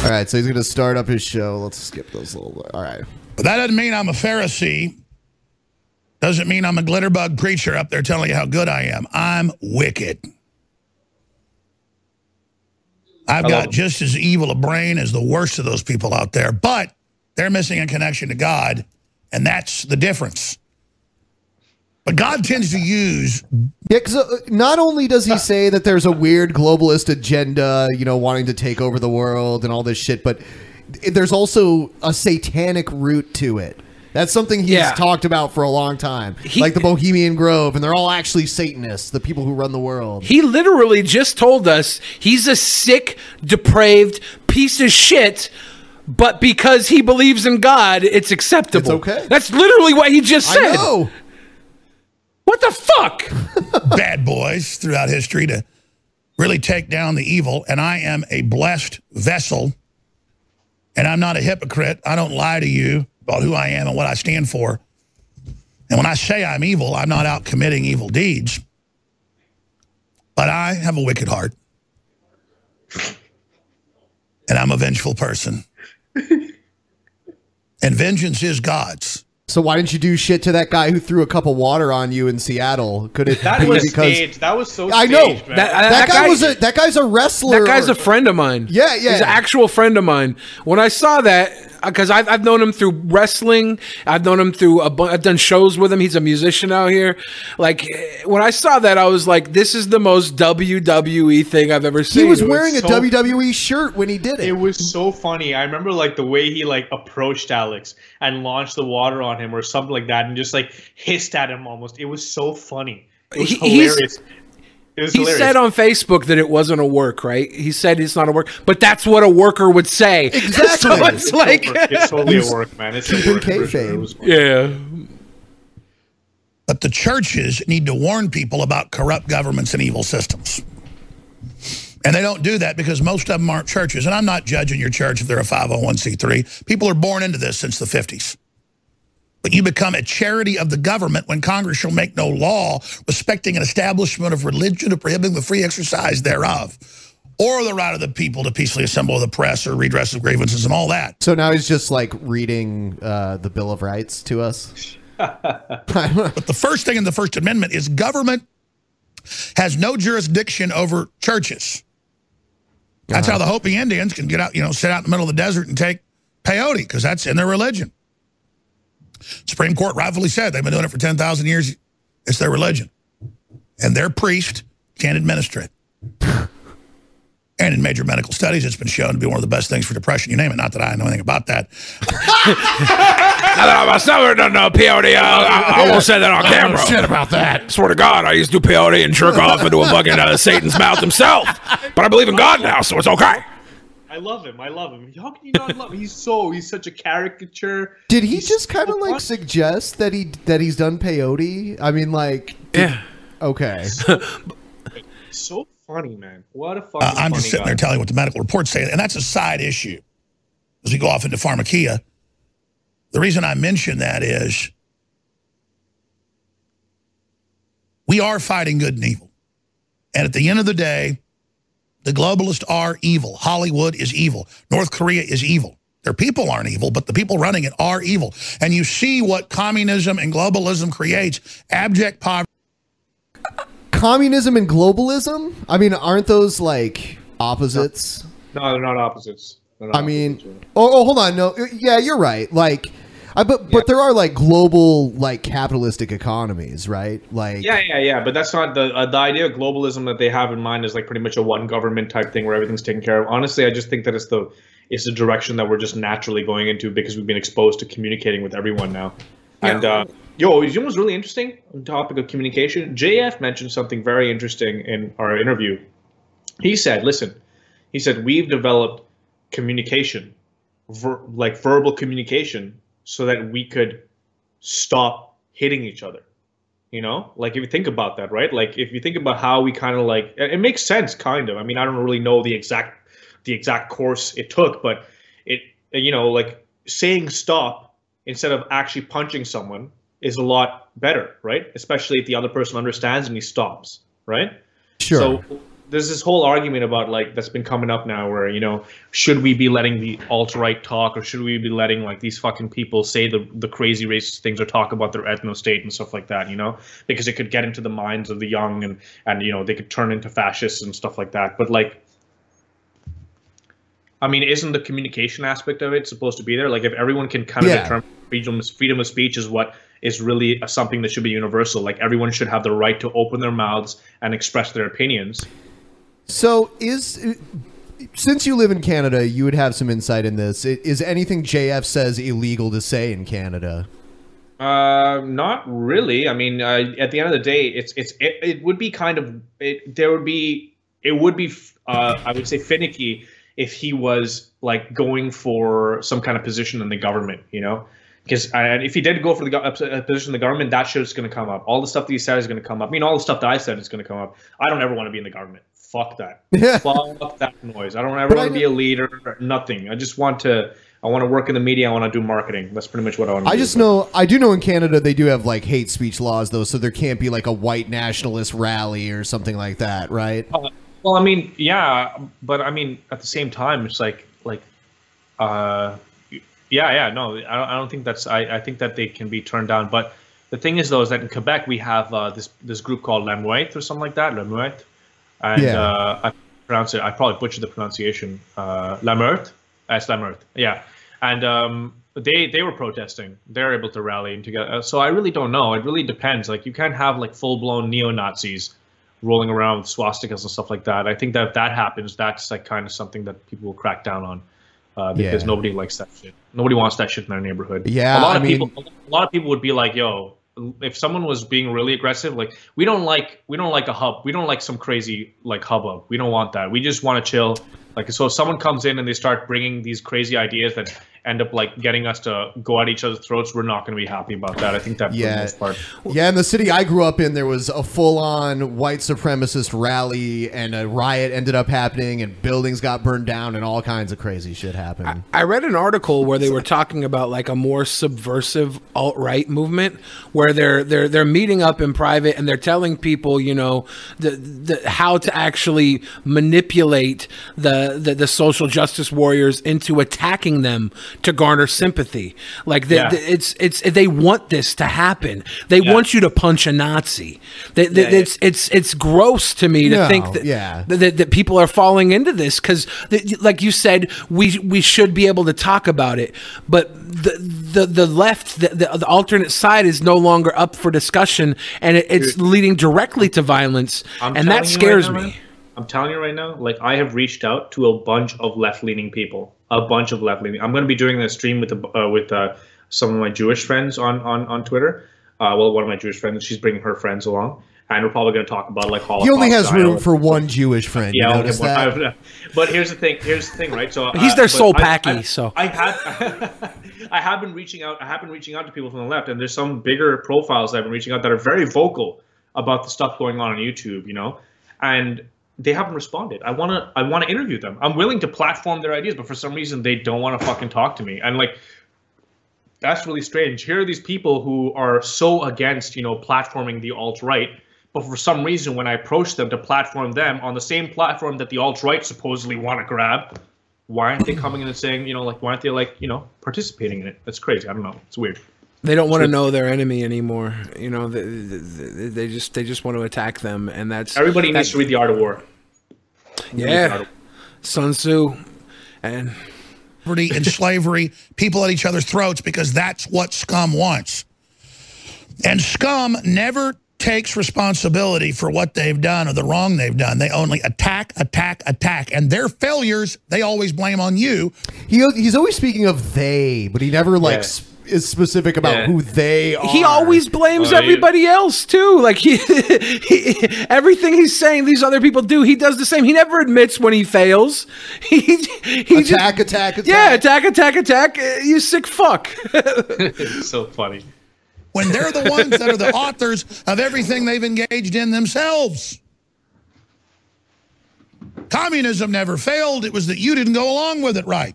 All right, so he's gonna start up his show. Let's skip those little. All right. But that doesn't mean I'm a Pharisee. Doesn't mean I'm a glitterbug preacher up there telling you how good I am. I'm wicked. I've got just as evil a brain as the worst of those people out there, but they're missing a connection to God, and that's the difference. But God tends to use Yeah, because uh, not only does he say that there's a weird globalist agenda, you know, wanting to take over the world and all this shit, but there's also a satanic root to it. That's something he's Yeah. talked about for a long time. like the Bohemian Grove, and they're all actually Satanists, the people who run the world. He literally just told us he's a sick, depraved piece of shit. But because he believes in God, it's acceptable. It's okay. That's literally what he just said. I know. What the fuck? <laughs> bad boys throughout history to really take down the evil. And I am a blessed vessel. And I'm not a hypocrite. I don't lie to you about who I am and what I stand for. And when I say I'm evil, I'm not out committing evil deeds. But I have a wicked heart. And I'm a vengeful person. <laughs> and vengeance is God's. So why didn't you do shit to that guy who threw a cup of water on you in Seattle? Could it That be was because staged. That was so. I know staged, man. that, That- that that guy, guy- was a that guy's a wrestler. That guy's or- a friend of mine. Yeah, yeah. He's an actual friend of mine. When I saw that, because I've, I've known him through wrestling, I've known him through a bu- I've done shows with him. He's a musician out here. Like eh, when I saw that, I was like, "This is the most WWE thing I've ever he seen." was It was wearing a so- WWE shirt when he did it. It was so funny. I remember like the way he like approached Alex and launched the water on him or something like that, and just like hissed at him almost. It was so funny. It was He- he's- hilarious. It was He hilarious. said on Facebook that it wasn't a work, right? He said it's not a work, but that's what a worker would say. <laughs> Exactly. so it's like, it's totally a <laughs> work, man. It's a work. for sure. It yeah. But the churches need to warn people about corrupt governments and evil systems. And they don't do that because most of them aren't churches. And I'm not judging your church if they're a 501c3. People are born into this since the 50s. But you become a charity of the government when Congress shall make no law respecting an establishment of religion or prohibiting the free exercise thereof, or the right of the people to peacefully assemble the press or redress of grievances and all that. So now he's just like reading uh, the Bill of Rights to us. <laughs> <laughs> But the first thing in the First Amendment is government has no jurisdiction over churches. That's how the Hopi Indians can get out, you know, sit out in the middle of the desert and take peyote because that's in their religion. Supreme Court rightfully said they've been doing it for 10,000 years. It's their religion. And their priest can't administer it. And in major medical studies, it's been shown to be one of the best things for depression. You name it. Not that I know anything about that. <laughs> Now that I myself done uh, peyote, uh, I, I won't say that on I don't camera. know shit about that. Swear to God, I used to do peyote and jerk off into a fucking uh, Satan's mouth himself. But I believe in God now, so it's okay. I love him. I love him. How can you not love him? He's so he's such a caricature. Did he just kind of like suggest that he that he's done peyote? I mean, like, yeah. Okay. <laughs> So funny, man. What a fucking Uh, I'm funny just sitting guy. there telling you what the medical reports say, and that's a side issue. As we go off into pharmacia, the reason I mention that is we are fighting good and evil. And at the end of the day, the globalists are evil. Hollywood is evil. North Korea is evil. Their people aren't evil, but the people running it are evil. And you see what communism and globalism creates abject poverty. Communism and globalism? I mean, aren't those like opposites? No, they're not opposites. They're not I mean, oh, oh, hold on. No, yeah, you're right. Like, I, but but there are like global like capitalistic economies, right? Like, Yeah, yeah, yeah. But that's not the uh, the idea of globalism that they have in mind is like pretty much a one government type thing where everything's taken care of. Honestly, I just think that it's the it's the direction that we're just naturally going into because we've been exposed to communicating with everyone now. And uh, yo, you know what's really interesting on the topic of communication? JF mentioned something very interesting in our interview. He said, "Listen," he said, "We've developed communication, ver- like verbal communication, so that we could stop hitting each other." You know, like if you think about that, right? Like if you think about how we kind of like, it it makes sense, kind of. I mean, I don't really know the exact, the exact course it took, but it, you know, like saying stop instead of actually punching someone is a lot better, right? Especially if the other person understands and he stops, right? Sure. So there's this whole argument about like that's been coming up now where you know should we be letting the alt right talk or should we be letting like these fucking people say the the crazy racist things or talk about their ethno state and stuff like that you know because it could get into the minds of the young and and you know they could turn into fascists and stuff like that but like I mean, isn't the communication aspect of it supposed to be there? Like, if everyone can kind of Yeah. determine freedom, freedom of speech is what is really something that should be universal. Like, everyone should have the right to open their mouths and express their opinions. So is since you live in Canada, you would have some insight in this. Is anything JF says illegal to say in Canada? Uh, not really. I mean, uh, at the end of the day, it's it's it, it would be kind of it. There would be it would be uh, I would say finicky if he was like going for some kind of position in the government, you know. Because if he did go for the position in the government, that shit is going to come up. All the stuff that he said is going to come up. I mean, all the stuff that I said is going to come up. I don't ever want to be in the government. Fuck that. Fuck that noise. I don't ever want to be a leader. Nothing. I just want to. I want to work in the media. I want to do marketing. That's pretty much what I want to I do. just know I do know in Canada they do have like hate speech laws though, so there can't be like a white nationalist rally or something like that, right? Uh, well, I mean, yeah, but I mean, at the same time, it's like, like, uh, yeah, yeah, no, I don't, I don't think that's. I, I think that they can be turned down. But the thing is, though, is that in Quebec we have uh, this this group called La Mouette or something like that, La Mouette, and Yeah. uh, I pronounce it. I probably butchered the pronunciation. Uh, La Meute, that's La Meute, yeah, and um, they they were protesting. They're able to rally and together. So I really don't know. It really depends. Like you can't have like full blown neo Nazis rolling around with swastikas and stuff like that. I think that if that happens, that's like kind of something that people will crack down on. Uh, because Yeah. nobody likes that shit. Nobody wants that shit in their neighborhood. Yeah, a lot I of mean- people. A lot of people would be like, "Yo, if someone was being really aggressive, like we don't like we don't like a hub. We don't like some crazy like hubbub. We don't want that. We just want to chill. Like so, if someone comes in and they start bringing these crazy ideas that end up like getting us to go at each other's throats, we're not going to be happy about that. I think that for the Yeah. most part. Yeah, in the city I grew up in, there was a full-on white supremacist rally, and a riot ended up happening, and buildings got burned down, and all kinds of crazy shit happened. I read an article where they were talking about like a more subversive alt right movement where they're they're they're meeting up in private and they're telling people, you know, the, the how to actually manipulate the, the the social justice warriors into attacking them to garner sympathy. Like the, Yeah. the- it's it's they want this to happen. They Yeah. want you to punch a Nazi. They, they- Yeah, yeah. it's it's it's gross to me to No, think that, yeah. that, that, that people are falling into this because, like you said, we we should be able to talk about it, but the the the left, the, the, the alternate side, is no longer up for discussion, and it, it's Dude. leading directly to violence, I'm and that scares right now, me. man, I'm telling you right now, like I have reached out to a bunch of left-leaning people, a bunch of left-leaning. I'm going to be doing a stream with the, uh, with uh, some of my Jewish friends on on on Twitter. Uh, well, one of my Jewish friends, she's bringing her friends along, and we're probably going to talk about like Holocaust. He only has denial. room for one Jewish friend. Yeah, you only notice one- that? <laughs> I- but here's the thing. Here's the thing, right? So He's uh, their but soul I- packy, I- so I have <laughs> I have been reaching out. I have been reaching out to people from the left, and there's some bigger profiles that I've been reaching out that are very vocal about the stuff going on on YouTube. You know, and they haven't responded. I want to. I want to interview them. I'm willing to platform their ideas, but for some reason they don't want to fucking talk to me. And like, that's really strange. Here are these people who are so against, you know, platforming the alt right, but for some reason, when I approach them to platform them on the same platform that the alt right supposedly want to grab, why aren't they coming in and saying, you know, like, why aren't they like, you know, participating in it? That's crazy. I don't know. It's weird. They don't want to know their enemy anymore. You know, they, they, they just they just want to attack them, and that's Everybody that- needs to read the art of war. Yeah, Sun Tzu, and poverty and <laughs> slavery, people at each other's throats, because that's what scum wants. And scum never takes responsibility for what they've done or the wrong they've done. They only attack, attack, attack. And their failures, they always blame on you. He, he's always speaking of they, but he never like Yeah. S- is specific about Yeah. who they are. he always blames Oh, yeah. everybody else too. Like <laughs> he, he, everything he's saying these other people do, he does the same. He never admits when he fails. <laughs> He, he attack, attack, attack. Yeah, attack, attack, attack. Uh, You sick fuck. it's <laughs> so funny. when they're the ones that are the authors of everything they've engaged in themselves. Communism never failed. It was that you didn't go along with it right.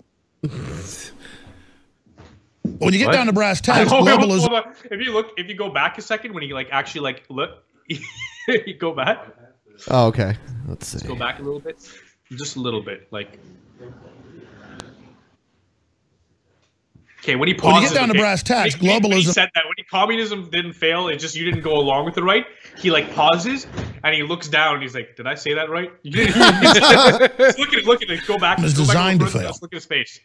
But when you get What? down to brass tacks, <laughs> globalism. If you look, if you go back a second, when you like actually like look, you <laughs> go back. Oh, okay. Let's see. Let's go back a little bit, just a little bit, like. Okay, when he pauses, When you get down to brass tacks, when he- when he globalism- said that when he, communism didn't fail, it just you didn't go along with the right. He like pauses and he looks down. and He's like, "Did I say that right?" <laughs> You didn't. Look at it. Look at it. Go back. It's go back designed to little further, fail. Look at his face.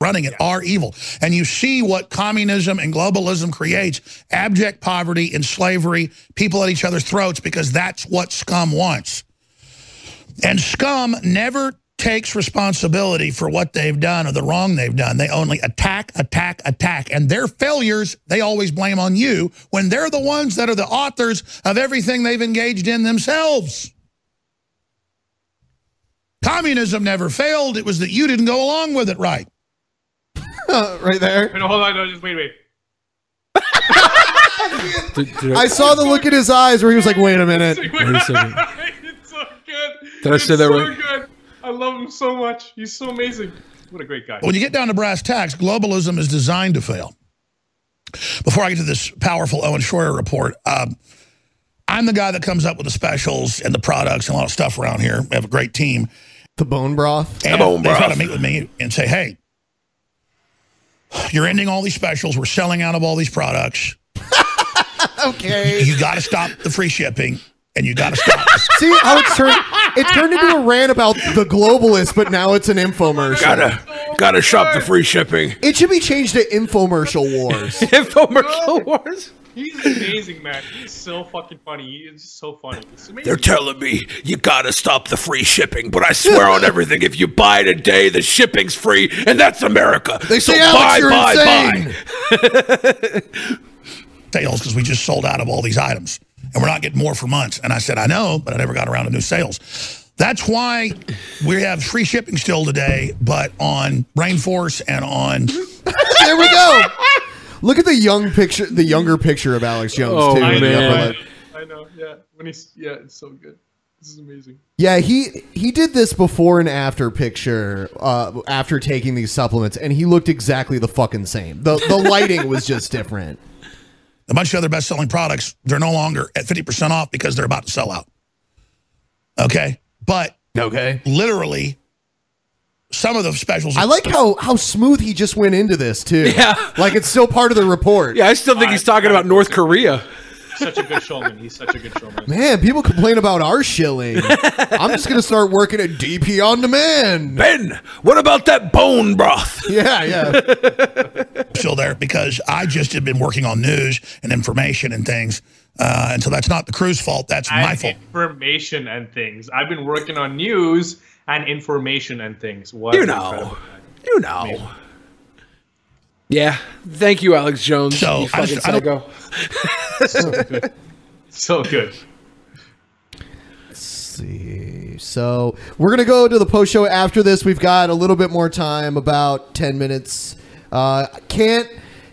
Running it are evil. And you see what communism and globalism creates abject poverty and slavery, people at each other's throats, because that's what scum wants. And scum never takes responsibility for what they've done or the wrong they've done. They only attack, attack, attack. And their failures, they always blame on you when they're the ones that are the authors of everything they've engaged in themselves. Communism never failed. It was that you didn't go along with it right. <laughs> right there. No, hold on. No, just wait, wait. <laughs> I saw the look in his eyes where he was like, "Wait a <laughs> minute." it's so good. Did I it's say that so right? good. I love him so much. He's so amazing. What a great guy. When you get down to brass tacks, globalism is designed to fail. Before I get to this powerful Owen Schroyer report, um, I'm the guy that comes up with the specials and the products and a lot of stuff around here. We have a great team. The bone broth. And bone they try to meet with me and say, hey, you're ending all these specials. We're selling out of all these products. <laughs> okay. You got to stop the free shipping and you got to stop. <laughs> See how it's turned? It turned into a rant about the globalists, but now it's an infomercial. Gotta, gotta shop the free shipping. It should be changed to infomercial wars. <laughs> infomercial wars. He's amazing, man. He's so fucking funny. He's just so funny. It's. They're telling me you gotta stop the free shipping, but I swear on <laughs> everything, if you buy today, the shipping's free, and that's America. They so say, buy, Alex, you're buy, insane. buy. <laughs> sales because we just sold out of all these items and we're not getting more for months. And I said, I know, but I never got around to new sales. That's why we have free shipping still today, but on Brain Force and on. <laughs> there we go. Look at the young picture, the younger picture of Alex Jones Oh, too. in the man. I know. Yeah. When he's yeah, it's so good. This is amazing. Yeah, he he did this before and after picture uh, after taking these supplements, and he looked exactly the fucking same. The the <laughs> lighting was just different. A bunch of other best selling products, they're no longer at 50% off because they're about to sell out. Okay. But okay, literally, some of the specials. I like how how smooth he just went into this too. <laughs> Yeah. like it's still part of the report. Yeah, I still think he's talking about North Korea. Such a good showman. He's such a good showman. Man, people complain about our shilling. <laughs> I'm just gonna start working at DP on demand. Ben, what about that bone broth? <laughs> Yeah, yeah. still there because I just have been working on news and information and things, uh, and so that's not the crew's fault. That's my fault. information and things. I've been working on news and information and things. What You know. incredible. You know. Yeah. Thank you, Alex Jones. So, you I fucking just- I don't- psycho. so good. So good. see. So we're gonna go to the post show after this. We've got a little bit more time, about ten minutes. Uh, can't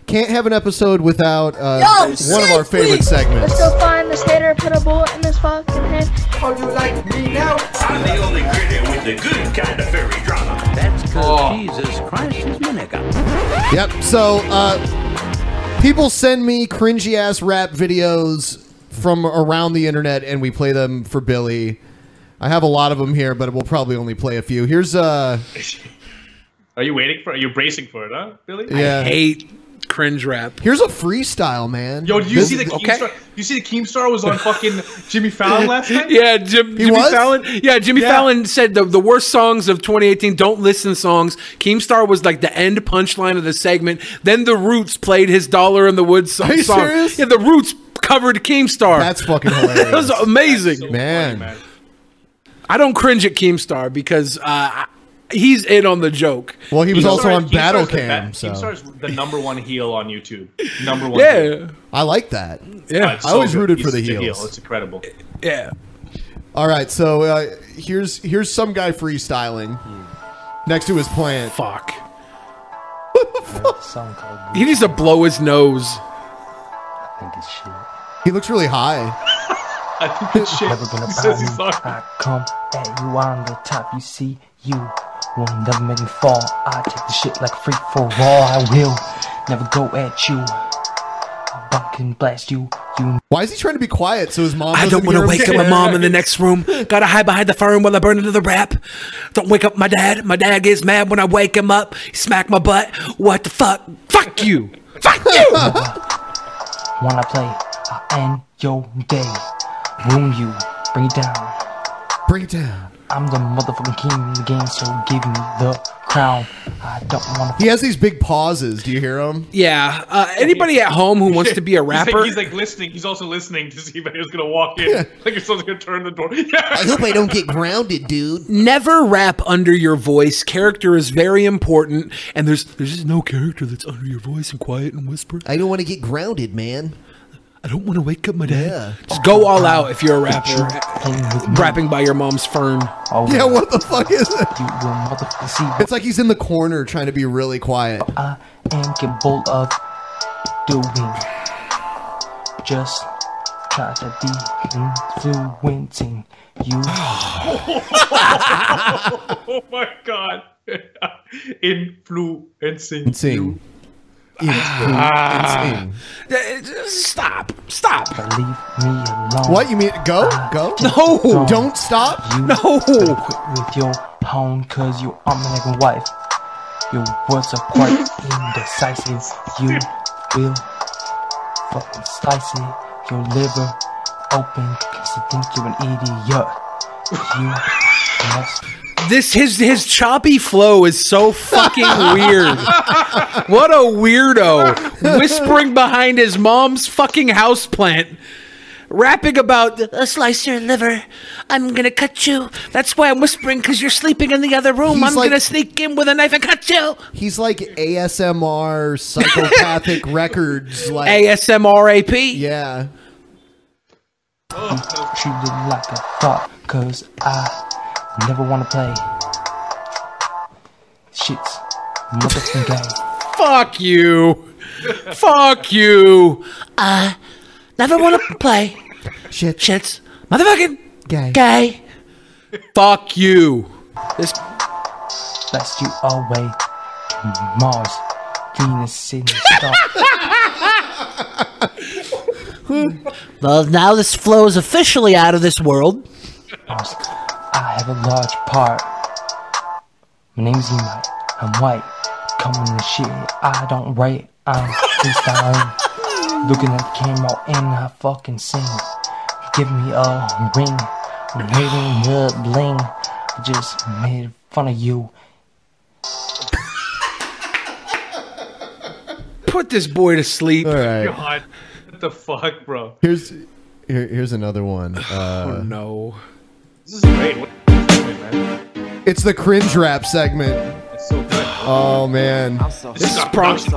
can't have an episode without uh, one of our favorite segments. Let's go find this hater, put a bullet in his fucking head. Oh, you like me now? I'm the only critter with the good kind of furry drama. That's Oh. Jesus Christ is my nigga. Yep. So uh, people send me cringy ass rap videos from around the internet, and we play them for Billy. I have a lot of them here, but we'll probably only play a few. Here's uh, <laughs> Are you waiting for? Are you bracing for it, huh, Billy? Yeah. I hate cringe rap. here's a freestyle, man. Yo, did you This- see the Keemstar? You see the Keemstar was on fucking Jimmy Fallon <laughs> last night? Yeah, Jim, Jimmy was? Fallon. Yeah, Jimmy Yeah. Fallon said the, the worst songs of 2018. Don't listen songs. Keemstar was like the end punchline of the segment. Then the Roots played his "Dollar in the Woods" so- Are you song. serious? Yeah, the Roots covered Keemstar. That's fucking hilarious. it was amazing, man. I don't cringe at Keemstar because uh, he's in on the joke. Well, he was Keemstar- also on Keemstar's Battle Cam. be- So Keemstar's the number one heel on YouTube. Number one. heel. I like that. Yeah. it's I so always good. rooted He's for the heels. heel. It's incredible. Yeah. All right, so uh, here's here's some guy freestyling next to his plant. Fuck. He needs to blow his nose. I think it's shit. He looks really high. <laughs> I think it's shit. Never gonna He buy says me. he's sorry. I come at you on the top. You see, you will never make me fall. I take the shit like free for all. I will never go at you. I'll bunk and blast you. You Why is he trying to be quiet so his mom? I don't want to wake up my mom in the next room. Gotta hide behind the fern while I burn into the rap. Don't wake up my dad. My dad gets mad when I wake him up. He smack my butt. What the fuck? Fuck you. Fuck you. <laughs> wanna play? I end your day. Ruin you. Bring it down. Bring it down. I'm the motherfucking king in the game, so give me the crown. I don't wanna. He has these big pauses. Do you hear him? Yeah. Uh, anybody at home who wants to be a <laughs> He's like- rapper? He's like, listening. He's also listening to see if anyone's gonna walk in. <laughs> Like if someone's gonna turn the door. <laughs> I hope I don't get grounded, dude. Never rap under your voice. Character is very important, and there's there's just no character that's under your voice and quiet and whisper. I don't want to get grounded, man. I don't want to wake up my dad. Just go all out if you're a rapper. Rapping by your mom's fern. Oh, Yeah, what the fuck is it? You will motherfucking see. It's like he's in the corner trying to be really quiet. I am capable of doing. Just try to be influencing you. <sighs> <laughs> oh my god. <laughs> Influencing. Sing. <sighs> Ah. Stop. Stop. Leave me alone. What you mean? Go, go. No. Don't stop. You No. quit with your home, cause you are my nigga wife. Your words are quite <laughs> indecisive. You will fucking slice it. Your liver open, cause you think you're an idiot. You must. This his his choppy flow is so fucking weird. what a weirdo. Whispering behind his mom's fucking houseplant. Rapping about a slice your liver. I'm gonna cut you. That's why I'm whispering because you're sleeping in the other room. He's I'm like- gonna sneak in with a knife and cut you. He's like ASMR psychopathic <laughs> records. Like ASMRAP. Yeah. treated like a thought, cause I never wanna play. Shit's motherfucking gay. <laughs> Fuck you. Fuck you. I never want to play. Shit. Shit's motherfucking gay. Gay. Fuck you. This Blast you away to Mars, Venus, and stuff. <laughs> Well, now this flow is officially out of this world. I have a large part My name's Emite. I'm white. Coming to shit. I don't write. I'm freestyling. <laughs> Looking at the camera and I fucking sing. Give me a ring. I'm hating the bling. I just made fun of you. Put this boy to sleep. All right. God, what the fuck, bro? Here's here, here's another one. Uh, oh no. This is great. What man? It's the cringe rap segment. It's so good. Oh man. This is promising.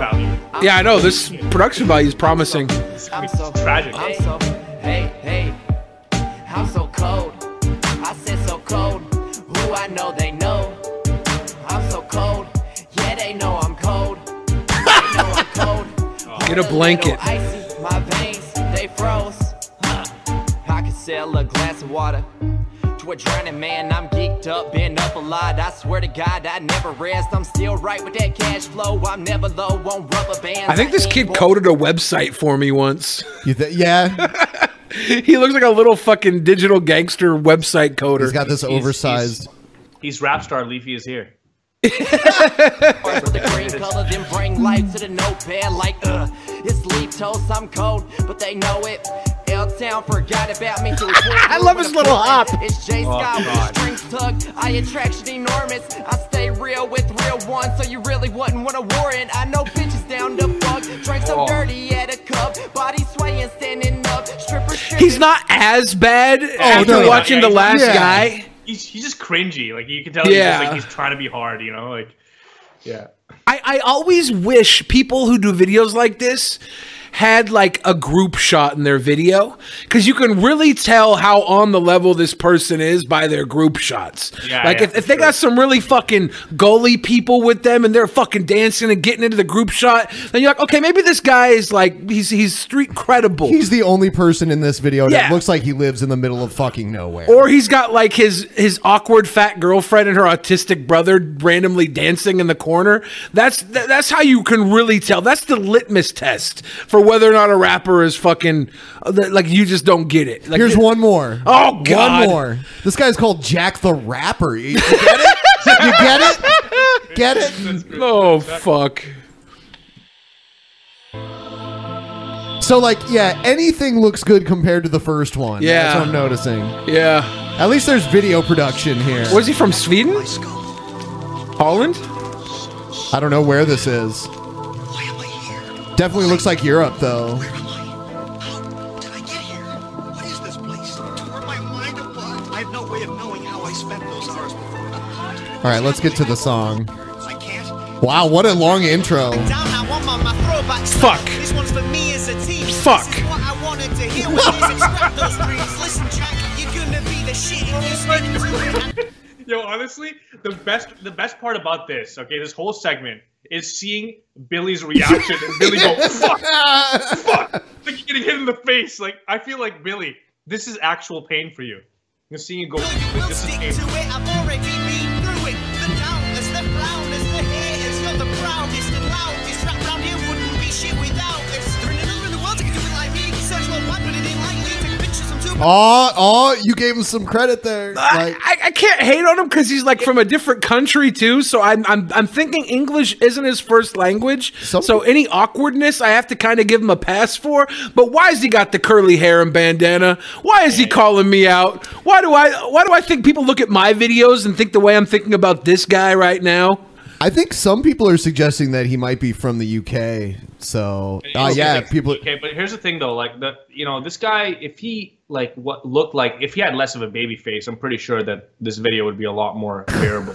Yeah, I know. This production value is promising. I'm so tragic. I'm so, hey, hey, I'm so cold. I said so cold. Who I know, they know. I'm so cold. Yeah, they know I'm cold. <laughs> They know I'm cold. Oh. Get a blanket. Icy, my veins, they froze. Huh. I could sell a glass of water to a drowning man. I'm geeked up, been up a lot. I swear to God, I never rest. I'm still right with that cash flow. I'm never low on rubber bands. I think this kid coded a website for me once. You th- yeah. <laughs> he looks like a little fucking digital gangster website coder. He's got this oversized. He's rap star Leafy is here. <laughs> for the green color, then bring life to the notepad like, uh, it's leaf toast, I'm cold, but they know it. L Town forgot about me. <laughs> I love his little hop. It's Jay Oh, Scott God. with strings tugged. I attraction enormous. I stay real with real ones, so you really wouldn't want a warrant. I know bitches down the fuck. Drink so Oh. dirty at a cup. Body swaying, standing up. Stripper, stripper. He's not as bad oh, after no, no. watching Yeah, the last yeah. guy. He's he's just cringy. Like you can tell. He's Yeah. just, like he's trying to be hard. You know, like yeah. I, I always wish people who do videos like this had like a group shot in their video because you can really tell how on the level this person is by their group shots. Yeah, like yeah, if, if they got some really fucking goalie people with them and they're fucking dancing and getting into the group shot, then you're like, okay, maybe this guy is like he's he's street credible. He's the only person in this video that Yeah. looks like he lives in the middle of fucking nowhere. Or he's got like his his awkward fat girlfriend and her autistic brother randomly dancing in the corner. That's th- that's how you can really tell. That's the litmus test for whether or not a rapper is fucking uh, like you just don't get it. Like, Here's one more. Oh, God. One more. This guy's called Jack the Rapper. You, you get it? you get it? Get it? Oh fuck. So like, yeah, anything looks good compared to the first one. Yeah. That's what I'm noticing. Yeah. At least there's video production here. Was he from Sweden? Holland? I don't know where this is. Definitely looks like Europe though. I have no way of knowing how I spent those hours before. All right, let's get to the song. Wow, what a long intro. Fuck. This one's for me as a team. Fuck. What I wanted to hear when you <laughs> extract those dreams. Listen, Jack, you're gonna be the shit if you stick to it. Yo, honestly, the best the best part about this, okay, this whole segment is seeing Billy's reaction and Billy go, <laughs> fuck, fuck, like getting hit in the face. Like I feel like Billy, this is actual pain for you. You're seeing you go, this is pain. Oh, oh, you gave him some credit there. Like, I, I can't hate on him because he's like from a different country too. So I'm I'm I'm thinking English isn't his first language. so any awkwardness I have to kind of give him a pass for. But why has he got the curly hair and bandana? Why is he calling me out? Why do I why do I think people look at my videos and think the way I'm thinking about this guy right now? I think some people are suggesting that he might be from the UK. So, uh, yeah, people. Okay, but here's the thing though, like the you know this guy, if he like what looked like, if he had less of a baby face, I'm pretty sure that this video would be a lot more bearable.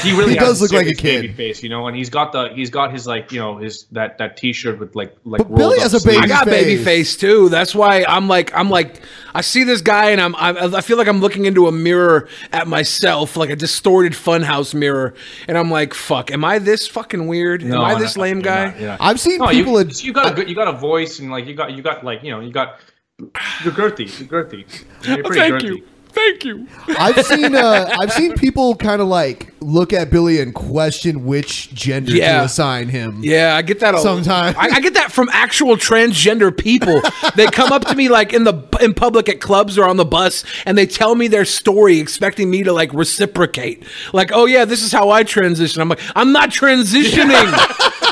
He <laughs> really He has does look like a kid. baby face, you know, and he's got the he's got his like you know his that that T-shirt with like like. But Billy has a baby I sleeves. got baby face too. That's why I'm like I'm like I see this guy and I'm, I'm I feel like I'm looking into a mirror at myself, like a distorted funhouse mirror, and I'm like, fuck, am I this fucking weird? No, am I no, this lame guy? not, you're. I've seen No, people You, at- you got a good, you got a voice and like you got you got like you know you got you're girthy, you're girthy. You're pretty Thank girthy. you. Thank you. I've <laughs> seen uh, I've seen people kind of like look at Billy and question which gender Yeah. to assign him. Yeah, I get that a Sometimes. I, I get that from actual transgender people. <laughs> they come up to me like in the in public at clubs or on the bus, and they tell me their story, expecting me to like reciprocate. Like, oh yeah, this is how I transition. I'm like, I'm not transitioning. <laughs>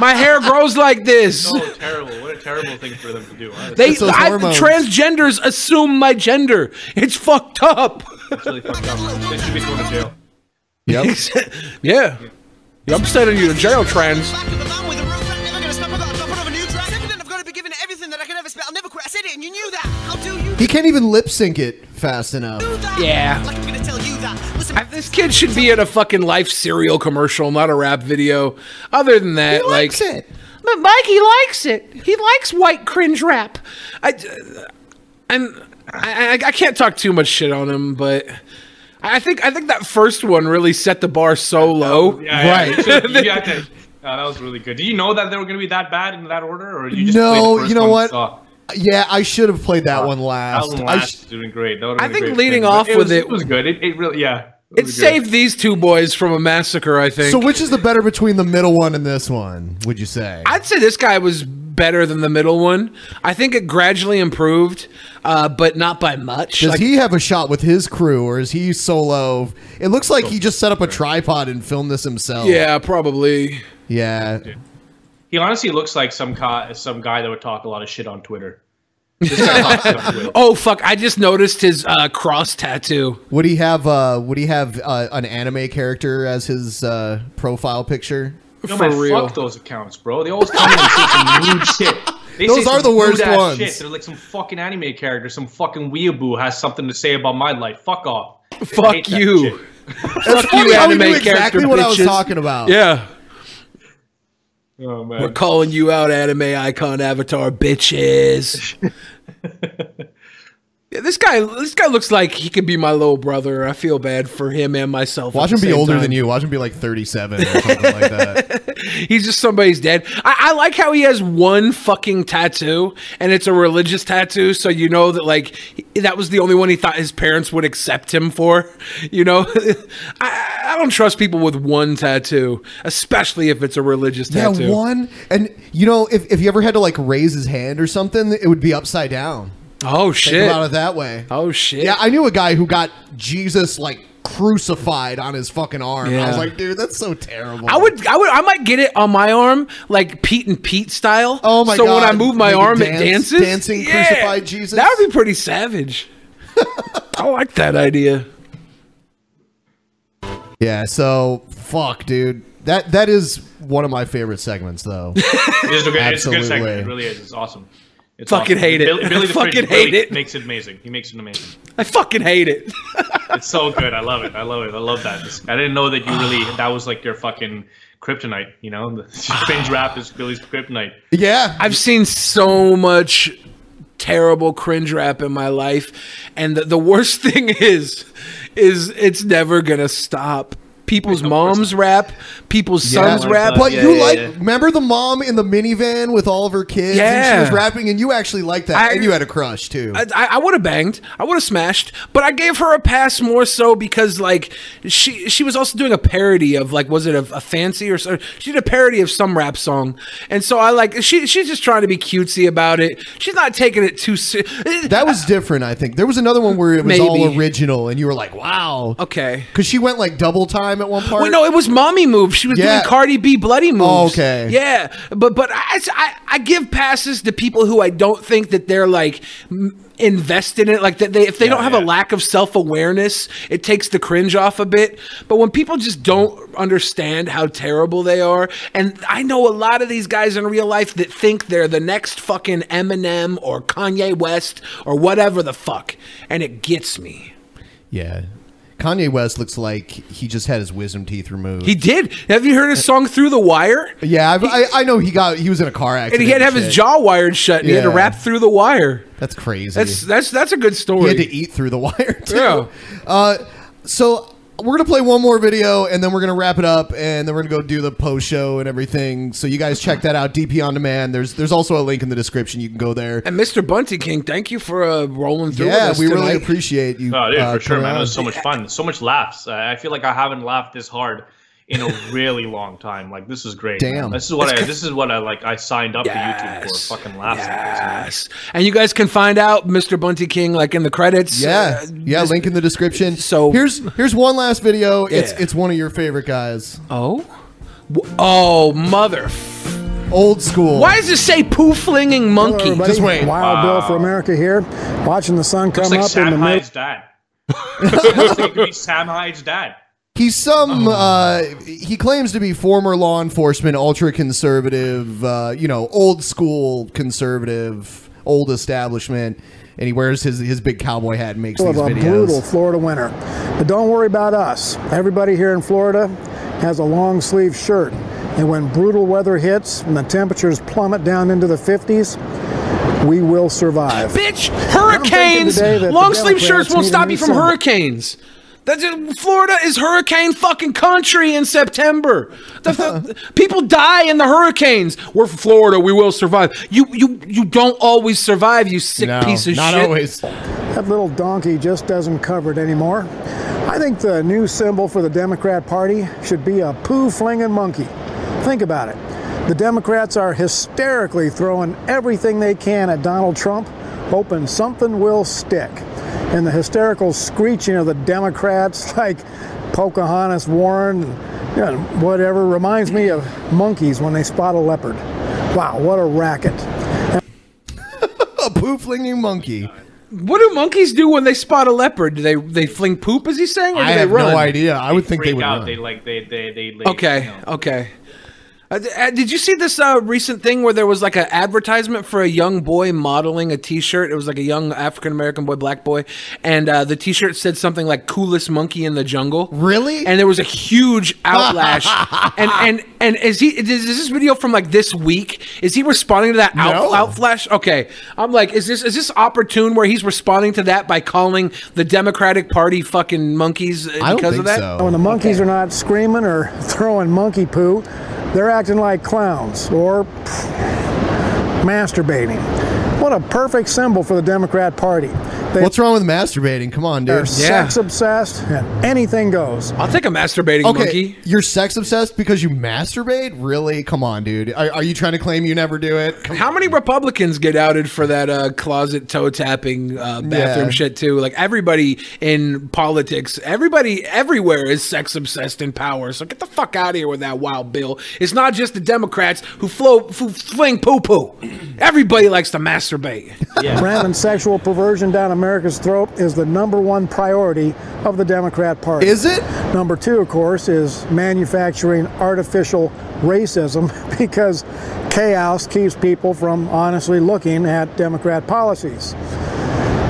My hair grows like this. No, terrible. What a terrible thing for them to do. honestly. They I, transgenders assume my gender. It's fucked up. It's really fucked up. They should be thrown in jail. Yep. <laughs> yeah. I'm sending you to jail, trans. He can't even lip sync it fast enough. Yeah. I- This kid should be in a fucking life cereal commercial, not a rap video. Other than that, like, it. but Mike, he likes it. He likes white cringe rap. I, uh, and I, I, I can't talk too much shit on him, but I think I think that first one really set the bar so low. Yeah, yeah, <laughs> you should- you have to- Oh, that was really good. Do you know that they were going to be that bad in that order, or you just played the No, first you know one what? And saw? Yeah, I should have played that one That last. I sh- doing great. That would've I think great leading thing. off But with was, it- was good. It, it really, yeah. It was good. saved these two boys from a massacre, I think. so which is the better between the middle one and this one? Would you say? I'd say this guy was better than the middle one. I think it gradually improved, uh, but not by much. Does Like- he have a shot with his crew, or is he solo? It looks like he just set up a tripod and filmed this himself. Yeah, probably. Yeah. He honestly looks like some guy, some guy that would talk a lot of shit on Twitter. This guy talks on Twitter. <laughs> Oh fuck! I just noticed his uh, cross tattoo. Would he have? Uh, would he have uh, an anime character as his uh, profile picture? No man, fuck those accounts, bro. They always come in and say some rude <laughs> shit. They Those are the worst rude-ass ones. Shit. They're like some fucking anime character, some fucking weeaboo has something to say about my life. Fuck off. Fuck you. shit. Fuck funny you, anime knew exactly character what I was talking about. Yeah, Oh we're calling you out, anime icon avatar bitches. <laughs> Yeah, this guy, this guy looks like he could be my little brother. I feel bad for him and myself. Watch him be older time. than you. Watch him be like thirty-seven or something like that. <laughs> He's just somebody's dad. I, I like how he has one fucking tattoo, and it's a religious tattoo, so you know that like he- that was the only one he thought his parents would accept him for. <laughs> You know, <laughs> I, I don't trust people with one tattoo, especially if it's a religious Yeah, tattoo. Yeah, one. And you know, if if you ever had to like raise his hand or something, it would be upside down. Oh shit! Think shit! about it that way. Oh shit! Yeah, I knew a guy who got Jesus like crucified on his fucking arm. I was like, dude, that's so terrible. I would, I would, I might get it on my arm, like Pete and Pete style. Oh my god. so when I move my Make arm, dance- it dances. dancing crucified Jesus? That would be pretty savage. <laughs> I like that idea. Yeah, so fuck, dude. That that is one of my favorite segments, though. It is a good, it's a good Absolutely. segment. It really is. It's awesome. It's Fucking awesome. hate it. Billy, Billy <laughs> the Fucking Fridge hate really it. Makes it amazing. He makes it amazing. I fucking hate it. <laughs> It's so good. I love it. I love it. I love that. I didn't know that you really that was like your fucking kryptonite. You know, the <laughs> cringe rap is Billy's kryptonite. Yeah, I've seen so much terrible cringe rap in my life, and the, the worst thing is, is it's never gonna stop. People's moms rap, people's sons rap. Uh, but you like remember the mom in the minivan with all of her kids and Yeah. she was rapping and you actually liked that I- and you had a crush too. I, I, I would have banged. I would have smashed. But I gave her a pass more so because like she she was also doing a parody of like was it a, a fancy or so she did a parody of some rap song, and so I like she she's just trying to be cutesy about it. She's not taking it too serious. Uh, that was different, I think. There was another one where it was all original and you were like, wow. Okay. Because she went like double time at one part. Wait, no, it was mommy move. She was Yeah. doing Cardi B bloody oh, moves. Oh, okay. Yeah, but but I, I I give passes to people who I don't think that they're like invested in it. Like that they if they don't have a lack of self awareness, it takes the cringe off a bit. But when people just don't understand how terrible they are, and I know a lot of these guys in real life that think they're the next fucking Eminem or Kanye West or whatever the fuck, and it gets me. Yeah. Kanye West looks like he just had his wisdom teeth removed. He did. Have you heard his song "Through the Wire"? Yeah, I've, I I know he got he was in a car accident. And he had to have and his jaw wired shut. And He had to Yeah. rap through the wire. That's crazy. That's that's that's a good story. He had to eat through the wire <laughs> too. Yeah. Uh, so we're gonna play one more video and then we're gonna wrap it up and then we're gonna go do the post show and everything. So you guys check that out. DP on demand. There's there's also a link in the description. You can go there. And Mr. Bunty King, thank you for uh, rolling through. Yeah, with us we really appreciate you. Oh, dude, uh, for sure, coming man. It was so much fun. So much laughs. Uh, I feel like I haven't laughed this hard in a really long time. Like this is great. man. Damn. This is what It's I. 'cause- This is what I like. I signed up to YouTube for. Fucking laughs. Yes. And you guys can find out Mr. Bunty King like in the credits. Yeah, Uh, yeah. this- Link in the description. So here's here's one last video. It's Yeah. it's one of your favorite guys. Oh, oh, mother. Old school. Why does it say poo flinging monkey? Hello, everybody. Wild Wow. Bill for America here, watching the sun come Looks like up in the Sam middle. Hyde's dad. <laughs> Looks like it could be Sam Hyde's dad. He's some. Uh, he claims to be former law enforcement, ultra conservative. Uh, you know, old school conservative, old establishment, and he wears his his big cowboy hat and makes of these a videos. brutal Florida winter. But don't worry about us. Everybody here in Florida has a long sleeve shirt. And when brutal weather hits and the temperatures plummet down into the 50s, we will survive. Bitch, hurricanes, thinking today that the long sleeve shirts won't stop you from symbol. hurricanes. That's it. Florida is hurricane fucking country in September. The, the- <laughs> people die in the hurricanes. We're from Florida. We will survive. You you you don't always survive. You sick No, piece of not shit. always. That little donkey just doesn't cover it anymore. I think the new symbol for the Democrat Party should be a poo flinging monkey. Think about it. The Democrats are hysterically throwing everything they can at Donald Trump, hoping something will stick. And the hysterical screeching of the Democrats, <laughs> like Pocahontas Warren, you know, whatever, reminds me of monkeys when they spot a leopard. Wow, what a racket. <laughs> a poo flinging monkey. What do monkeys do when they spot a leopard? Do they they fling poop? Is he saying? Or do I they have run? no idea. I would think they would out. run. They like they they they. they Okay, okay. Uh, th- uh, did you see this uh, recent thing where there was like an advertisement for a young boy modeling a T-shirt? It was like a young African American boy, black boy, and uh, the T-shirt said something like "coolest monkey in the jungle." Really? And there was a huge <laughs> outlash. and and and is he? Is this video from like this week? Is he responding to that out, No. outflash? Okay, I'm like, is this is this opportune where he's responding to that by calling the Democratic Party fucking monkeys uh, because of that? When the monkeys are not screaming or <laughs> throwing monkey poo, they're acting like clowns or pff, masturbating. What a perfect symbol for the Democrat Party. They, What's wrong with masturbating? Come on, dude. they're dude. sex obsessed and anything goes. I'll take a masturbating Okay, monkey. you're sex obsessed because you masturbate? Really? Come on, dude. Are, are you trying to claim you never do it? Come How many Republicans get outed for that uh, closet toe tapping uh, bathroom Yeah. shit too? Like everybody in politics, everybody everywhere is sex obsessed in power. So get the fuck out of here with that wild bill. It's not just the Democrats who flow who fling poo poo. <clears throat> Everybody likes to masturbate. Yeah. Ramming sexual perversion down America's throat is the number one priority of the Democrat Party. Is it? Number two, of course, is manufacturing artificial racism <laughs> because chaos keeps people from honestly looking at Democrat policies.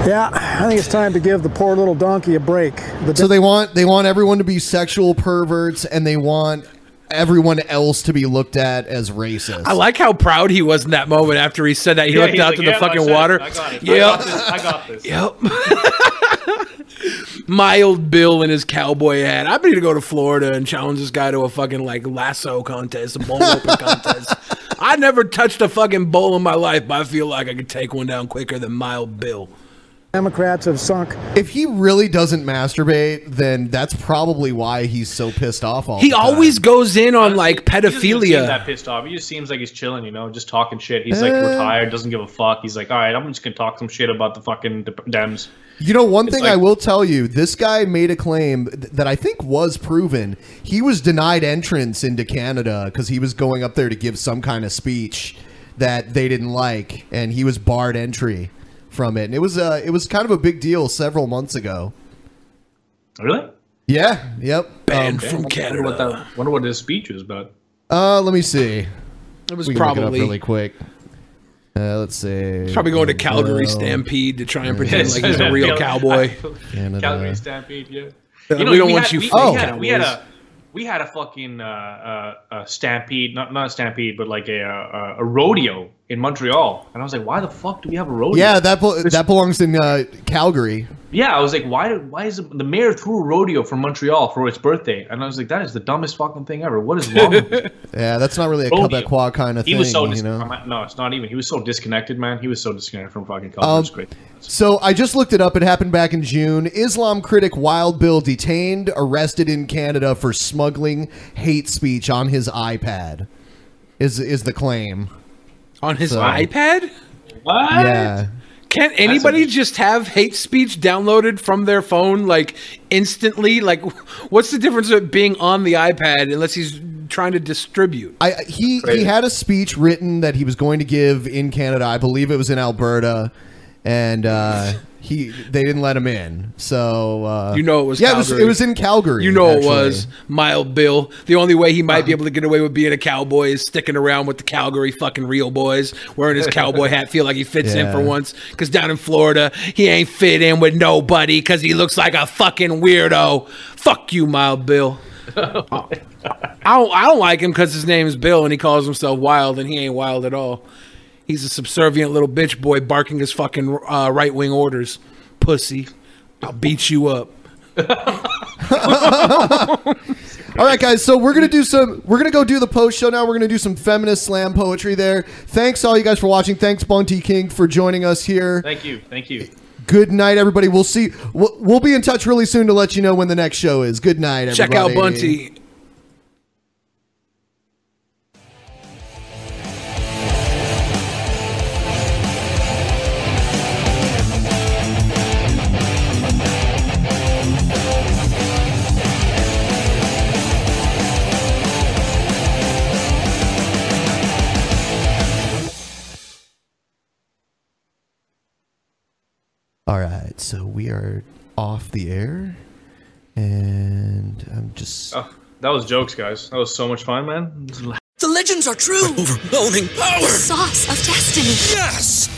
Yeah, I think it's time to give the poor little donkey a break. The So they want they want everyone to be sexual perverts and they want everyone else to be looked at as racist. I like how proud he was in that moment after he said that. He Yeah, looked out like, to "Yep, the fucking said water. I got it. I Yep. got this. I got this. Yep. <laughs> Mild Bill in his cowboy hat. I'm going to go to Florida and challenge this guy to a fucking like lasso contest, a bowl open <laughs> contest. I never touched a fucking bowl in my life, but I feel like I could take one down quicker than Mild Bill. Democrats have sunk. If he really doesn't masturbate, then that's probably why he's so pissed off all He the time. always goes in on like He seem pedophilia. that pissed off. He just seems like he's chilling, you know, just talking shit. He's like Eh. retired, doesn't give a fuck. He's like, all right, I'm just gonna talk some shit about the fucking D- Dems. You know, one It's thing like- I will tell you, this guy made a claim th- that I think was proven. He was denied entrance into Canada because he was going up there to give some kind of speech that they didn't like, and he was barred entry from it. And it was uh, it was kind of a big deal several months ago. Really? Yeah. Yep. Banned Okay. from Wonder Canada. what that. Wonder what his speech was about. Uh, let me see. It was We can look it up probably- really quick. Uh, let's see. He's probably going to Calgary Bill. Stampede to try and pretend like he's a real <laughs> cowboy. Canada. Calgary Stampede, yeah. Uh, we don't want you We, fake we, had, we had a we had a fucking uh, uh, uh, stampede, not not a stampede, but like a, uh, a rodeo in Montreal, and I was like, why the fuck do we have a rodeo? Yeah, that bel- that belongs in uh, Calgary. Yeah, I was like, why? Why is it, the mayor threw a rodeo for Montreal for its birthday? And I was like, that is the dumbest fucking thing ever. What is wrong? <laughs> Yeah, that's not really a Rodeo. Quebecois kind of He thing, was so you know. no, it's not even. He was so disconnected, man. He was so disconnected from fucking culture. Um, it's great. So I just looked it up. It happened back in June. Islam critic Wild Bill detained, arrested in Canada for smuggling hate speech on his iPad. Is is the claim On his So- iPad? What? Yeah. Can't anybody just have hate speech downloaded from their phone like instantly? Like, <laughs> what's the difference of it being on the iPad unless he's trying to distribute? I he he had a speech written that he was going to give in Canada. I believe it was in Alberta, and uh, he they didn't let him in. So uh, You know it was yeah, it was it was in Calgary. You know actually. it was Mild Bill. The only way he might be able to get away with being a cowboy is sticking around with the Calgary fucking real boys, wearing his cowboy <laughs> hat, feel like he fits in for once. Because down in Florida, he ain't fit in with nobody because he looks like a fucking weirdo. Fuck you, Mild Bill. <laughs> I don't, I don't like him because his name is Bill and he calls himself Wild and he ain't wild at all. He's a subservient little bitch boy barking his fucking uh, right wing orders. Pussy, I'll beat you up. <laughs> All right, guys. So we're gonna do some. We're gonna go do the post show now. We're gonna do some feminist slam poetry there. Thanks all you guys for watching. Thanks Bunty King for joining us here. Thank you. Thank you. Good night, everybody. We'll see. We'll, we'll be in touch really soon to let you know when the next show is. Good night, everybody. Check out Bunty. Right, so we are off the air, and I'm just. Oh, that was jokes, guys. That was so much fun, man. The legends are true. Overwhelming power. The sauce of destiny. Yes!